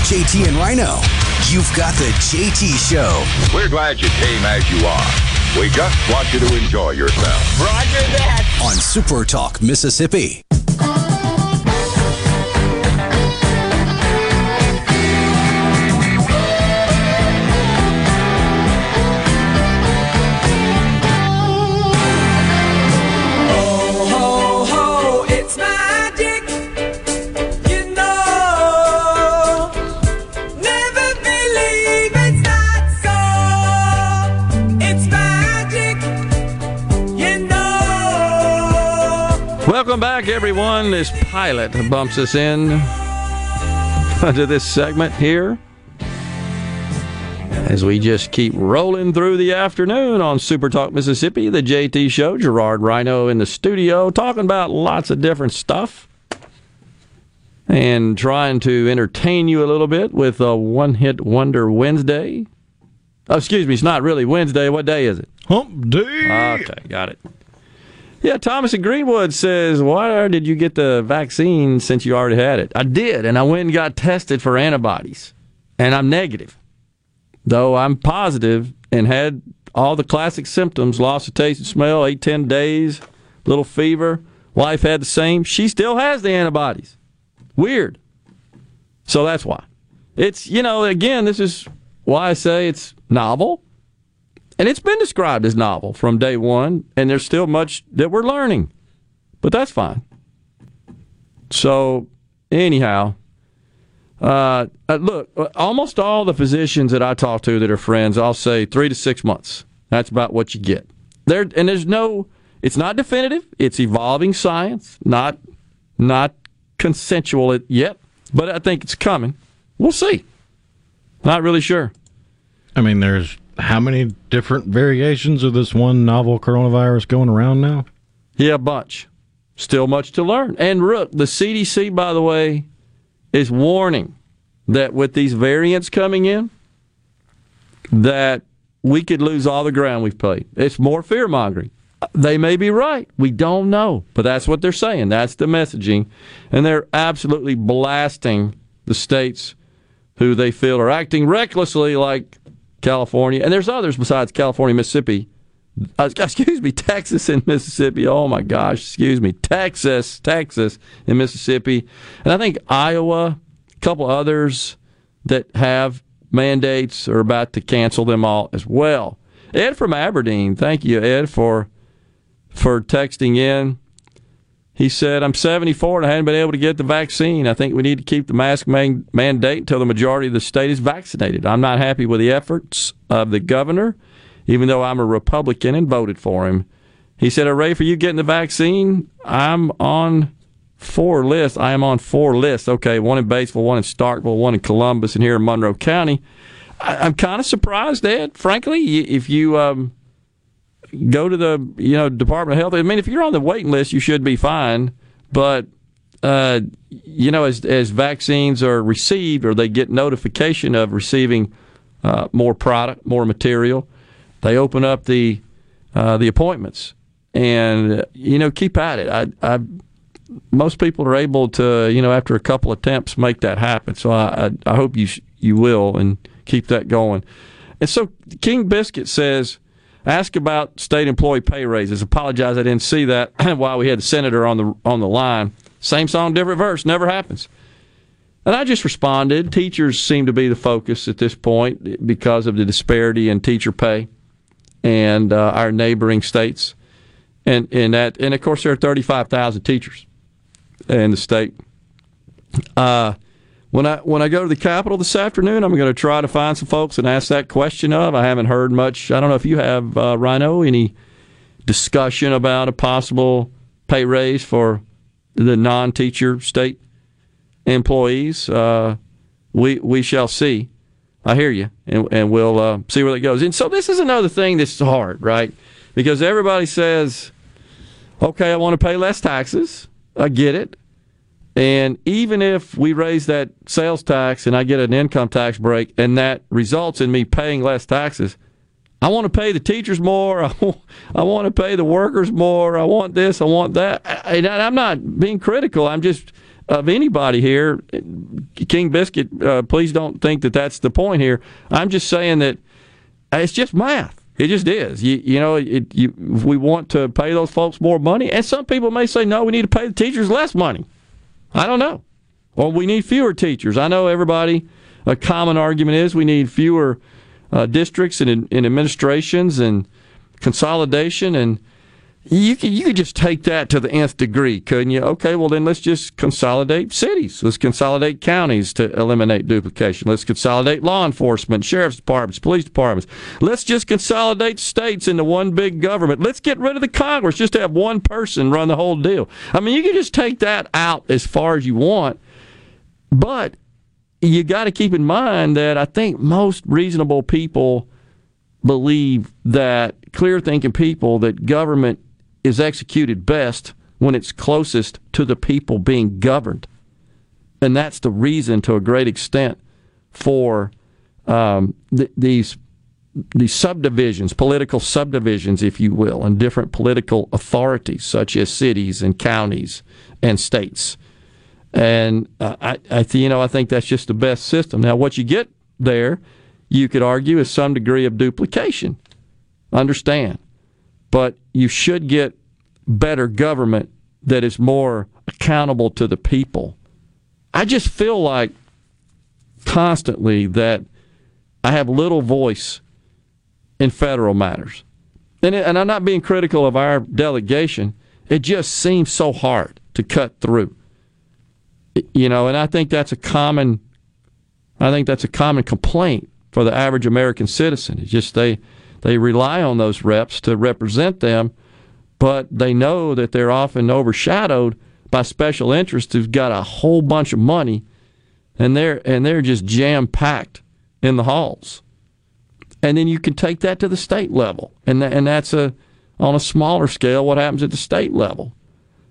JT and Rhino. You've got the JT Show. We're glad you came as you are. We just want you to enjoy yourself. Roger that. On Super Talk Mississippi. Welcome back, everyone. This pilot bumps us in. to this segment here as we just keep rolling through the afternoon on Super Talk Mississippi, the JT Show. Gerard Rhino in the studio talking about lots of different stuff and trying to entertain you a little bit with a one hit wonder Wednesday. Oh, excuse me, it's not really Wednesday. What day is it? Hump day. Okay, got it. Yeah, Thomas in Greenwood says, Why did you get the vaccine since you already had it? I did, and I went and got tested for antibodies, and I'm negative. Though I'm positive and had all the classic symptoms loss of taste and smell, eight, ten days, little fever. Wife had the same. She still has the antibodies. Weird. So that's why. It's, you know, again, this is why I say it's novel. And it's been described as novel from day one, and there's still much that we're learning. But that's fine. So, anyhow, uh, uh look, almost all the physicians that I talk to that are friends, I'll say three to six months. That's about what you get. There, and there's no, it's not definitive. It's evolving science, not, not consensual yet. But I think it's coming. We'll see. Not really sure. I mean, there's how many different variations of this one novel coronavirus going around now? Yeah, a bunch. Still much to learn. And look, the CDC, by the way, is warning that with these variants coming in, that we could lose all the ground we've played. It's more fear mongering. They may be right. We don't know. But that's what they're saying. That's the messaging. And they're absolutely blasting the states who they feel are acting recklessly like California, and there's others besides California, Mississippi. Uh, excuse me, Texas and Mississippi. Oh my gosh, excuse me, Texas, Texas and Mississippi, and I think Iowa, a couple others that have mandates are about to cancel them all as well. Ed from Aberdeen, thank you, Ed, for for texting in. He said, I'm 74 and I haven't been able to get the vaccine. I think we need to keep the mask man- mandate until the majority of the state is vaccinated. I'm not happy with the efforts of the governor, even though I'm a Republican and voted for him. He said, Hooray for you getting the vaccine. I'm on four lists. I am on four lists. Okay, one in Batesville, one in Starkville, one in Columbus, and here in Monroe County. I- am kind of surprised, Ed, frankly, if you. Um, go to the you know Department of Health. I mean, if you're on the waiting list, you should be fine. But uh, you know, as as vaccines are received or they get notification of receiving uh, more product, more material, they open up the uh, the appointments, and you know, keep at it. I, I most people are able to you know after a couple attempts make that happen. So I I, I hope you you will and keep that going. And so King Biscuit says Ask about state employee pay raises. Apologize, I didn't see that while we had the senator on the on the line. Same song, different verse. Never happens. And I just responded. Teachers seem to be the focus at this point because of the disparity in teacher pay and uh, our neighboring states. And and that and of course there are thirty five thousand teachers in the state. Uh, when I when I go to the Capitol this afternoon, I'm going to try to find some folks and ask that question of. I haven't heard much. I don't know if you have, uh, Rhino, any discussion about a possible pay raise for the non-teacher state employees. Uh, we we shall see. I hear you, and, and we'll uh, see where that goes. And so this is another thing that's hard, right? Because everybody says, "Okay, I want to pay less taxes." I get it. And even if we raise that sales tax and I get an income tax break and that results in me paying less taxes, I want to pay the teachers more. I want, to pay the workers more. I want this. I want that. And I'm not being critical. I'm just of anybody here. King Biscuit, uh, please don't think that that's the point here. I'm just saying that it's just math. It just is. You, you know, it, you, we want to pay those folks more money. And some people may say, no, we need to pay the teachers less money. I don't know. Or we need fewer teachers. I know everybody, a common argument is we need fewer uh, districts and, and administrations and consolidation. And you could, you could just take that to the nth degree, couldn't you? Okay, well, then let's just consolidate cities. Let's consolidate counties to eliminate duplication. Let's consolidate law enforcement, sheriff's departments, police departments. Let's just consolidate states into one big government. Let's get rid of the Congress, just have one person run the whole deal. I mean, you can just take that out as far as you want, but you got to keep in mind that I think most reasonable people believe that clear thinking people that government is executed best when it's closest to the people being governed. And that's the reason, to a great extent, for um, th- these these subdivisions, political subdivisions, if you will, and different political authorities, such as cities and counties and states. And uh, I, I, you know, I think that's just the best system. Now, what you get there, you could argue, is some degree of duplication. Understand, but you should get better government that is more accountable to the people. I just feel like constantly that I have little voice in federal matters. And, it, and I'm not being critical of our delegation. It just seems so hard to cut through. You know, and I think that's a common I think that's a common complaint for the average American citizen. It's just they they rely on those reps to represent them, but they know that they're often overshadowed by special interests who've got a whole bunch of money and they're and they're just jam packed in the halls and then you can take that to the state level, and and that's a on a smaller scale what happens at the state level.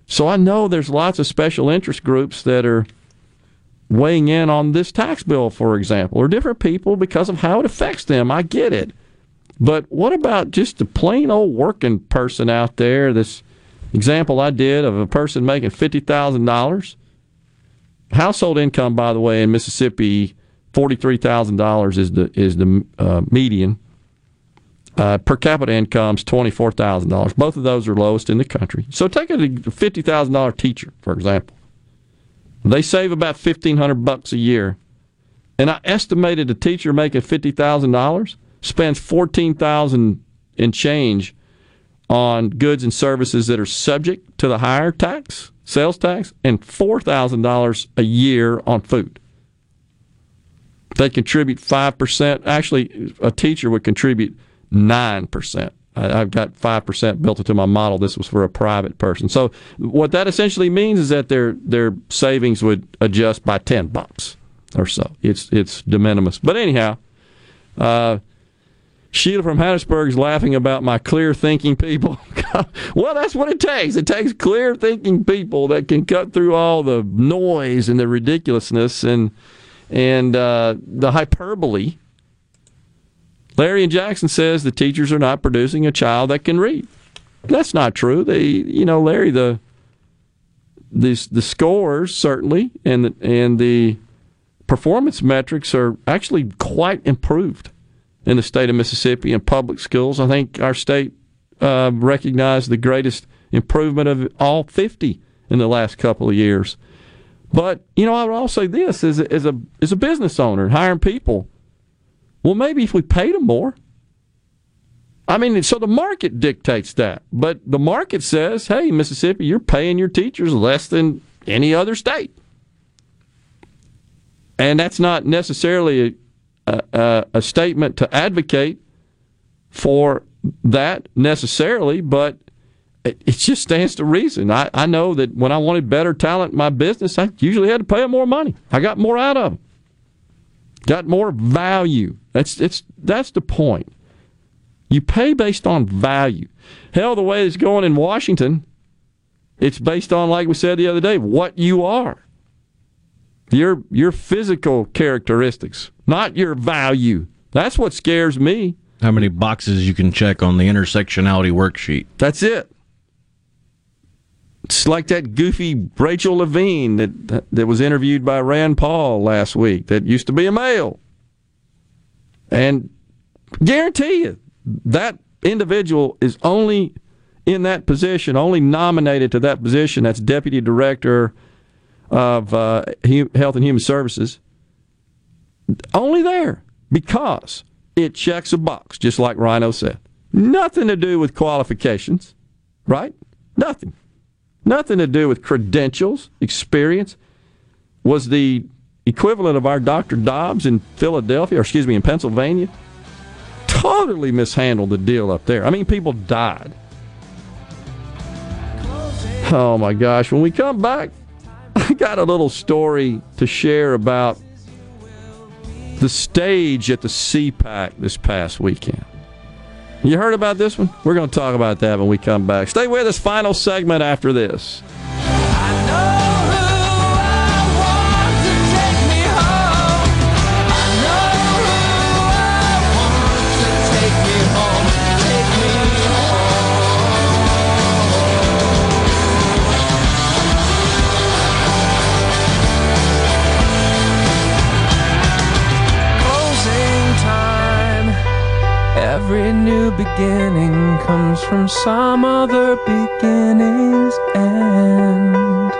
So I know there's lots of special interest groups that are weighing in on this tax bill, for example, or different people because of how it affects them. I get it. But what about just the plain old working person out there? This example I did of a person making $50,000. Household income, by the way, in Mississippi forty-three thousand dollars is the is the uh, median. Uh, per capita incomes twenty four thousand dollars. Both of those are lowest in the country. So take a fifty thousand dollar teacher, for example. They save about fifteen hundred bucks a year, and I estimated a teacher making fifty thousand dollars spends fourteen thousand in change on goods and services that are subject to the higher tax, sales tax, and four thousand dollars a year on food. They contribute 5%. Actually, a teacher would contribute 9%. I've got 5% built into my model. This was for a private person. So what that essentially means is that their their savings would adjust by 10 bucks or so. It's it's de minimis. But anyhow, uh, Sheila from Hattiesburg is laughing about my clear thinking people. well, that's what it takes. It takes clear thinking people that can cut through all the noise and the ridiculousness and and uh, the hyperbole. Larry and Jackson says the teachers are not producing a child that can read. That's not true. They, you know, Larry, the the the scores certainly and the, and the performance metrics are actually quite improved in the state of Mississippi in public schools. I think our state uh, recognized the greatest improvement of all 50 in the last couple of years. But you know, I would also say this as a, as a as a business owner and hiring people. Well, maybe if we paid them more. I mean, so the market dictates that, but the market says, "Hey, Mississippi, you're paying your teachers less than any other state," and that's not necessarily a, a, statement to advocate for that necessarily, but it, it just stands to reason. I, I know that when I wanted better talent in my business, I usually had to pay them more money. I got more out of them, got more value. That's it's that's the point. You pay based on value. Hell, the way it's going in Washington, it's based on, like we said the other day, what you are. Your your physical characteristics, not your value. That's what scares me. How many boxes you can check on the intersectionality worksheet? That's it. It's like that goofy Rachel Levine that that was interviewed by Rand Paul last week. That used to be a male, and guarantee you that individual is only in that position, only nominated to that position. That's deputy director of uh, Health and Human Services. Only there because it checks a box, just like Rhino said. Nothing to do with qualifications, right? Nothing. Nothing to do with credentials, experience. Was the equivalent of our Dr. Dobbs in Philadelphia, or excuse me, in Pennsylvania. Totally mishandled the deal up there. I mean, people died. Oh my gosh. When we come back, I got a little story to share about the stage at the CPAC this past weekend. You heard about this one? We're going to talk about that when we come back. Stay with us. Final segment after this. Every new beginning comes from some other beginning's end.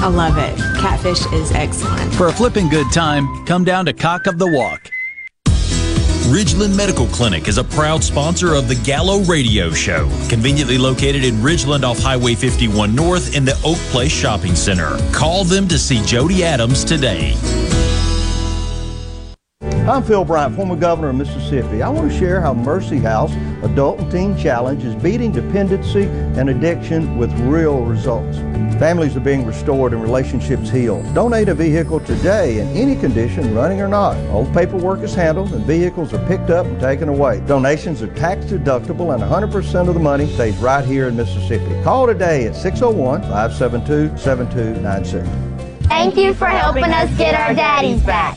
I love it. Catfish is excellent. For a flipping good time, come down to Cock of the Walk. Ridgeland Medical Clinic is a proud sponsor of the Gallo Radio Show, conveniently located in Ridgeland off Highway 51 North in the Oak Place Shopping Center. Call them to see Jody Adams today. I'm Phil Bryant, former governor of Mississippi. I want to share how Mercy House Adult and Teen Challenge is beating dependency and addiction with real results. Families are being restored and relationships healed. Donate a vehicle today in any condition, running or not. All paperwork is handled and vehicles are picked up and taken away. Donations are tax deductible and 100% of the money stays right here in Mississippi. Call today at 601 572 7296. Thank you for helping us get our daddies back.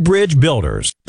Bridge Builders.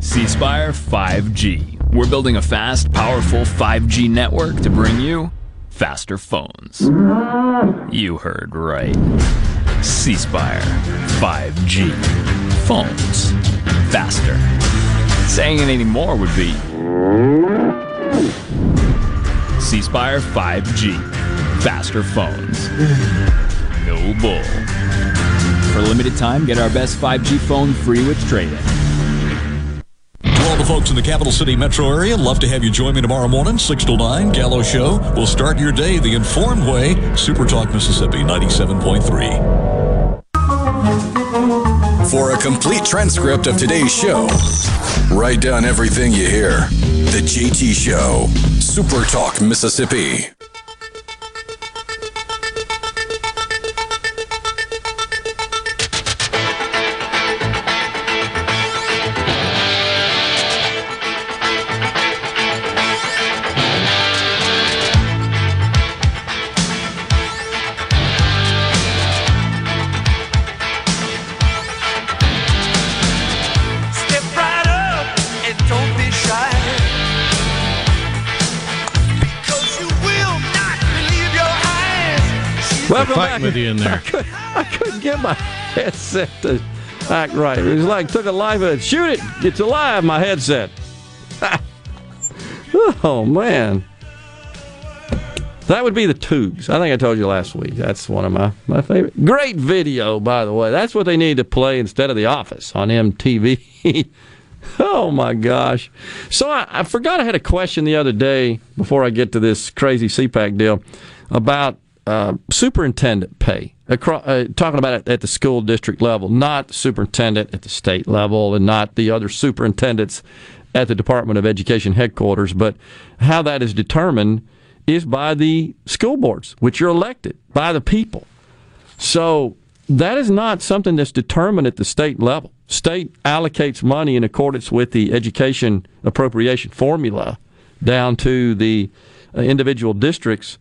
C Spire 5G. We're building a fast, powerful 5G network to bring you faster phones. You heard right. C Spire 5G. Phones faster. Saying it anymore would be C Spire 5G. Faster phones. No bull. For a limited time, get our best 5G phone free with trade folks in the capital city metro area, love to have you join me tomorrow morning, 6 till 9, Gallo Show. We'll start your day the informed way. Super Talk Mississippi 97.3. For a complete transcript of today's show, write down everything you hear. The JT Show, Super Talk, Mississippi. Welcome fighting back. with you in there. I, could, couldn't get my headset to act right. It was like took a life of it. Shoot it! It's alive. My headset. oh man, that would be the Tubes. I think I told you last week. That's one of my my favorite. Great video, by the way. That's what they need to play instead of The Office on MTV. oh my gosh! So I, I forgot I had a question the other day before I get to this crazy CPAC deal about uh, superintendent pay. Across, uh, talking about it at the school district level, not superintendent at the state level, and not the other superintendents at the Department of Education headquarters, but how that is determined is by the school boards, which are elected by the people. So that is not something that's determined at the state level. State allocates money in accordance with the education appropriation formula down to the uh, individual districts,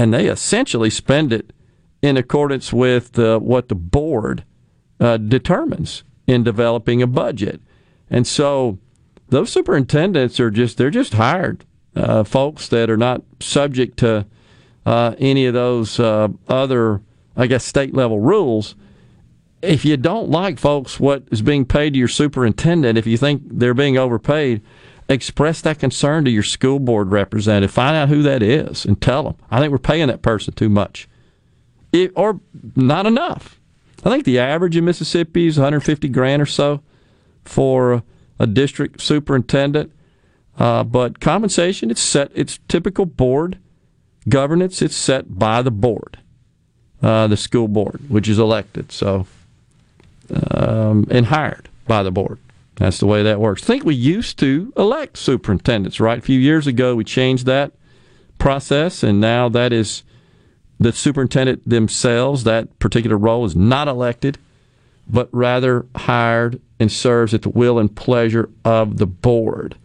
and they essentially spend it in accordance with uh, what the board uh, determines in developing a budget. And so those superintendents are just they're just hired uh, folks that are not subject to uh, any of those uh, other, I guess, state level rules. If you don't like folks what is being paid to your superintendent, if you think they're being overpaid, express that concern to your school board representative. Find out who that is and tell them. I think we're paying that person too much, it, or not enough. I think the average in Mississippi is 150 grand or so for a district superintendent. Uh, but compensation, it's set. It's typical board governance. It's set by the board, uh, the school board, which is elected. So um, and hired by the board. That's the way that works. I think we used to elect superintendents, right? A few years ago, we changed that process, and now that is the superintendent themselves. That particular role is not elected, but rather hired and serves at the will and pleasure of the board,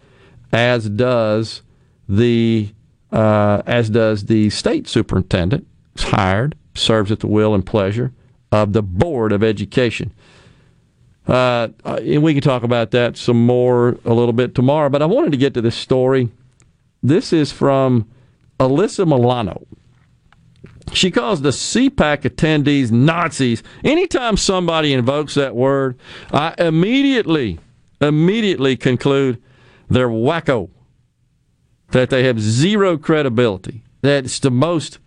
as does the uh, as does the state superintendent. Is hired, serves at the will and pleasure of the board of education. Uh, and we can talk about that some more a little bit tomorrow. But I wanted to get to this story. This is from Alyssa Milano. She calls the CPAC attendees Nazis. Anytime somebody invokes that word, I immediately, immediately conclude they're wacko, that they have zero credibility, that it's the most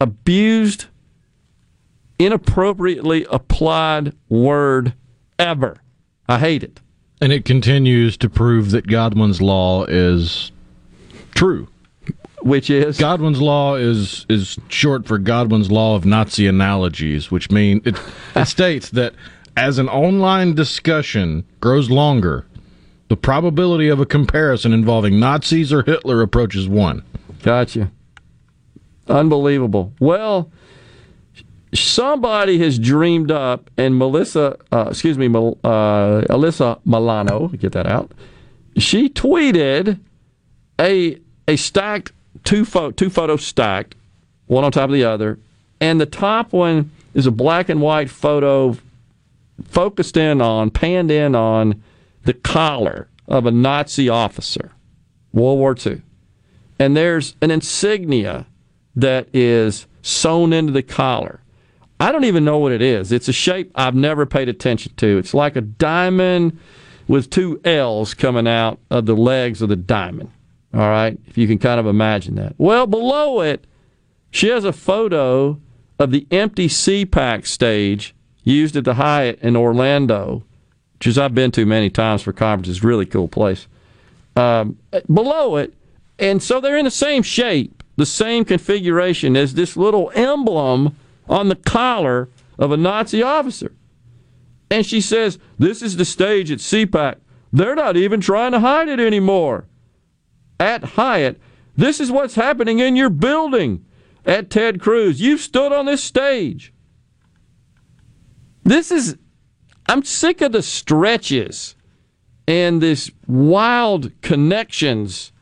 abused, inappropriately applied word ever. I hate it. And it continues to prove that Godwin's law is true. Which is Godwin's law is is short for Godwin's law of Nazi analogies, which mean it, it states that as an online discussion grows longer, the probability of a comparison involving Nazis or Hitler approaches one. Gotcha. Unbelievable. Well, somebody has dreamed up, and Melissa, uh, excuse me, uh, Alyssa Milano, get that out. She tweeted a a stacked two photo, two photos stacked, one on top of the other, and the top one is a black and white photo focused in on, panned in on the collar of a Nazi officer, World War II. And there's an insignia that is sewn into the collar. I don't even know what it is. It's a shape I've never paid attention to. It's like a diamond with two L's coming out of the legs of the diamond. All right, if you can kind of imagine that. Well, below it, she has a photo of the empty CPAC stage used at the Hyatt in Orlando, which is I've been to many times for conferences. Really cool place. Um, below it, and so they're in the same shape, the same configuration as this little emblem on the collar of a Nazi officer. And she says, This is the stage at CPAC. They're not even trying to hide it anymore. At Hyatt, this is what's happening in your building. At Ted Cruz, you've stood on this stage. This is, I'm sick of the stretches and this wild connections,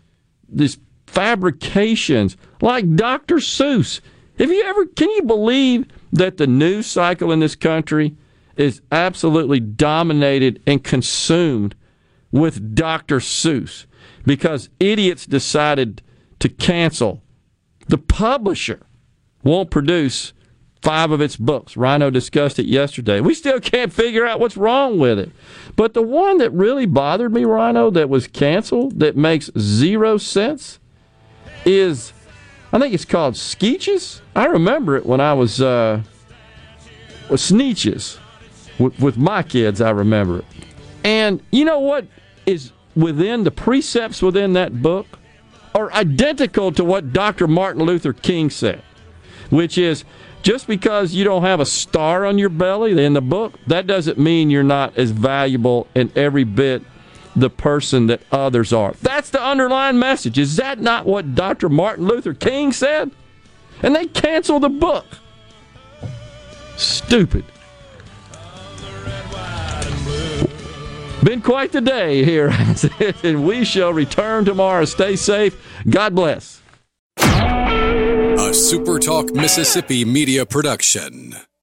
this fabrications, like Dr. Seuss. Have you ever, can you believe that the news cycle in this country is absolutely dominated and consumed with Dr. Seuss because idiots decided to cancel. The publisher won't produce five of its books. Rhino discussed it yesterday. We still can't figure out what's wrong with it. But the one that really bothered me, Rhino, that was canceled, that makes zero sense, is I think it's called Skeeches. I remember it when I was uh, with Sneetches with, with my kids. I remember it. And you know what is within the precepts within that book are identical to what Dr. Martin Luther King said, which is just because you don't have a star on your belly in the book, that doesn't mean you're not as valuable in every bit the person that others are. That's the underlying message. Is that not what Dr. Martin Luther King said? And they canceled the book. Stupid. Been quite the day here, and we shall return tomorrow. Stay safe. God bless. A SuperTalk Mississippi media production.